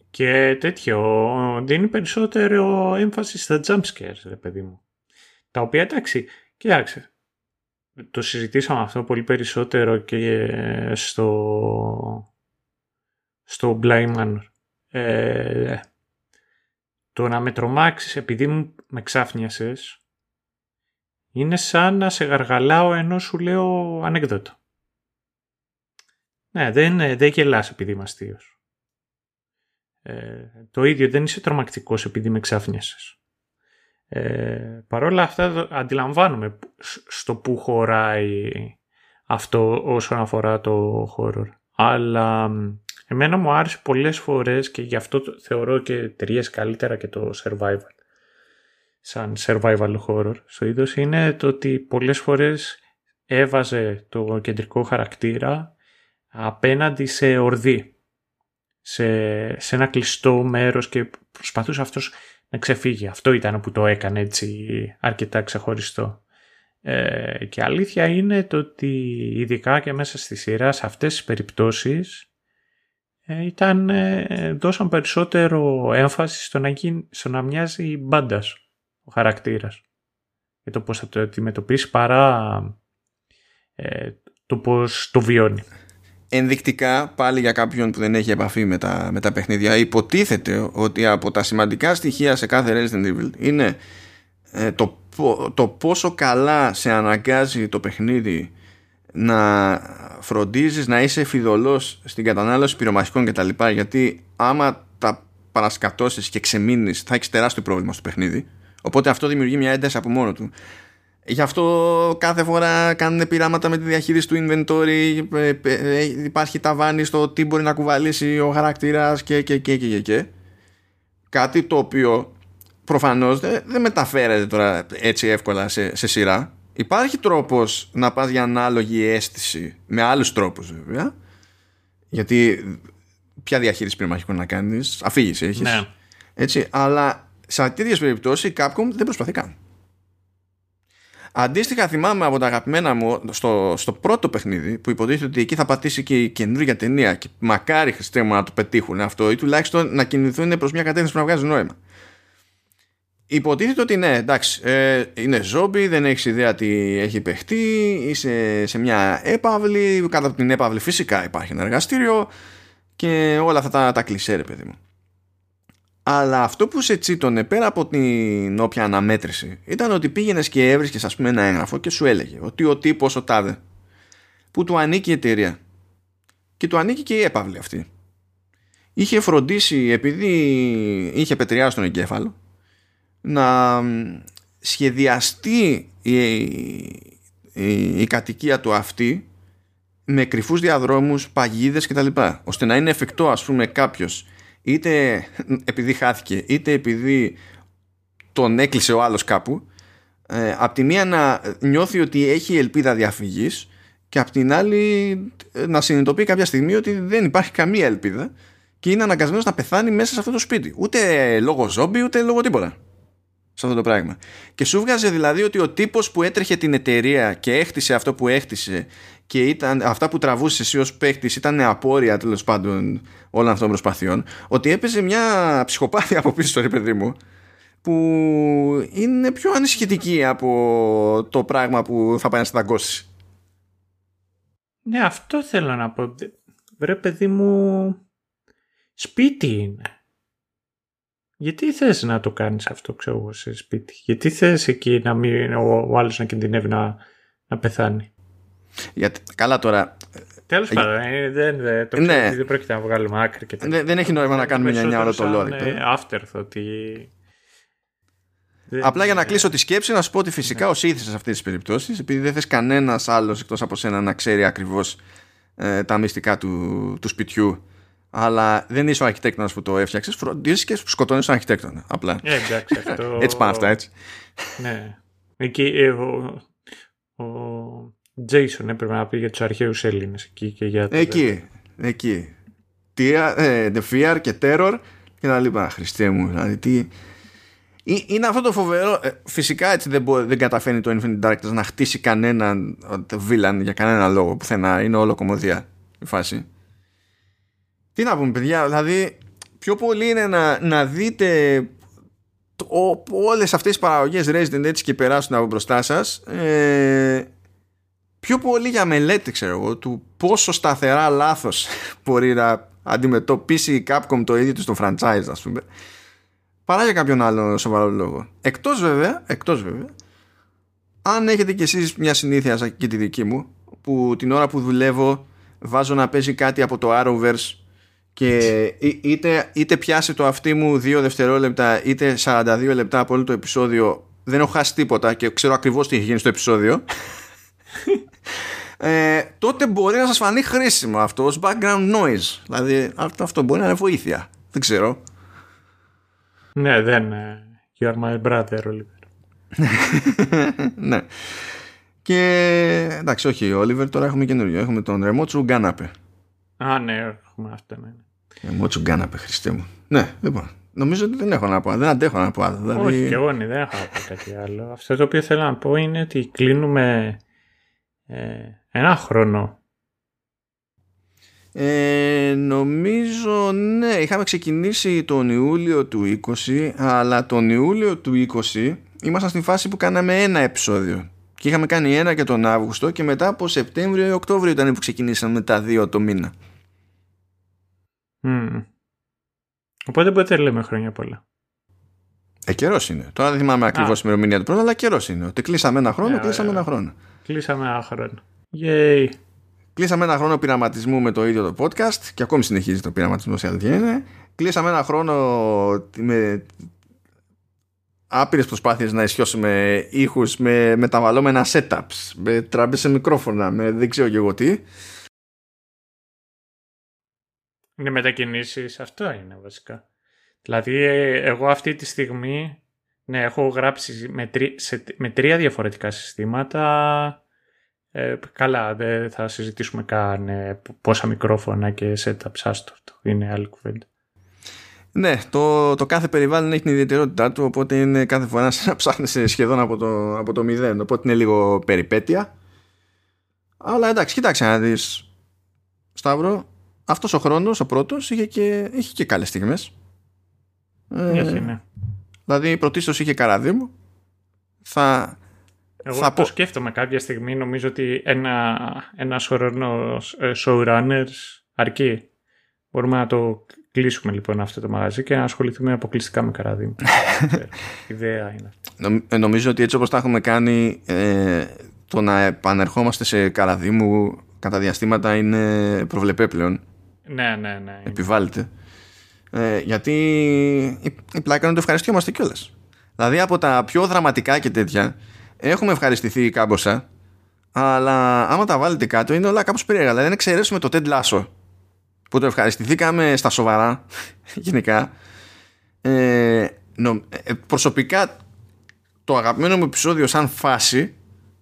Και τέτοιο, δίνει περισσότερο έμφαση στα jump scares, ρε παιδί μου. Τα οποία εντάξει, κοιτάξτε, το συζητήσαμε αυτό πολύ περισσότερο και στο, στο Blind Manor. Ε, το να με τρομάξεις επειδή μου με ξάφνιασες είναι σαν να σε γαργαλάω ενώ σου λέω ανέκδοτο. Ναι, δεν, δεν γελάς επειδή είμαι αστείος. Ε, το ίδιο δεν είσαι τρομακτικός επειδή με ξάφνιασες. Ε, παρόλα αυτά αντιλαμβάνομαι στο που χωράει αυτό όσον αφορά το horror. Αλλά εμένα μου άρεσε πολλές φορές και γι' αυτό θεωρώ και εταιρείε καλύτερα και το survival. Σαν survival horror στο είδος είναι το ότι πολλές φορές έβαζε το κεντρικό χαρακτήρα απέναντι σε ορδί. Σε, σε ένα κλειστό μέρος και προσπαθούσε αυτός να ξεφύγει. Αυτό ήταν που το έκανε έτσι αρκετά ξεχωριστό. Ε, και αλήθεια είναι το ότι ειδικά και μέσα στη σειρά σε αυτές τις περιπτώσεις ε, ήταν, ε, δώσαν περισσότερο έμφαση στο να, γίνει, στο να μοιάζει μπάντας ο χαρακτήρας. Και το πώς θα το αντιμετωπίσει παρά ε, το πώς το βιώνει. Ενδεικτικά πάλι για κάποιον που δεν έχει επαφή με τα, με τα παιχνίδια υποτίθεται ότι από τα σημαντικά στοιχεία σε κάθε Resident Evil είναι ε, το, το πόσο καλά σε αναγκάζει το παιχνίδι να φροντίζεις να είσαι φιδωλός στην κατανάλωση πυρομαχικών κτλ. Γιατί άμα τα παρασκατώσεις και ξεμείνεις θα έχεις τεράστιο πρόβλημα στο παιχνίδι. Οπότε αυτό δημιουργεί μια ένταση από μόνο του. Γι' αυτό κάθε φορά κάνουν πειράματα με τη διαχείριση του inventory. Ε, ε, υπάρχει ταβάνι στο τι μπορεί να κουβαλήσει ο χαρακτήρας και, και, και, και, και. Κάτι το οποίο προφανώς δεν, δεν μεταφέρεται τώρα έτσι εύκολα σε, σε σειρά. Υπάρχει τρόπος να πας για ανάλογη αίσθηση με άλλους τρόπους βέβαια. Γιατί ποια διαχείριση πυρομαχικών να κάνεις, αφήγηση έχεις. Ναι. Έτσι, αλλά σε τέτοιες περιπτώσεις η Capcom δεν προσπαθεί καν. Αντίστοιχα θυμάμαι από τα αγαπημένα μου στο, στο πρώτο παιχνίδι που υποτίθεται ότι εκεί θα πατήσει και η καινούργια ταινία και μακάρι χριστέ μου να το πετύχουν αυτό ή τουλάχιστον να κινηθούν προς μια κατεύθυνση που να βγάζει νόημα. Υποτίθεται ότι ναι, εντάξει, ε, είναι ζόμπι, δεν έχεις ιδέα τι έχει παιχτεί, είσαι σε μια έπαυλη, κάτω από την έπαυλη φυσικά υπάρχει ένα εργαστήριο και όλα αυτά τα, τα κλεισέ, ρε παιδί μου. Αλλά αυτό που σε τσίτωνε πέρα από την όποια αναμέτρηση ήταν ότι πήγαινες και έβρισκες, ας πούμε, ένα έγγραφο και σου έλεγε ότι ο τύπος ο τάδε που του ανήκει η εταιρεία και του ανήκει και η έπαυλη αυτή είχε φροντίσει επειδή είχε πετριάσει τον εγκέφαλο να σχεδιαστεί η, η, η κατοικία του αυτή με κρυφούς διαδρόμους, παγίδες κτλ. ώστε να είναι εφικτό ας πούμε κάποιος είτε επειδή χάθηκε είτε επειδή τον έκλεισε ο άλλος κάπου ε, απ' τη μία να νιώθει ότι έχει ελπίδα διαφυγής και απ' την άλλη ε, να συνειδητοποιεί κάποια στιγμή ότι δεν υπάρχει καμία ελπίδα και είναι αναγκασμένος να πεθάνει μέσα σε αυτό το σπίτι ούτε λόγω ζόμπι ούτε λόγω τίποτα σε αυτό το πράγμα. Και σου βγάζε δηλαδή ότι ο τύπος που έτρεχε την εταιρεία και έχτισε αυτό που έχτισε και ήταν, αυτά που τραβούσες εσύ ως παίχτης ήταν απόρρια τέλος πάντων όλων αυτών των προσπαθειών ότι έπαιζε μια ψυχοπάθεια από πίσω ρε παιδί μου που είναι πιο ανησυχητική από το πράγμα που θα πάει να σταγκώσει. Ναι αυτό θέλω να πω. Βρε παιδί μου σπίτι είναι. Γιατί θες να το κάνεις αυτό, ξέρω εγώ, σε σπίτι; Γιατί θες εκεί να μην, ο, ο άλλος να κινδυνεύει να, να πεθάνει; Γιατί, καλά τώρα. Τέλος ε, πάντων, ε, δεν, δεν, το ναι. δεν πρόκειται να βγάλουμε άκρη και δεν, δεν έχει νόημα να κάνουμε μια νιά όλο το λόρι. Είναι afterthought. Απλά για να κλείσω τη σκέψη, να σου πω ότι φυσικά ναι. ο ήθησες σε αυτές τις περιπτώσεις, επειδή δεν θες κανένας άλλος εκτός από σένα να ξέρει ακριβώς ε, τα μυστικά του, του σπιτιού αλλά δεν είσαι ο αρχιτέκτονας που το έφτιαξες, φροντίζεις και σκοτώνεις τον αρχιτέκτονα. Απλά. Ε, εντάξει, αυτό... έτσι πάνε αυτά, έτσι. ναι. Εκεί ε, ο, ο Jason έπρεπε να πει για τους αρχαίους Έλληνες. Εκεί και για. Εκεί. Εκεί. Τι, ε, the fear και terror και τα λοιπά. Χριστέ μου, δηλαδή τι. Είναι αυτό το φοβερό. Ε, φυσικά έτσι δεν, μπορεί, δεν καταφέρνει το Infinite Darkness να χτίσει κανέναν villain για κανένα λόγο πουθενά. Είναι όλο κομμωδία η φάση. Τι να πούμε παιδιά, δηλαδή πιο πολύ είναι να, να δείτε όλες αυτές τις παραγωγές Resident έτσι και περάσουν από μπροστά σας ε, πιο πολύ για μελέτη ξέρω εγώ του πόσο σταθερά λάθος μπορεί να αντιμετωπίσει η Capcom το ίδιο του στο franchise ας πούμε παρά για κάποιον άλλο σοβαρό λόγο. Εκτός βέβαια, εκτός βέβαια αν έχετε κι εσείς μια συνήθεια σαν και τη δική μου που την ώρα που δουλεύω βάζω να παίζει κάτι από το Arrowverse και είτε, είτε πιάσει το αυτί μου 2 δευτερόλεπτα είτε 42 λεπτά από όλο το επεισόδιο δεν έχω χάσει τίποτα και ξέρω ακριβώς τι έχει γίνει στο επεισόδιο. Ε, τότε μπορεί να σας φανεί χρήσιμο αυτό ως background noise. Δηλαδή αυτό μπορεί να είναι βοήθεια. Δεν ξέρω. Ναι δεν ε, you are my brother Oliver. Ναι. Και εντάξει όχι Oliver τώρα έχουμε καινούριο. Έχουμε τον Ρεμότσου Γκάναπε Α ναι έχουμε αυτό ναι ε, Μότσου γκάναπε, Χριστέ μου. Ναι, λοιπόν. Νομίζω ότι δεν έχω να πω. Δεν αντέχω να πω άλλο. Δηλαδή... Όχι, και εγώ ναι, δεν έχω να πω κάτι άλλο. Αυτό το οποίο θέλω να πω είναι ότι κλείνουμε ε, ένα χρόνο. Ε, νομίζω ναι, είχαμε ξεκινήσει τον Ιούλιο του 20 αλλά τον Ιούλιο του 20 ήμασταν στη φάση που κάναμε ένα επεισόδιο και είχαμε κάνει ένα και τον Αύγουστο και μετά από Σεπτέμβριο ή Οκτώβριο ήταν που ξεκινήσαμε τα δύο το μήνα. Mm. Οπότε ποτέ λέμε χρόνια πολλά. Ε, καιρός είναι. Τώρα δεν θυμάμαι ακριβώς η ημερομηνία του πρώτου, αλλά καιρός είναι. Ότι κλείσαμε ένα χρόνο, yeah, κλείσαμε yeah. ένα χρόνο. Κλείσαμε ένα χρόνο. Yay. Κλείσαμε ένα χρόνο πειραματισμού με το ίδιο το podcast και ακόμη συνεχίζει το πειραματισμό σε αλήθεια είναι. Κλείσαμε ένα χρόνο με άπειρες προσπάθειες να ισιώσουμε ήχους με μεταβαλλόμενα setups, με τράμπες σε μικρόφωνα, με δεν ξέρω και εγώ τι. Είναι μετακινήσεις, αυτό είναι βασικά. Δηλαδή εγώ αυτή τη στιγμή ναι, έχω γράψει με, τρι, σε, με τρία διαφορετικά συστήματα. Ε, καλά, δεν θα συζητήσουμε καν ε, πόσα μικρόφωνα και setups, άστο Είναι άλλη κουβέντα. Ναι, το, το κάθε περιβάλλον έχει την ιδιαιτερότητά του, οπότε είναι κάθε φορά να ψάχνεις σχεδόν από το, από το μηδέν. Οπότε είναι λίγο περιπέτεια. Αλλά εντάξει, κοίταξε να δεις. Σταύρο, αυτός ο χρόνος, ο πρώτος, είχε και, είχε και καλές στιγμές. Ε, ναι. Δηλαδή, πρωτίστως είχε καραδί Θα. Εγώ θα το πω... σκέφτομαι κάποια στιγμή, νομίζω ότι ένα, ένας χρόνος ε, showrunners αρκεί. Μπορούμε να το κλείσουμε λοιπόν αυτό το μαγαζί και να ασχοληθούμε αποκλειστικά με καράδι. Ιδέα είναι. Ε, νομίζω ότι έτσι όπως τα έχουμε κάνει ε, το να επανερχόμαστε σε καραδίμου κατά διαστήματα είναι προβλεπέ πλέον. Ναι, ναι, ναι. Επιβάλλεται. Ε, γιατί η πλάκα είναι το ευχαριστιόμαστε κιόλας. Δηλαδή από τα πιο δραματικά και τέτοια έχουμε ευχαριστηθεί κάμποσα αλλά άμα τα βάλετε κάτω είναι όλα κάπως περίεργα. Δηλαδή, αν εξαιρέσουμε το Ted Lasso που το ευχαριστηθήκαμε στα σοβαρά γενικά ε, νο, ε, προσωπικά το αγαπημένο μου επεισόδιο σαν φάση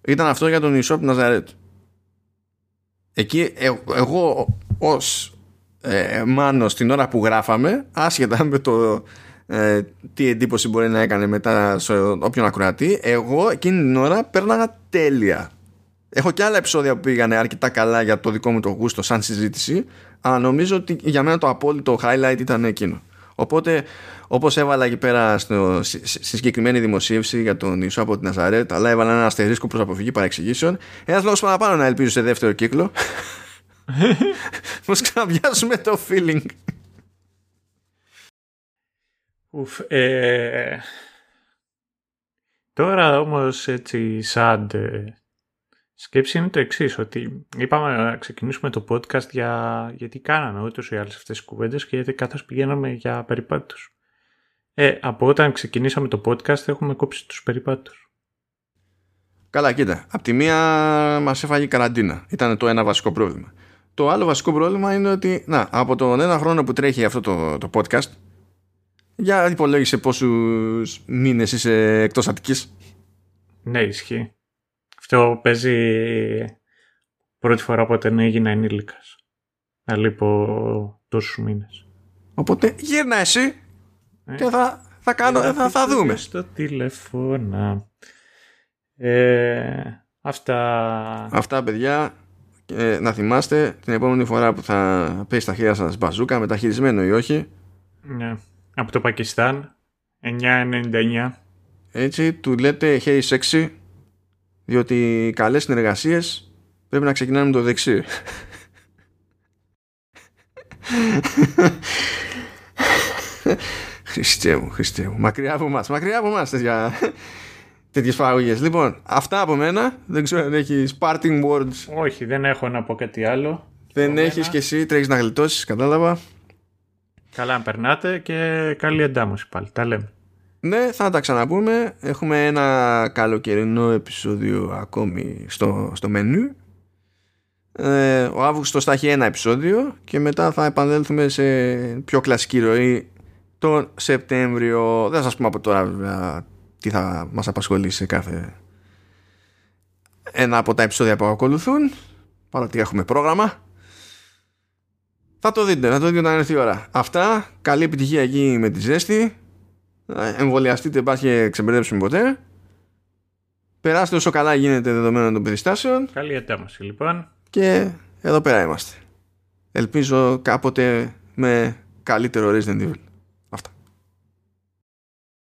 ήταν αυτό για τον Ισόπ Ναζαρέτ εκεί ε, εγώ ως ε, Μάνος την ώρα που γράφαμε άσχετα με το ε, τι εντύπωση μπορεί να έκανε μετά σε όποιον ακροατή εγώ εκείνη την ώρα πέρναγα τέλεια Έχω και άλλα επεισόδια που πήγανε αρκετά καλά για το δικό μου το γούστο σαν συζήτηση αλλά νομίζω ότι για μένα το απόλυτο highlight ήταν εκείνο. Οπότε, όπως έβαλα εκεί πέρα στο, στη συγκεκριμένη δημοσίευση για τον Ιησού από την Ναζαρέτ, αλλά έβαλα ένα αστερίσκο προς αποφυγή παρεξηγήσεων, ένας λόγος παραπάνω να ελπίζω σε δεύτερο κύκλο. Μου ξαναβιάζουμε το feeling. Ουφ, ε, τώρα όμως έτσι σαν σκέψη είναι το εξής, ότι είπαμε να ξεκινήσουμε το podcast για, γιατί κάναμε ούτως ή άλλες αυτές τις κουβέντες και γιατί καθώς πηγαίναμε για περιπάτους. Ε, από όταν ξεκινήσαμε το podcast έχουμε κόψει τους περιπάτους. Καλά, κοίτα. Απ' τη μία μας έφαγε η καραντίνα. Ήταν το ένα βασικό πρόβλημα. Το άλλο βασικό πρόβλημα είναι ότι να, από τον ένα χρόνο που τρέχει αυτό το, το podcast για υπολόγισε πόσους μήνες είσαι εκτός Αττικής. Ναι, ισχύει. Αυτό παίζει πρώτη φορά από όταν έγινα ενήλικας. Να λείπω τόσους μήνες. Οπότε γύρνα εσύ ε, και θα, θα, κάνω, θα, θα δούμε. Στο τηλεφώνα. Ε, αυτά. Αυτά παιδιά. Ε, να θυμάστε την επόμενη φορά που θα πέσει στα χέρια σας μπαζούκα μεταχειρισμένο ή όχι. Ναι. Από το Πακιστάν. 999. Έτσι του λέτε hey sexy διότι οι καλές συνεργασίες πρέπει να ξεκινάνε με το δεξί. Χριστέ μου, Χριστέ μου. Μακριά από μας, μακριά από μας τέτοια, τέτοιες παραγωγές. Λοιπόν, αυτά από μένα. Δεν ξέρω αν έχεις parting words. Όχι, δεν έχω να πω κάτι άλλο. Δεν έχεις και εσύ, τρέχεις να γλιτώσεις, κατάλαβα. Καλά να περνάτε και καλή εντάμωση πάλι. Τα λέμε. Ναι, θα τα ξαναπούμε. Έχουμε ένα καλοκαιρινό επεισόδιο ακόμη στο, στο μενού. Ε, ο Αύγουστος θα έχει ένα επεισόδιο και μετά θα επανέλθουμε σε πιο κλασική ροή τον Σεπτέμβριο. Δεν θα σας πούμε από τώρα βέβαια τι θα μας απασχολήσει σε κάθε ένα από τα επεισόδια που ακολουθούν παρότι έχουμε πρόγραμμα. Θα το δείτε, θα το δείτε όταν έρθει η ώρα. Αυτά, καλή επιτυχία εκεί με τη ζέστη. Εμβολιαστείτε πας και ξεμπερδέψουμε ποτέ. Περάστε όσο καλά γίνεται δεδομένων των περιστάσεων. Καλή ετέμαση λοιπόν. Και εδώ πέρα είμαστε. Ελπίζω κάποτε με καλύτερο Resident Evil